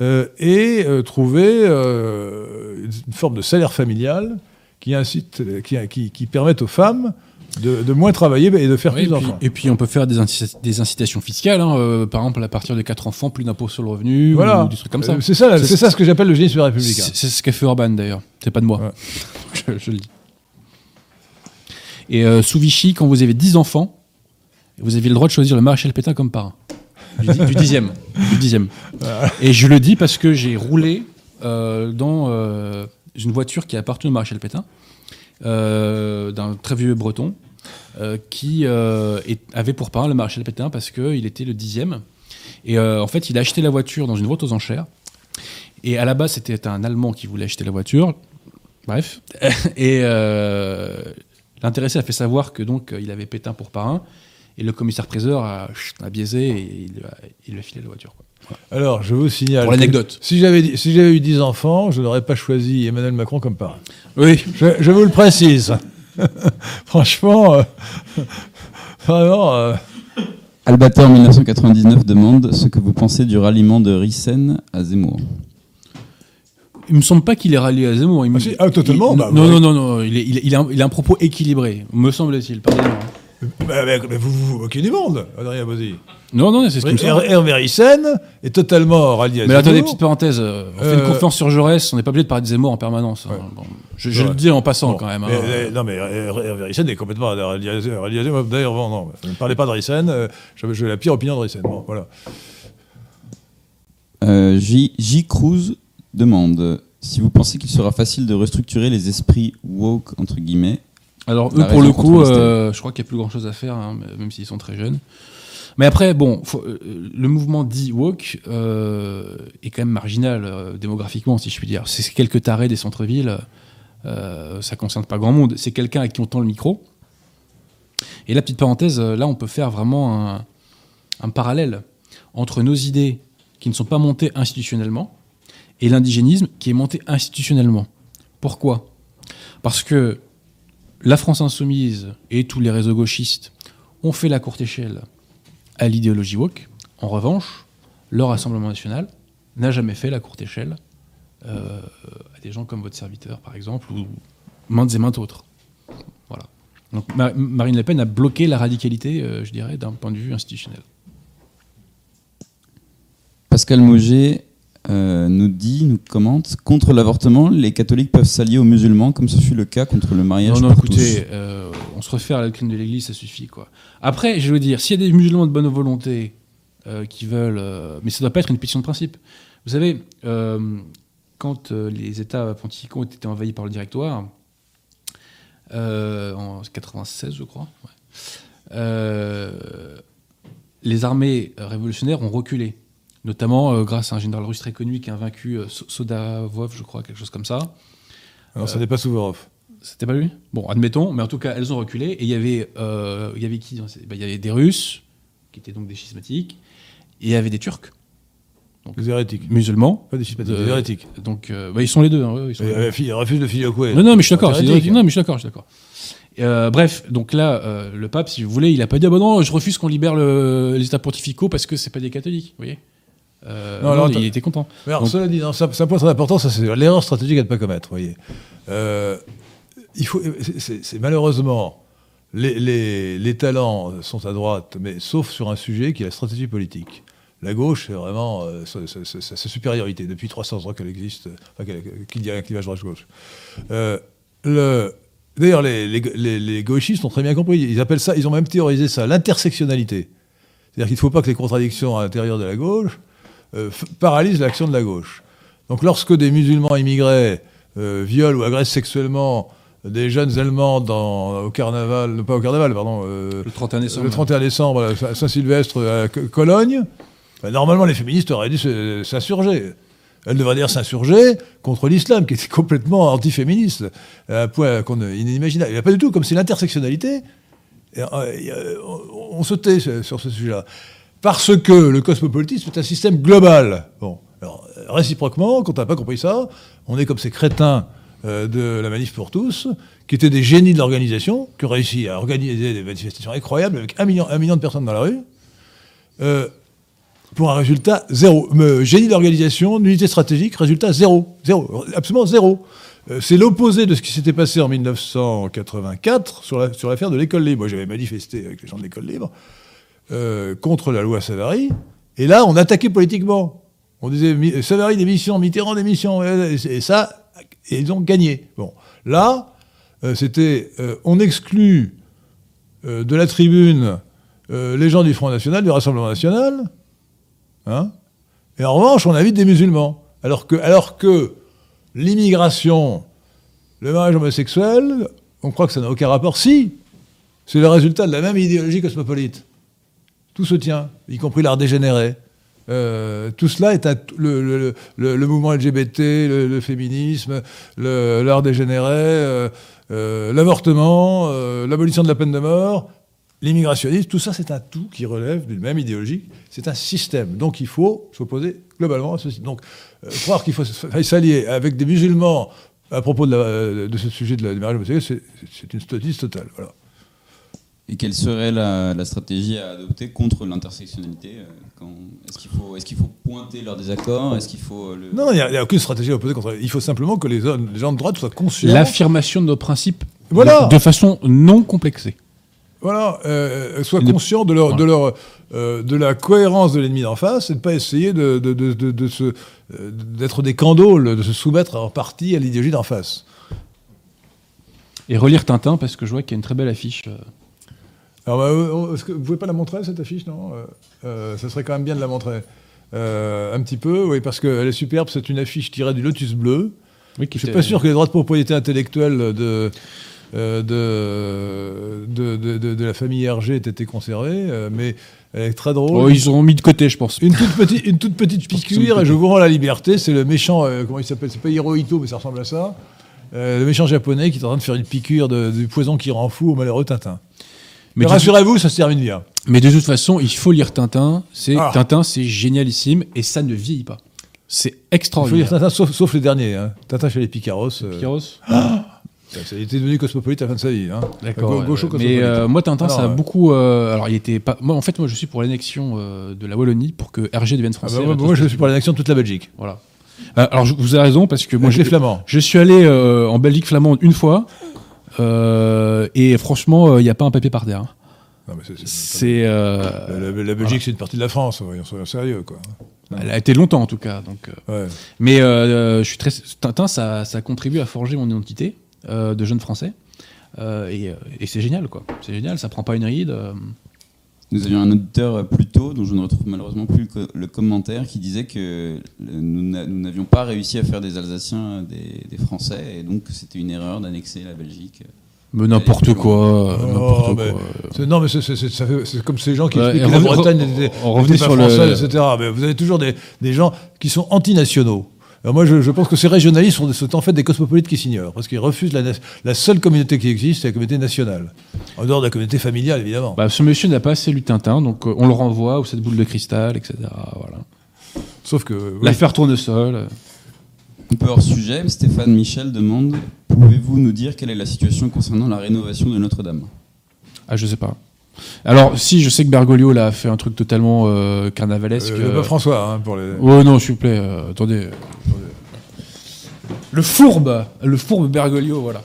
et trouver une forme de salaire familial qui incite, qui, qui, qui permette aux femmes de, de moins travailler et de faire Ouais, plus d'enfants. et puis, on peut faire des, incita- des incitations fiscales. hein, euh, par exemple, à partir de 4 enfants, plus d'impôts sur le revenu, Voilà, ou des trucs comme ça. Euh, C'est ça, C'est- ça ce que j'appelle le génie républicain. C'est c'est ce qu'a fait Orban d'ailleurs. C'est pas de moi. Ouais. je, je le dis. Et euh, sous Vichy, quand vous avez 10 enfants, vous aviez le droit de choisir le maréchal Pétain comme parrain. Du, di- du dixième. Du dixième. Et je le dis parce que j'ai roulé euh, dans une voiture qui appartenait au maréchal Pétain, d'un très vieux breton, euh, qui euh, avait pour parrain le maréchal Pétain parce qu'il était le dixième. Et euh, en fait, il a acheté la voiture dans une vente aux enchères. Et à la base, c'était un Allemand qui voulait acheter la voiture. Bref. Et euh, l'intéressé a fait savoir que donc euh, il avait Pétain pour parrain. Et le commissaire-priseur a, a biaisé et il, a- lui a filé la voiture. Alors, je vous signale. Pour l'anecdote. Si j'avais si eu 10 enfants, je n'aurais pas choisi Emmanuel Macron comme parrain. Oui. Je, je vous le précise. Franchement, euh, vraiment. euh, Albator 1999 demande ce que vous pensez du ralliement de Rissen à Zemmour. Il me semble pas qu'il est rallié à Zemmour. Il me- Ah si, ah, totalement, il- bah, non, ouais. non, non, non. Il, est- il, est- il a un, il a un propos équilibré, me semble-t-il. Pardonnez-moi. Bah, bah, mais vous vous moquez du monde, Adrien Bozzi. Non, non, c'est ce qui me semble. Her- Hervé est totalement rallié à Mais attendez, petite parenthèse. euh, On fait Euh, une conférence sur Jaurès, on n'est pas obligé de parler de Zemmour en permanence. hein. Ouais. Bon, je je Ouais. le dis en passant Bon, quand même. hein. mais, euh, non, mais Hervé est complètement rallié à Zemmour. D'ailleurs, bon, non, ne parlez pas euh, J'avais j'ai la pire opinion de Ryssen. Bon, voilà. Euh, J. J. Cruz demande si vous pensez qu'il sera facile de restructurer les esprits woke, entre guillemets. Alors eux, pour le coup, euh, je crois qu'il n'y a plus grand-chose à faire, hein, même s'ils sont très jeunes. Mais après, bon, faut- euh, le mouvement dit woke euh, est quand même marginal démographiquement, si je puis dire. C'est quelques tarés des centres-villes, ça concerne pas grand monde. C'est quelqu'un à qui on tend le micro. Et la petite parenthèse, là, on peut faire vraiment un, un parallèle entre nos idées qui ne sont pas montées institutionnellement et l'indigénisme qui est monté institutionnellement. Pourquoi? Parce que la France insoumise et tous les réseaux gauchistes ont fait la courte échelle à l'idéologie woke. En revanche, le Rassemblement national n'a jamais fait la courte échelle euh, à des gens comme votre serviteur, par exemple, ou maintes et maintes autres. Voilà. Donc Ma- Marine Le Pen a bloqué la radicalité, euh, je dirais, d'un point de vue institutionnel. Pascal Mauger euh, nous dit, nous commente contre l'avortement, les catholiques peuvent s'allier aux musulmans, comme ce fut le cas contre le mariage Non, non, pour écoutez, euh, on se réfère à la doctrine de l'Église, ça suffit. quoi. Après, je veux dire, s'il y a des musulmans de bonne volonté euh, qui veulent... mais ça ne doit pas être une pétition de principe. Vous savez, quand les États pontificaux ont été envahis par le directoire, en 96, je crois, ouais, les armées révolutionnaires ont reculé, notamment euh, grâce à un général russe très connu qui a vaincu euh, So- Sodavov, je crois, quelque chose comme ça. Alors, ça n'est pas Souvorov. C'était pas lui? Bon, admettons, mais en tout cas, elles ont reculé. Et il y avait, euh, il y avait qui ben, Il y avait des Russes, qui étaient donc des schismatiques, et il y avait des Turcs, Des hérétiques. musulmans. Pas des schismatiques, Euh, des hérétiques. Donc, euh, ben, ils sont les deux. hein, ils sont Et, les deux. euh, fi- refuse de filer au couet. Non, non, mais je suis d'accord. Non, mais je suis d'accord, je suis d'accord. Euh, bref, donc là, euh, le pape, si vous voulez, il a pas dit ah bah non, je refuse qu'on libère le- les États pontificaux parce que c'est pas des catholiques, vous voyez. Euh, Non, non, alors, il était content. Mais alors, Donc- cela dit, non, c'est un point très important, ça c'est l'erreur stratégique à ne pas commettre, vous voyez. Euh, il faut, c'est- c'est c'est malheureusement, les, les- les talents sont à droite, mais sauf sur un sujet qui est la stratégie politique. La gauche, c'est vraiment euh, sa, sa- sa- sa supériorité, depuis 300 ans qu'elle existe, enfin, qu'il y a un clivage droite-gauche. Le- D'ailleurs, les, les, les- les gauchistes ont très bien compris. Ils appellent ça, ils ont même théorisé ça, l'intersectionnalité. C'est-à-dire qu'il ne faut pas que les contradictions à l'intérieur de la gauche euh, paralysent l'action de la gauche. Donc, lorsque des musulmans immigrés euh, violent ou agressent sexuellement des jeunes Allemands dans, au carnaval, pas au carnaval, pardon, euh, Le 31 décembre. le 31 décembre à Saint- Saint-Sylvestre à Co- Cologne, ben, normalement les féministes auraient dû s'insurger. Elles devraient dire s'insurger contre l'islam, qui était complètement antiféministe, à un point qu'on inimaginable. Il n'y a pas du tout, comme c'est l'intersectionnalité, on, on se tait sur sur ce sujet-là. Parce que le cosmopolitisme est un système global. Bon, alors, réciproquement, quand on n'a pas compris ça, on est comme ces crétins euh, de la manif pour tous, qui étaient des génies de l'organisation, qui ont réussi à organiser des manifestations incroyables avec un million, un million de personnes dans la rue, euh, pour un résultat zéro. Génie d'organisation, d'unité stratégique, résultat zéro. Zéro. Absolument zéro. Euh, c'est l'opposé de ce qui s'était passé en 1984 sur la- sur l'affaire de l'école libre. Moi, j'avais manifesté avec les gens de l'école libre euh, contre la loi Savary. Et là, on attaquait politiquement. On disait Savary démission, Mitterrand démission. Et, et ça, et ils ont gagné. Bon. Là, euh, c'était euh, on exclut de la tribune les gens du Front National, du Rassemblement National. Hein et en revanche, on invite des musulmans. Alors que, alors que l'immigration, le mariage homosexuel, on croit que ça n'a aucun rapport. Si, c'est le résultat de la même idéologie cosmopolite. Tout se tient, y compris l'art dégénéré. Euh, tout cela est un- le, le- mouvement LGBT, le, féminisme, l'art dégénéré, euh, euh, l'avortement, l'abolition de la peine de mort, l'immigrationnisme, tout ça c'est un tout qui relève d'une même idéologie, c'est un système. Donc il faut s'opposer globalement à ceci. Donc croire qu'il faut s'allier avec des musulmans à propos de, ce sujet de la, du mariage homosexuel, c'est- une sottise totale. Voilà. Et quelle serait la, la stratégie à adopter contre l'intersectionnalité euh, Est-ce qu'il faut, pointer leur désaccord Est-ce qu'il faut euh, le... Non, il n'y a, aucune stratégie à opposer contre. Il faut simplement que les, gens de droite soient conscients. L'affirmation de nos principes Voilà. de, de façon non complexée. Voilà, euh, soient Et de- conscients de, leur, Voilà. de, leur, euh, de la cohérence de l'ennemi d'en face et de ne pas essayer de, de, de, de- de se, euh, d'être des candoles, de se soumettre en partie à l'idéologie d'en face. Et relire Tintin, parce que je vois qu'il y a une très belle affiche. Alors, bah, euh, est-ce que vous pouvez pas la montrer, cette affiche, non? Euh, euh, Ça serait quand même bien de la montrer. Euh, un petit peu, oui, parce qu'elle est superbe. C'est une affiche tirée du Lotus Bleu. oui, qui Je suis pas sûr que les droits de propriété intellectuelle de, euh, de, de, de- la famille Hergé aient été conservés, mais elle est très drôle. Oh, ils ont mis de côté, je pense. Une toute petite, une toute petite piqûre et je vous rends la liberté. C'est le méchant, comment il s'appelle? C'est pas Hirohito, mais ça ressemble à ça. Le méchant japonais qui est en train de faire une piqûre de, du poison qui rend fou au malheureux Tintin. Mais rassurez-vous, ça se termine bien. mais de toute façon, il faut lire Tintin. C'est Ah. Tintin, c'est génialissime et ça ne vieillit pas. C'est Il faut lire extraordinaire. Tintin, sauf, sauf les derniers. Hein. Tintin chez les Picaros. euh, ça, ça, il était devenu cosmopolite à la fin de sa vie. Hein. D'accord. Go- ouais. Mais euh, moi, Tintin, Alors, ça a euh, beaucoup. euh, alors, il était pas. Moi, en fait, moi, je suis pour l'annexion euh, de la Wallonie pour que Hergé devienne Ah français. bah, à moi, je suis pour l'annexion de toute la Belgique. Voilà. Alors, je- vous avez raison parce que moi, j'ai flamand. Je suis allé en Belgique flamande une fois et franchement, il n'y a pas un papier par terre. hein. Non, mais c'est- c'est- C'est. euh, La, Belgique, c'est une partie de la France, voyons, soyons sérieux. Quoi. elle a été longtemps en tout cas. Donc, euh, Ouais. Mais euh, je suis très. Tintin, ça, ça contribue à forger mon identité euh, de jeune français. Euh, et euh, et c'est génial, quoi. C'est génial, ça prend pas une ride. Nous avions un auditeur plus tôt, dont je ne retrouve malheureusement plus le, co- le commentaire, qui disait que nous n'a- nous n'avions pas réussi à faire des Alsaciens des, des Français, et donc c'était une erreur d'annexer la Belgique. Mais n'importe quoi. Oh, mais Non, mais c'est- comme ces gens qui Ouais, expliquent que la Bretagne re- n'était on revenait n'était pas sur le- française, etc. Mais vous avez toujours des, des gens qui sont antinationaux. Alors moi, je, je pense que ces régionalistes sont, sont en fait des cosmopolites qui s'ignorent, parce qu'ils refusent la, la seule communauté qui existe, c'est la communauté nationale. En dehors de la communauté familiale, évidemment. Bah, ce monsieur n'a pas assez lu Tintin, donc euh, on le renvoie ou cette boule de cristal, etc. Voilà. Sauf que... oui. L'affaire tournesol. euh. Un peu hors sujet, mais Stéphane Michel demande Pouvez-vous nous dire quelle est la situation concernant la rénovation de Notre-Dame? Ah, je sais pas. Alors, si, je sais que Bergoglio là, a fait un truc totalement euh, carnavalesque. Euh, euh, pas François, hein, pour les... Oh non, s'il vous plaît, euh, attendez. Le fourbe, le fourbe Bergoglio, voilà.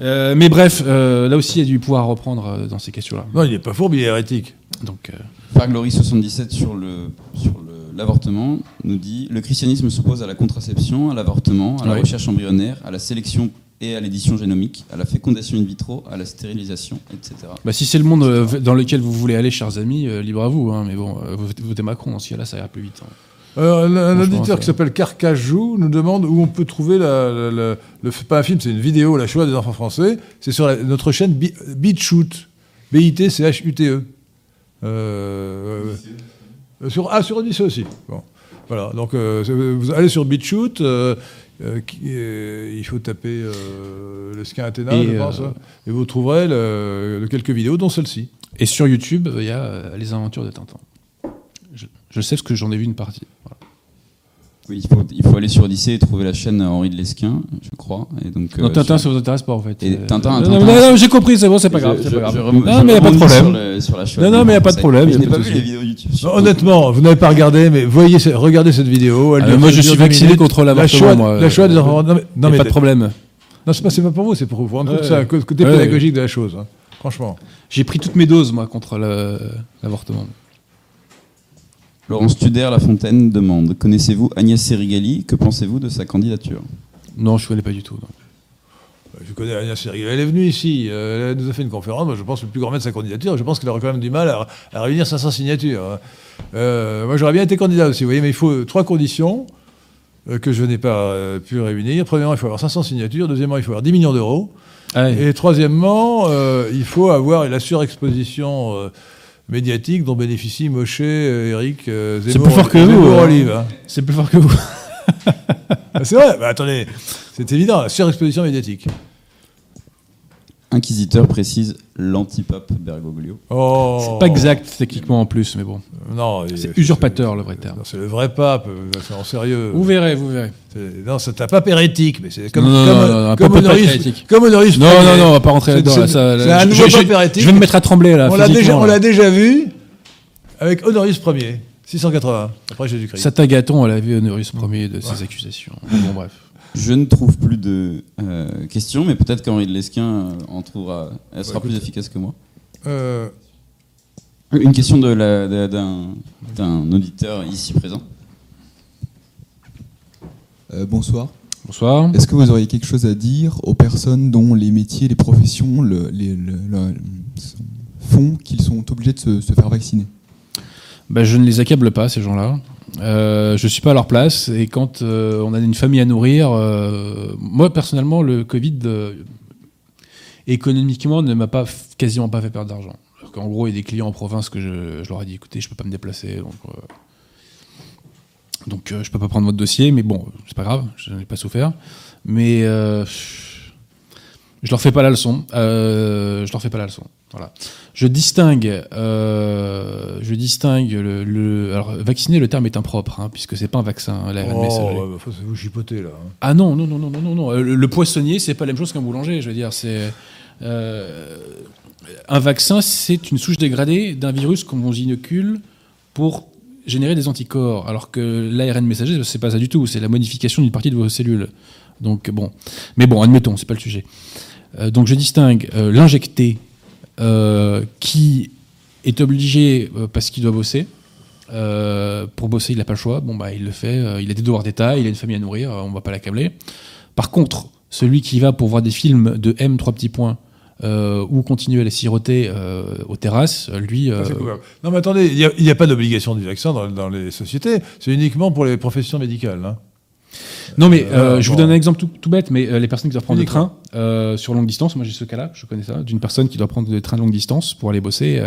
Euh, mais bref, euh, là aussi, il y a du pouvoir à reprendre euh, dans ces questions-là. Non, il n'est pas fourbe, il est hérétique. Donc, euh, Farglory77 sur le sur le- l'avortement nous dit le christianisme s'oppose à la contraception, à l'avortement, à la Oui. recherche embryonnaire, à la sélection et à l'édition génomique, à la fécondation in vitro, à la stérilisation, etc. Bah, si c'est le monde euh, dans lequel vous voulez aller, chers amis, euh, libre à vous. hein, mais bon, euh, votez- votez Macron, dans ce cas-là, ça ira plus vite. hein. Alors, un, auditeur qui s'appelle Carcajou nous demande où on peut trouver la, la- la- le, pas un film, c'est une vidéo, La Shoah des enfants français. C'est sur la- notre chaîne Bi- BitChute. B-I-T-C-H-U-T-E. Euh, euh, sur, ah, sur Odyssey aussi. Bon. Voilà, donc euh, vous allez sur BitChute, euh, euh, qui- euh, il faut taper euh, le skin Athéna, Et, je pense, hein, et vous trouverez le- le quelques vidéos, dont celle-ci. Et sur YouTube, il y a les aventures de Tintin. Je, je sais parce que j'en ai vu une partie. Voilà. Oui, il faut, il faut aller sur Odyssée et trouver la chaîne Henri de Lesquin, je crois. Et donc, non, euh, Tintin, sur- ça vous intéresse pas en fait. Et Euh, Tintin, non, Tintin, non, non, non, j'ai compris, c'est bon, c'est pas grave. je- c'est pas grave. je non, mais il n'y a pas de problème. Sur, le- sur la Shoah Non, non, mais y a enfants pas de problème, Je a n'ai pas vu les vidéos YouTube. Non, honnêtement, vous n'avez pas regardé, mais voyez, regardez cette vidéo. elle Ah, moi, je suis vacciné minutes. contre la l'avortement, Shoah. La Shoah enfants. Non, mais, a pas de problème. Non, c'est pas, c'est pas pour vous, c'est pour vous un co- côté pédagogique de la chose. hein. Franchement. J'ai pris toutes mes doses, moi, contre l'avortement. Laurence Tuder Lafontaine demande Connaissez-vous Agnès Serigali Que pensez-vous de sa candidature? Non, je ne connais pas du tout. non. Je connais Agnès Sergil. Elle est venue ici, euh, elle nous a fait une conférence. Moi, je pense le plus grand maître de sa candidature. Je pense qu'elle aurait quand même du mal à, à réunir 500 signatures. hein. Euh, moi, j'aurais bien été candidat aussi, vous voyez, mais il faut trois conditions euh, que je n'ai pas euh, pu réunir. Premièrement, il faut avoir 500 signatures. Deuxièmement, il faut avoir 10 millions d'euros. Ah. Et troisièmement, euh, il faut avoir la surexposition euh, médiatique dont bénéficient Moshe, euh, Eric, euh, C'est Zemmour, plus fort que vous, hein. Olive. hein. C'est plus fort que vous. Ah, c'est vrai, bah, attendez, c'est évident, la surexposition médiatique. Inquisiteur précise l'antipape Bergoglio. Oh. C'est pas exact techniquement en plus, mais bon. Non, C'est usurpateur le vrai terme. C'est le vrai pape, euh, c'est en sérieux. Vous verrez, vous verrez. Non, c'est un pape hérétique, mais c'est comme, Non, non, comme, non, non, un comme pape Honoris, hérétique. comme Honoris Non, non, non, on va pas rentrer là-dedans. c'est- là, là, un je- nouveau je- pape hérétique. Je vais me mettre à trembler là. On l'a déjà, on l'a déjà vu avec Honoris Ier, 680, après Jésus-Christ. Satagaton, elle avait Honoris premier de ses accusations. Bon, bref. Je ne trouve plus de euh, questions, mais peut-être qu'Henri de Lesquin euh, en trouvera. Elle sera écoute. plus efficace que moi. Euh, Une question de la- d'un d'un auditeur ici présent. Euh, bonsoir. Bonsoir. Est-ce que vous auriez quelque chose à dire aux personnes dont les métiers, les professions le- les- le- le- font qu'ils sont obligés de se, se faire vacciner? Bah, je ne les accable pas, ces gens-là. Euh, je suis pas à leur place. Et quand euh, on a une famille à nourrir, euh, moi, personnellement, le Covid, euh, économiquement, ne m'a pas quasiment pas fait perdre d'argent. Qu'en gros, il y a des clients en province que je, leur ai dit écoutez, je peux pas me déplacer. Donc, donc je peux pas prendre votre dossier. Mais bon, c'est pas grave, je n'ai pas souffert. Mais je leur fais pas la leçon. Euh, je leur fais pas la leçon. Voilà. Je distingue, euh, je distingue le, le- alors vacciner le terme est impropre hein, puisque c'est pas un vaccin hein, oh, bah, faut vous chipoter là. hein. Ah non non non non non non non. Euh, Le, le poissonnier c'est pas la même chose qu'un boulanger. Je veux dire c'est euh, un vaccin c'est une souche dégradée d'un virus qu'on vous inocule pour générer des anticorps alors que l'ARN messager c'est pas ça du tout. C'est la modification d'une partie de vos cellules. Donc bon, mais bon admettons c'est pas le sujet. Euh, donc je distingue euh, l'injecté euh, qui est obligé parce qu'il doit bosser. Pour bosser, il n'a pas le choix. Bon, bah, il le fait. il a des devoirs d'État, il a une famille à nourrir. on va pas l'accabler. Par contre, celui qui va pour voir des films de M trois petits points ou continuer à les siroter aux terrasses, lui. Non, mais attendez, il n'y a pas d'obligation du vaccin dans, dans les sociétés. C'est uniquement pour les professions médicales. hein. Non, mais Euh, euh, je vous donne un exemple tout, tout bête, mais euh, les personnes qui doivent prendre le train euh, sur longue distance, moi j'ai ce cas-là, je connais ça, d'une personne qui doit prendre des trains de longue distance pour aller bosser.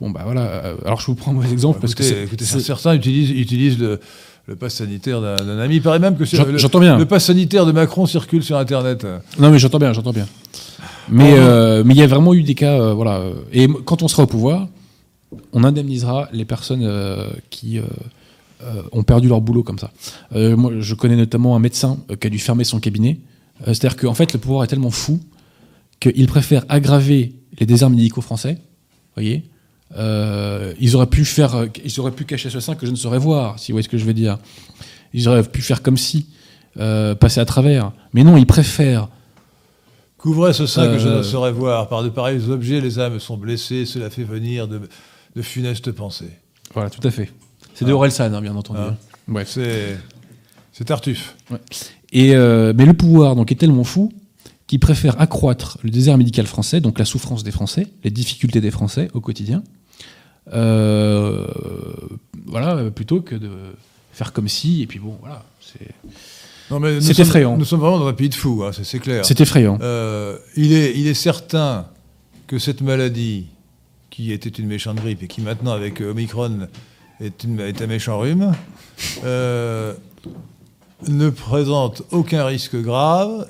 bon, bah voilà. alors je vous prends un mauvais exemple parce que écoutez, c'est- certains utilisent, utilisent le, le pass sanitaire d'un ami. Il paraît même que le, j'entends bien. le pass sanitaire de Macron circule sur Internet. Non, mais j'entends bien, j'entends bien. Mais Oh, euh, il y a vraiment eu des cas, euh, voilà. Et quand on sera au pouvoir, on indemnisera les personnes euh, qui ont perdu leur boulot comme ça. Euh, moi, je connais notamment un médecin euh, qui a dû fermer son cabinet. Euh, C'est-à-dire qu'en fait, le pouvoir est tellement fou qu'il préfère aggraver les déserts médicaux français. Voyez. Euh, ils auraient pu faire, euh, ils auraient pu cacher ce sein que je ne saurais voir, si vous voyez ce que je veux dire. Ils auraient pu faire comme si, euh, passer à travers. Mais non, ils préfèrent Couvrez ce sein que je Euh, ne saurais voir. Par de pareils objets, les âmes sont blessées. Cela fait venir de, de funestes pensées. Voilà, tout à fait. C'est de Orelsan, hein, bien entendu. Ah. Bref. C'est c'est Tartuffe. Et euh, mais le pouvoir donc est tellement fou qui préfèrent accroître le désert médical français, donc la souffrance des Français, les difficultés des Français au quotidien, euh, voilà, plutôt que de faire comme si, et puis bon, voilà. c'est- Non, mais nous C'est sommes- effrayant. Nous sommes vraiment dans un pays de fous, hein, c'est c'est clair. C'est effrayant. Euh, il, est, il est certain que cette maladie, qui était une méchante grippe et qui maintenant, avec Omicron, est, un méchant rhume, euh, ne présente aucun risque grave,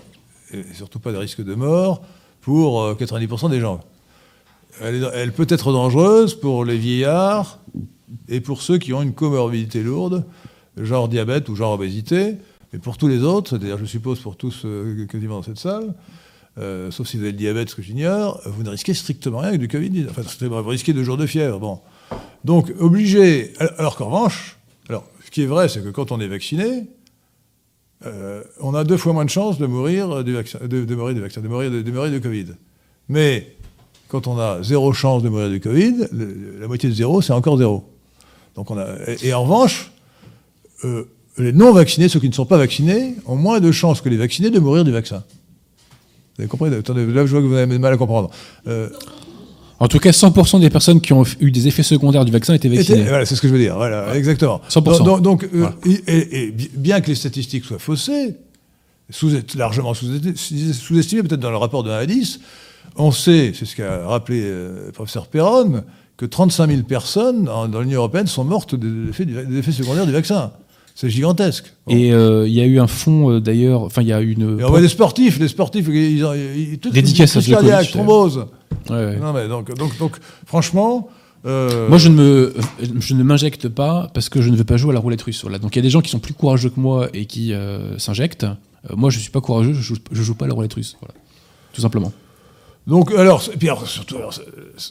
et surtout pas de risque de mort, pour euh, 90% des gens. Elle, peut être dangereuse pour les vieillards et pour ceux qui ont une comorbidité lourde, genre diabète ou genre obésité, mais pour tous les autres, c'est-à-dire je suppose pour tous euh, quasiment dans cette salle, euh, sauf si vous avez le diabète, ce que j'ignore, vous ne risquez strictement rien avec du Covid. Enfin, strictement, vous risquez deux jours de fièvre. Bon. Donc, obligé. Alors qu'en revanche, ce qui est vrai, c'est que quand on est vacciné, euh, on a deux fois moins de chances de mourir du vaccin, de, mourir de mourir de, Covid. Mais quand on a zéro chance de mourir du Covid, la moitié de zéro, c'est encore zéro. Donc et, en revanche, euh, les non vaccinés, ceux qui ne sont pas vaccinés, ont moins de chances que les vaccinés de mourir du vaccin. Vous avez compris? Attendez, là je vois que vous avez mal à comprendre. Euh, En tout cas, 100% des personnes qui ont eu des effets secondaires du vaccin étaient vaccinées. voilà, c'est ce que je veux dire. Voilà, exactement. 100%. Donc, donc, euh, Voilà. et, et- et bi- bien que les statistiques soient faussées, sous, largement sous- sous-estimées, peut-être dans le rapport de 1 à 10, on sait, c'est ce qu'a rappelé euh, le professeur Perron, que 35 000 personnes en- dans l'Union européenne sont mortes des effets, du- des effets secondaires du vaccin. C'est gigantesque. Bon. Et euh, il y a eu un fonds euh, d'ailleurs, enfin il y a une. Et on voit des sportifs, les sportifs, ils ont ils, tout- Dédicace à cardiaque, thrombose. Ouais, ouais. Non, mais donc, donc, donc franchement. euh, Moi, je ne me, je ne m'injecte pas parce que je ne veux pas jouer à la roulette russe. Voilà. Donc, il y a des gens qui sont plus courageux que moi et qui euh, s'injectent. Euh, moi, je suis pas courageux, je joue, je joue pas à la roulette russe. Voilà. Tout simplement. Donc, alors, et puis alors, surtout, alors, ce,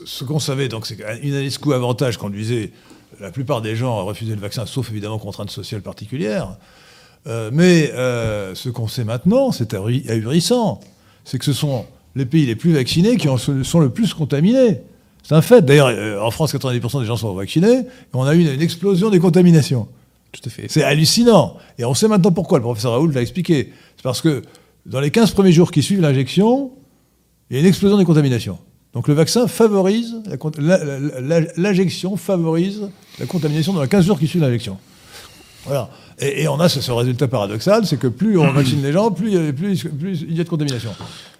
ce qu'on savait, donc, c'est qu'une analyse coût-avantage conduisait la plupart des gens à refuser le vaccin, sauf évidemment contraintes sociales particulières. Euh, mais euh, ce qu'on sait maintenant, c'est ahuri- ahurissant, c'est que ce sont les pays les plus vaccinés qui en sont le plus contaminés. C'est un fait. D'ailleurs, euh, en France, 90% des gens sont vaccinés, et on a eu une, explosion des contaminations. Tout à fait. C'est hallucinant. Et on sait maintenant pourquoi. Le professeur Raoult l'a expliqué. C'est parce que dans les 15 premiers jours qui suivent l'injection, il y a une explosion des contaminations. Donc le vaccin favorise, l'injection favorise la contamination dans les 15 jours qui suivent l'injection. Voilà. Et, on a ce, résultat paradoxal, c'est que plus on vaccine les gens, plus, il y a- plus, plus il y a de contamination.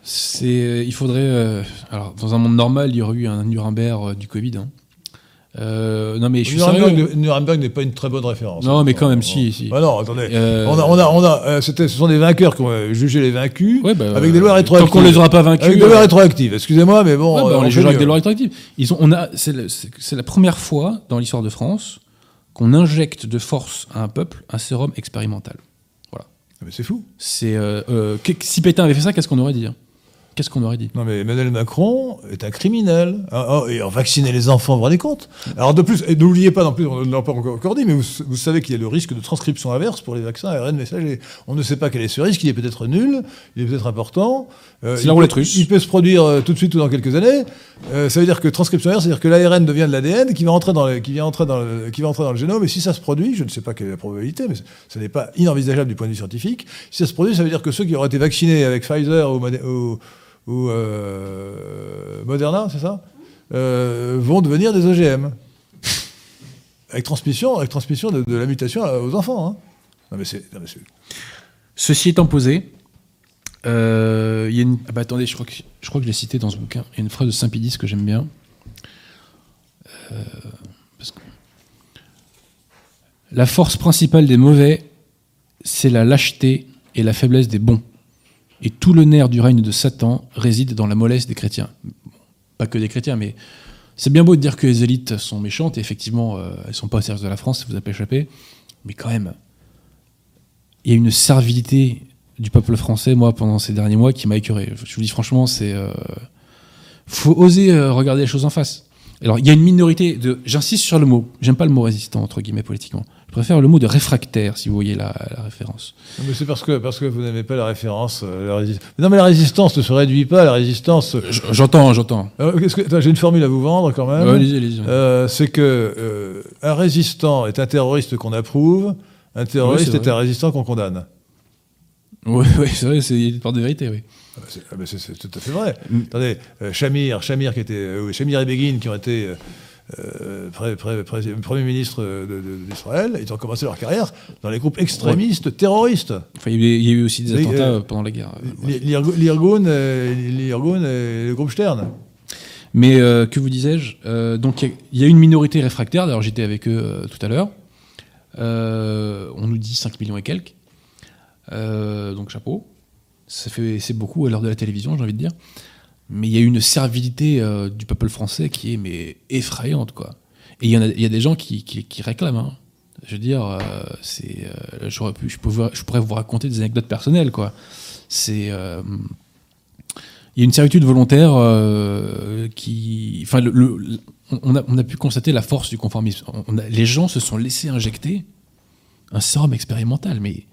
C'est, il faudrait. euh, alors, dans un monde normal, il y aurait eu un Nuremberg euh, du Covid. hein. Euh, non, mais je suis Nuremberg, n'est pas une très bonne référence. Non, mais quand même, si, si. Ah non, attendez. Euh, On a, on a, on a, euh, ce sont des vainqueurs qui ont jugé les vaincus Ouais, bah, avec des lois rétroactives. Tant qu'on les aura pas vaincus. Avec des lois rétroactives. Excusez-moi, mais bon. Ouais, bah, on les jugera avec des lois rétroactives. Ils ont, on a, c'est, la première fois dans l'histoire de France qu'on injecte de force à un peuple un sérum expérimental. Mais c'est fou. C'est, si Pétain avait fait ça, qu'est-ce qu'on aurait dit hein? Qu'est-ce qu'on aurait dit Non, mais Emmanuel Macron est un criminel. Ah, ah, et en vacciner les enfants, vous vous rendez compte Alors, de plus, et n'oubliez pas non plus, on ne l'a pas encore, encore dit, mais vous, vous savez qu'il y a le risque de transcription inverse pour les vaccins ARN messagers. On ne sait pas quel est ce risque, il est peut-être nul, il est peut-être important. Euh, C'est il la roulette peut- russe. Il peut se produire euh, tout de suite ou dans quelques années. Euh, ça veut dire que transcription inverse, c'est-à-dire que l'ARN devient de l'ADN qui va entrer dans le, qui vient entrer dans le, qui va entrer dans le génome. Et si ça se produit, je ne sais pas quelle est la probabilité, mais ce n'est pas inenvisageable du point de vue scientifique. Si ça se produit, ça veut dire que ceux qui auraient été vaccinés avec Pfizer ou, ou, euh, Moderna, c'est ça? Euh, vont devenir des OGM. Avec transmission, de, la mutation aux enfants. hein. Non, mais Ceci étant posé, euh, y a une. ah bah attendez, je crois que je cité dans ce bouquin. Il y a une phrase de Saint-Pédis que j'aime bien. La force principale des mauvais, c'est la lâcheté et la faiblesse des bons. Et tout le nerf du règne de Satan réside dans la mollesse des chrétiens. Pas que des chrétiens, mais c'est bien beau de dire que les élites sont méchantes, et effectivement, euh, elles sont pas au service de la France, ça vous a pas échappé, mais quand même, il y a une servilité du peuple français, moi, pendant ces derniers mois, qui m'a écœuré. Je vous dis franchement, c'est. euh, faut oser euh, regarder les choses en face. Alors, il y a une minorité de. J'insiste sur le mot. J'aime pas le mot résistant, entre guillemets, politiquement. Je préfère le mot de réfractaire, si vous voyez la, la référence. non, mais c'est parce que, parce que vous n'aimez pas la référence. euh, la Non, mais la résistance ne se réduit pas à la résistance. J- J'entends, j'entends. Euh, que- J'ai une formule à vous vendre quand même. Ouais, allez-y. Euh, c'est que euh, un résistant est un terroriste qu'on approuve, un terroriste Oui, est, un résistant qu'on condamne. Oui, ouais, c'est vrai, c'est une part de vérité, oui. Ah bah, c'est- ah bah, c'est tout à fait vrai. Mm. Attendez, euh, Shamir, Shamir qui était, euh, oui, Shamir et Begin qui ont été euh, pré- pré- pré- Premier ministre d'Israël, ils ont commencé leur carrière dans les groupes extrémistes terroristes. Enfin, il y a eu- aussi des attentats euh, euh, pendant la guerre. ouais. L'Irgun et le groupe Stern. Mais euh, que vous disais-je Donc il y a- il y, a une minorité réfractaire, d'ailleurs j'étais avec eux tout à l'heure. On nous dit 5 millions et quelques. Donc chapeau. Ça fait, c'est beaucoup à l'heure de la télévision, j'ai envie de dire. Mais il y a une servilité euh, du peuple français qui est effrayante, quoi. Et il y, a, des gens qui, réclament. hein. Je veux dire, euh, euh, je, pourrais, vous raconter des anecdotes personnelles, quoi. Il y a une servitude volontaire qui, enfin, on, a, pu constater la force du conformisme. Les gens se sont laissés injecter un sérum expérimental, mais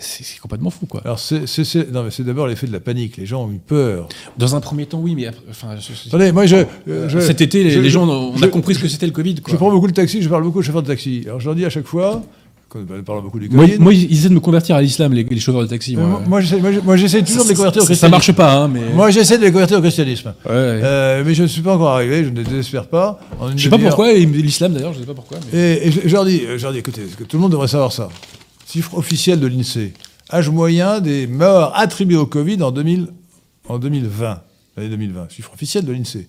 c'est complètement fou, quoi. Alors, c'est d'abord l'effet de la panique. Les gens ont eu peur. Dans un premier temps, oui, mais après- enfin, je- je- Attendez, moi, je, euh, je- cet été, les, je- les gens, on a compris ce que c'était le Covid, Je prends beaucoup le taxi, je parle beaucoup aux chauffeurs de taxi. Alors, je leur dis à chaque fois, quand on parle beaucoup du Covid, moi, ils essaient de me convertir à l'islam, les, les chauffeurs de taxi. euh, Moi, moi, j'essaie- moi, j'essaie toujours de les convertir au ça, ça christianisme. marche pas, hein, mais. Moi, j'essaie de les convertir au christianisme. Ouais, ouais. Euh, mais je ne suis pas encore arrivé, je ne désespère pas. En je sais pas pourquoi, l'islam d'ailleurs, je sais pas pourquoi. Mais... Et, et je, leur dis, je leur dis, écoutez, que tout le monde devrait savoir ça? Chiffre officiel de l'INSEE. Âge moyen des morts attribués au Covid en, 2000, en 2020. L'année 2020. Chiffre officiel de l'INSEE.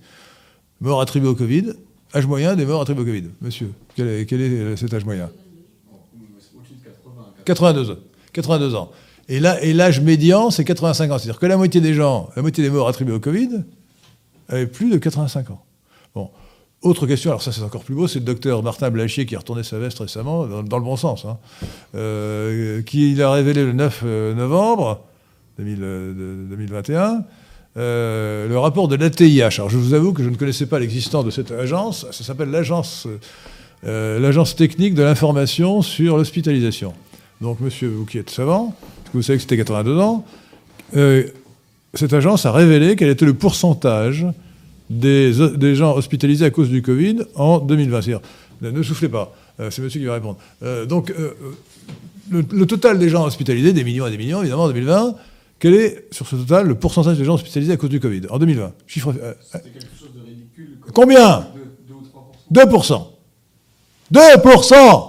Morts attribués au Covid. Âge moyen des morts attribués au Covid. Monsieur, quel est, euh, cet âge moyen? Au-dessus de 80. 82 ans. 82 ans. Et l'âge médian, c'est 85 ans. C'est-à-dire que la moitié des gens, la moitié des morts attribués au Covid, avaient plus de 85 ans. Bon. Autre question, alors ça c'est encore plus beau, c'est le docteur Martin Blachier qui a retourné sa veste récemment, dans, le bon sens, hein, euh, qui a révélé le 9 euh, novembre 2000, euh, de- 2021 euh, le rapport de l'ATIH. Alors je vous avoue que je ne connaissais pas l'existence de cette agence, ça s'appelle l'agence l'agence technique de l'information sur l'hospitalisation. Donc monsieur, vous qui êtes savant, vous savez que c'était 82 ans, cette agence a révélé quel était le pourcentage des, des gens hospitalisés à cause du Covid en 2020. C'est-à-dire, ne, soufflez pas, euh, c'est monsieur qui va répondre. Euh, donc, euh, le, le total des gens hospitalisés, des millions et des millions, évidemment, en 2020, quel est, sur ce total, le pourcentage des gens hospitalisés à cause du Covid en 2020 Chiffre. C'était quelque chose de ridicule. combien? 2 ou 3%. 2% 2%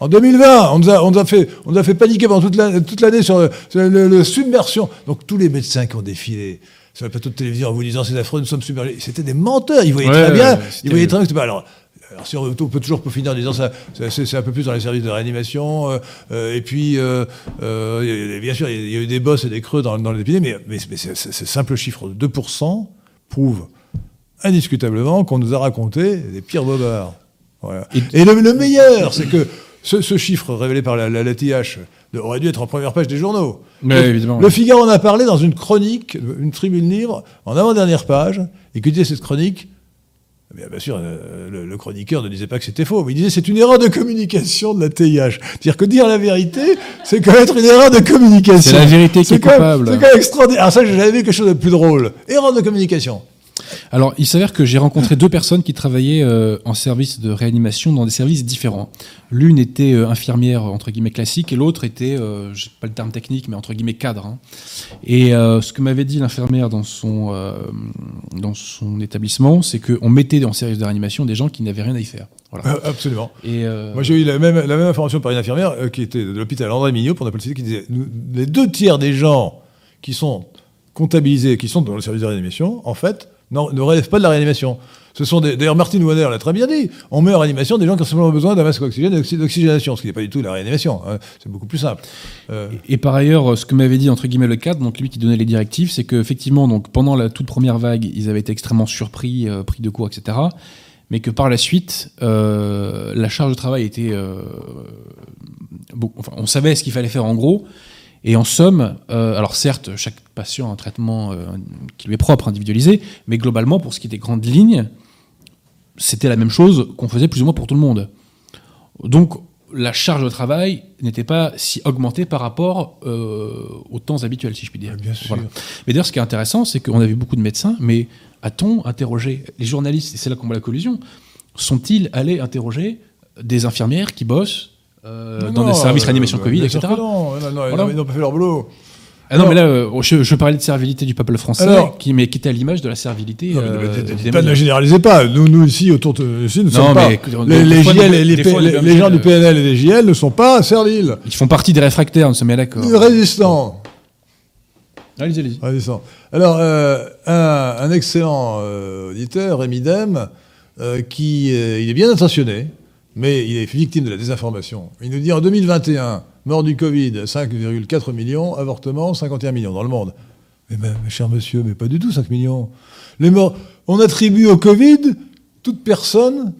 En 2020, on nous a, on nous a, fait, on nous a fait paniquer pendant toute la- toute l'année sur, le, sur le- le submersion. Donc tous les médecins qui ont défilé sur le plateau de télévision en vous disant c'est affreux, nous sommes submergés, c'était des menteurs. Ils voyaient Ouais, très bien. ils voyaient très bien. Alors, alors si on, peut toujours peaufiner en disant ça, c'est un peu plus dans les services de réanimation. euh, euh, et puis, euh, euh, bien sûr, il y a- eu des bosses et des creux dans, dans l'épidémie, mais, mais, mais ce simple chiffre de 2% prouve indiscutablement qu'on nous a raconté les pires bobards. Voilà. Et, le, le meilleur, c'est que ce, ce chiffre révélé par la, la, la TH aurait dû être en première page des journaux. Ouais, le, évidemment, le. Figaro en a parlé dans une chronique, une tribune libre, en avant-dernière page, et que disait cette chronique eh Bien, bien sûr, euh, le, le chroniqueur ne disait pas que c'était faux, mais il disait c'est une erreur de communication de la TIH. C'est-à-dire que dire la vérité, c'est commettre une erreur de communication. C'est la vérité qui est coupable. C'est quand même extraordinaire. Alors ça, j'ai jamais vu quelque chose de plus drôle. Erreur de communication. Alors, il s'avère que j'ai rencontré deux personnes qui travaillaient euh, en service de réanimation dans des services différents. L'une était euh, infirmière, entre guillemets, classique, et l'autre était, euh, je sais pas le terme technique, mais entre guillemets, cadre. hein. Et euh, ce que m'avait dit l'infirmière dans son, dans son établissement, c'est qu'on mettait en service de réanimation des gens qui n'avaient rien à y faire. Voilà. Absolument. Et, Moi, j'ai eu la même, la même information par une infirmière qui était de l'hôpital André Mignot, pour ne pas le citer, qui disait les deux tiers des gens qui sont comptabilisés, qui sont dans le service de réanimation, en fait, non, ne relèvent pas de la réanimation. Ce sont D'ailleurs, Martine Wanner l'a très bien dit. On met en réanimation des gens qui ont simplement besoin d'un masque d'oxygène et d'oxy- d'oxygénation, ce qui n'est pas du tout la réanimation. hein. C'est beaucoup plus simple. Euh, Et par ailleurs, ce que m'avait dit entre guillemets le cadre, donc lui qui donnait les directives, c'est qu'effectivement, pendant la toute première vague, ils avaient été extrêmement surpris, euh, pris de court, etc. Mais que par la suite, euh, la charge de travail était, enfin, on savait ce qu'il fallait faire en gros. Et en somme, euh, alors certes, chaque patient a un traitement euh, qui lui est propre, individualisé, mais globalement, pour ce qui est des grandes lignes, c'était la même chose qu'on faisait plus ou moins pour tout le monde. Donc, la charge de travail n'était pas si augmentée par rapport euh, aux temps habituels, si je puis dire. Bien sûr. Voilà. Mais d'ailleurs, ce qui est intéressant, c'est qu'on a vu beaucoup de médecins, mais a-t-on interrogé les journalistes, et c'est là qu'on voit la collusion, sont-ils allés interroger des infirmières qui bossent euh, dans des services euh, réanimation bah, Covid, etc. Non, non, non, Voilà. ils n'ont pas fait leur boulot. Ah non, mais là, euh, je, je parlais de servilité du peuple français, Alors- qui, mais qui était à l'image de la servilité. Non, mais euh, des pas ne généralisez pas. Nous, nous ici, autour de ici, ne Non, sommes mais Les, des JL des- des on gens du PNL et des JL ne sont pas serviles. Ils font partie des réfractaires, nous sommes bien d'accord. Résistants. Allez-y, allez-y. Résistants. Alors, euh, un, un excellent euh, auditeur, Rémi Dem, euh, qui euh, il est bien intentionné, mais il est victime de la désinformation. Il nous dit en 2021, mort du Covid, 5,4 millions, avortement, 51 millions dans le monde. Mais, mais, mais cher monsieur, mais pas du tout 5 millions. Les morts, on attribue au Covid toute personne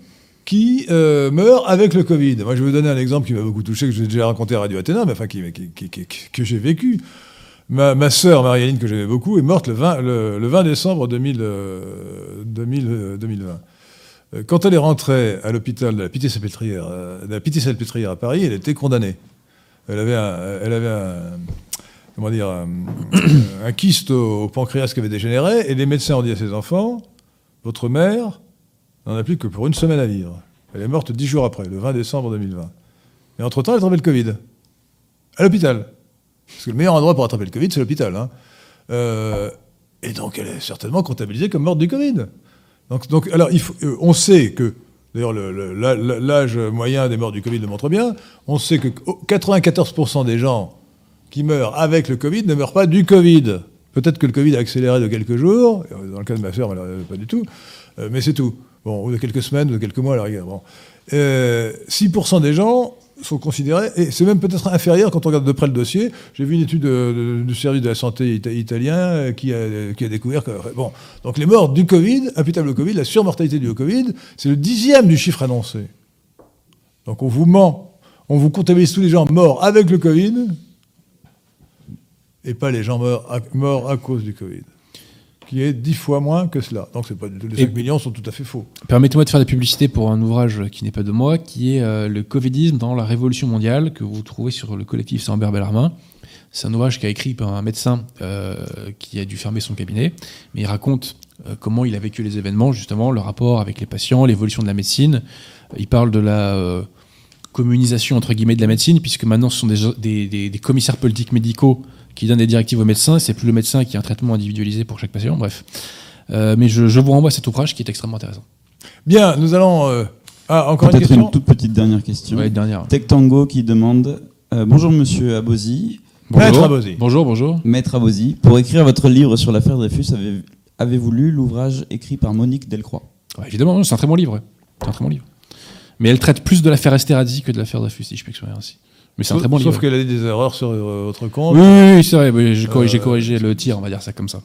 qui euh, meurt avec le Covid. Moi, je vais vous donner un exemple qui m'a beaucoup touché, que j'ai déjà raconté à Radio Athéna, mais enfin, que j'ai vécu. Ma, ma sœur, Marie-Aline, que j'aimais beaucoup, est morte le 20, le, le 20 décembre 2000, euh, 2000, euh, 2020. Euh, Quand elle est rentrée à l'hôpital de la Pitié-Salpêtrière euh, à Paris, elle était condamnée. Elle avait un, comment dire, un, kyste au, au pancréas qui avait dégénéré, et les médecins ont dit à ses enfants, votre mère n'en a plus que pour une semaine à vivre. Elle est morte dix jours après, le 20 décembre 2020. Et entre-temps, elle a attrapé le Covid. À l'hôpital. Parce que le meilleur endroit pour attraper le Covid, c'est l'hôpital. hein. Euh, et donc, elle est certainement comptabilisée comme morte du Covid. Donc, donc alors, euh, on sait que, d'ailleurs, l'âge moyen des morts du Covid le montre bien, on sait que 94% des gens qui meurent avec le Covid ne meurent pas du Covid. Peut-être que le Covid a accéléré de quelques jours, euh, dans le cas de ma sœur, pas du tout, euh, mais c'est tout. Bon, ou de quelques semaines, ou de quelques mois à la rigueur. Bon. Euh, 6% des gens sont considérés, et c'est même peut-être inférieur quand on regarde de près le dossier. J'ai vu une étude de- de- du service de la santé ita- italien euh, qui a, qui a découvert que. Bon, donc les morts du Covid, imputables au Covid, la surmortalité au Covid, c'est le dixième du chiffre annoncé. Donc on vous ment, on vous comptabilise tous les gens morts avec le Covid, et pas les gens morts morts à cause du Covid, qui est dix fois moins que cela. Donc c'est pas les Et- 5 millions sont tout à fait faux. Permettez-moi de faire la publicité pour un ouvrage qui n'est pas de moi, qui est euh, Le Covidisme dans la Révolution mondiale, que vous trouvez sur le collectif Sambert Bellarmin. C'est un ouvrage qui a écrit par un médecin euh, qui a dû fermer son cabinet, mais il raconte euh, comment il a vécu les événements, justement, le rapport avec les patients, l'évolution de la médecine. Il parle de la communisation, entre guillemets, de la médecine, puisque maintenant ce sont des, des- des- des commissaires politiques médicaux qui donnent des directives aux médecins, c'est plus le médecin qui a un traitement individualisé pour chaque patient, bref. Euh, mais je, je vous renvoie à cet ouvrage qui est extrêmement intéressant. Bien, nous allons. euh, Ah, encore une Peut-être question une toute petite dernière question. Ouais, dernière. Tech Tango qui demande euh, Bonjour monsieur Abosi. Maître Abosi. Bonjour, bonjour. Maître Abosi, pour écrire votre livre sur l'affaire Dreyfus, avez- avez-vous lu l'ouvrage écrit par Monique Delcroix? Ouais, évidemment, c'est un très bon livre. C'est un très bon livre. Mais elle traite plus de l'affaire Esterhazy que de l'affaire Dreyfus, si je peux exprimer ainsi. Mais c'est un très bon Sauf livre. qu'elle a dit des erreurs sur euh, votre compte. Oui, oui, oui, c'est vrai. J'ai corrigé, Euh, corrigé le tir, on va dire ça comme ça.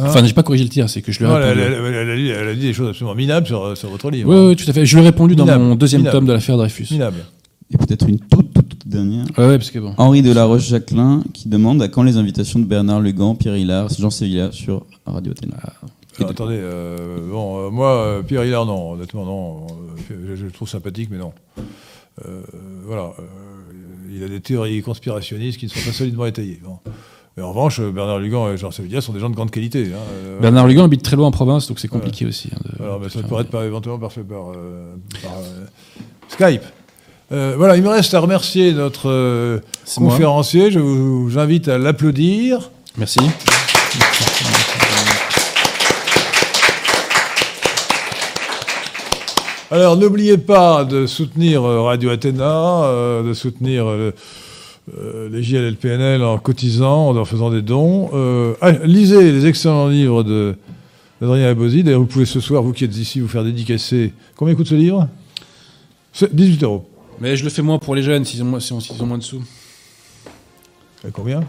Hein enfin, j'ai pas corrigé le tir, c'est que je lui ai Non, elle, répondu. elle- elle- elle a dit, elle a dit des choses absolument minables sur, sur votre livre. Oui, oui, tout à fait. Je lui ai répondu dans Minable, mon deuxième minable. tome de l'affaire Dreyfus. Minables. Et peut-être une toute, toute, toute dernière. Ouais, ouais, parce que bon. Henri Delaroche-Jacquelin qui demande à quand les invitations de Bernard Lugan, Pierre Hillard, Jean Sevilla sur Radio Athéna. Ah, attendez, euh, bon, euh, moi, euh, Pierre Hillard, non, honnêtement, non. Euh, je, je le trouve sympathique, mais non. Euh, voilà. Il a des théories conspirationnistes qui ne sont pas solidement étayées. Bon. Mais en revanche, Bernard Lugan et Jean Sevilla sont des gens de grande qualité. hein, euh, Bernard Lugan habite très loin en province, donc c'est compliqué aussi. hein, de- Alors, mais ça pourrait être par, éventuellement par, par, euh, par, euh, Skype. Voilà, il me reste à remercier notre C'est moi. conférencier. Je vous j'invite à l'applaudir. Merci. Alors, n'oubliez pas de soutenir euh, Radio Athéna, euh, de soutenir euh, les JLLPNL en cotisant, en leur faisant des dons. Ah, lisez les excellents livres de d'Adrien Abosi. D'ailleurs, vous pouvez ce soir, vous qui êtes ici, vous faire dédicacer. Combien coûte ce livre? C'est 18 euros. Mais je le fais moins pour les jeunes, s'ils ont, moins- s'ils ont- moins de sous. Et combien?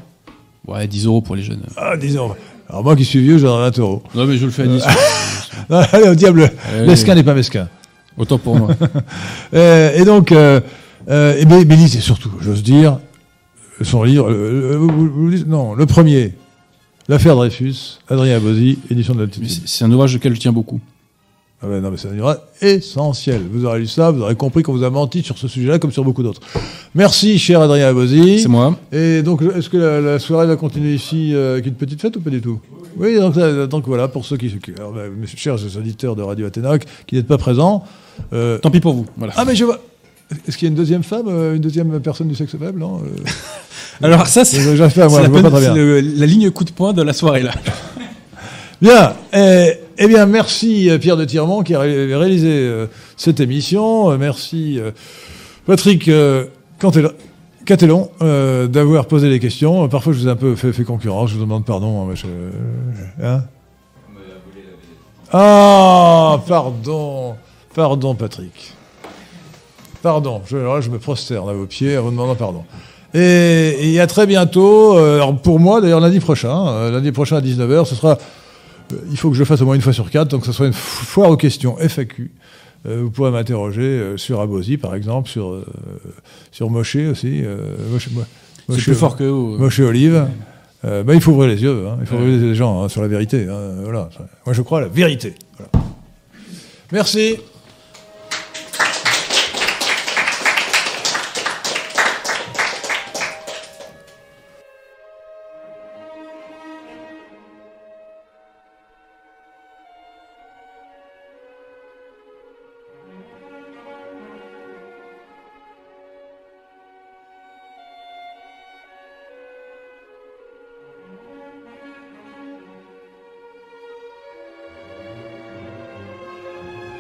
Ouais, 10 euros pour les jeunes. Ah, 10 euros. Alors, moi qui suis vieux, j'en ai 20 euros. Non, mais je le fais à 10. Non, allez, au diable. Allez. Mesquin n'est pas mesquin. Autant pour moi. Euh, et donc, euh, euh, et surtout, j'ose dire, son livre, le- le- non, le premier, L'affaire Dreyfus, Adrien Abosi, édition de c'est c'est un ouvrage auquel je tiens beaucoup. Ah ouais, non, mais c'est un livre essentiel. Vous aurez lu ça, vous aurez compris qu'on vous a menti sur ce sujet-là comme sur beaucoup d'autres. Merci, cher Adrien Abosi. C'est moi. Et donc, est-ce que la, la soirée va continuer ici euh, avec une petite fête ou pas du tout? Oui, donc, euh, donc voilà, pour ceux qui, qui- alors, bah, mes chers auditeurs de Radio Athéna qui n'êtes pas présents. euh, Tant pis pour vous. Voilà. ah, mais je vois. Est-ce qu'il y a une deuxième femme, une deuxième personne du sexe faible non Alors ça, c'est la, la ligne coup de poing de la soirée là. Bien. Eh, eh bien, merci euh, Pierre de Tirmont qui a ré- réalisé euh, cette émission. Euh, merci Patrick euh, euh, d'avoir posé les questions. Parfois, je vous ai un peu fait, concurrence. Je vous demande pardon. hein, hein ah, pardon. Pardon, Patrick. Pardon. Je, là, je me prosterne à vos pieds en vous demandant pardon. Et, et à très bientôt. alors pour moi, d'ailleurs, lundi prochain. euh, lundi prochain à 19h, ce sera il faut que je le fasse au moins une fois sur quatre, donc que ce soit une foire aux questions FAQ. Euh, vous pourrez m'interroger euh, sur Abosi, par exemple, sur, euh, sur Moshe aussi. Moshe, Mo- C'est Moshe- plus fort que vous. Moshe Olive. Ben, il faut ouvrir les yeux, hein, il faut ouvrir les yeux des gens hein, sur la vérité. hein, voilà. Moi, je crois à la vérité. Voilà. Merci.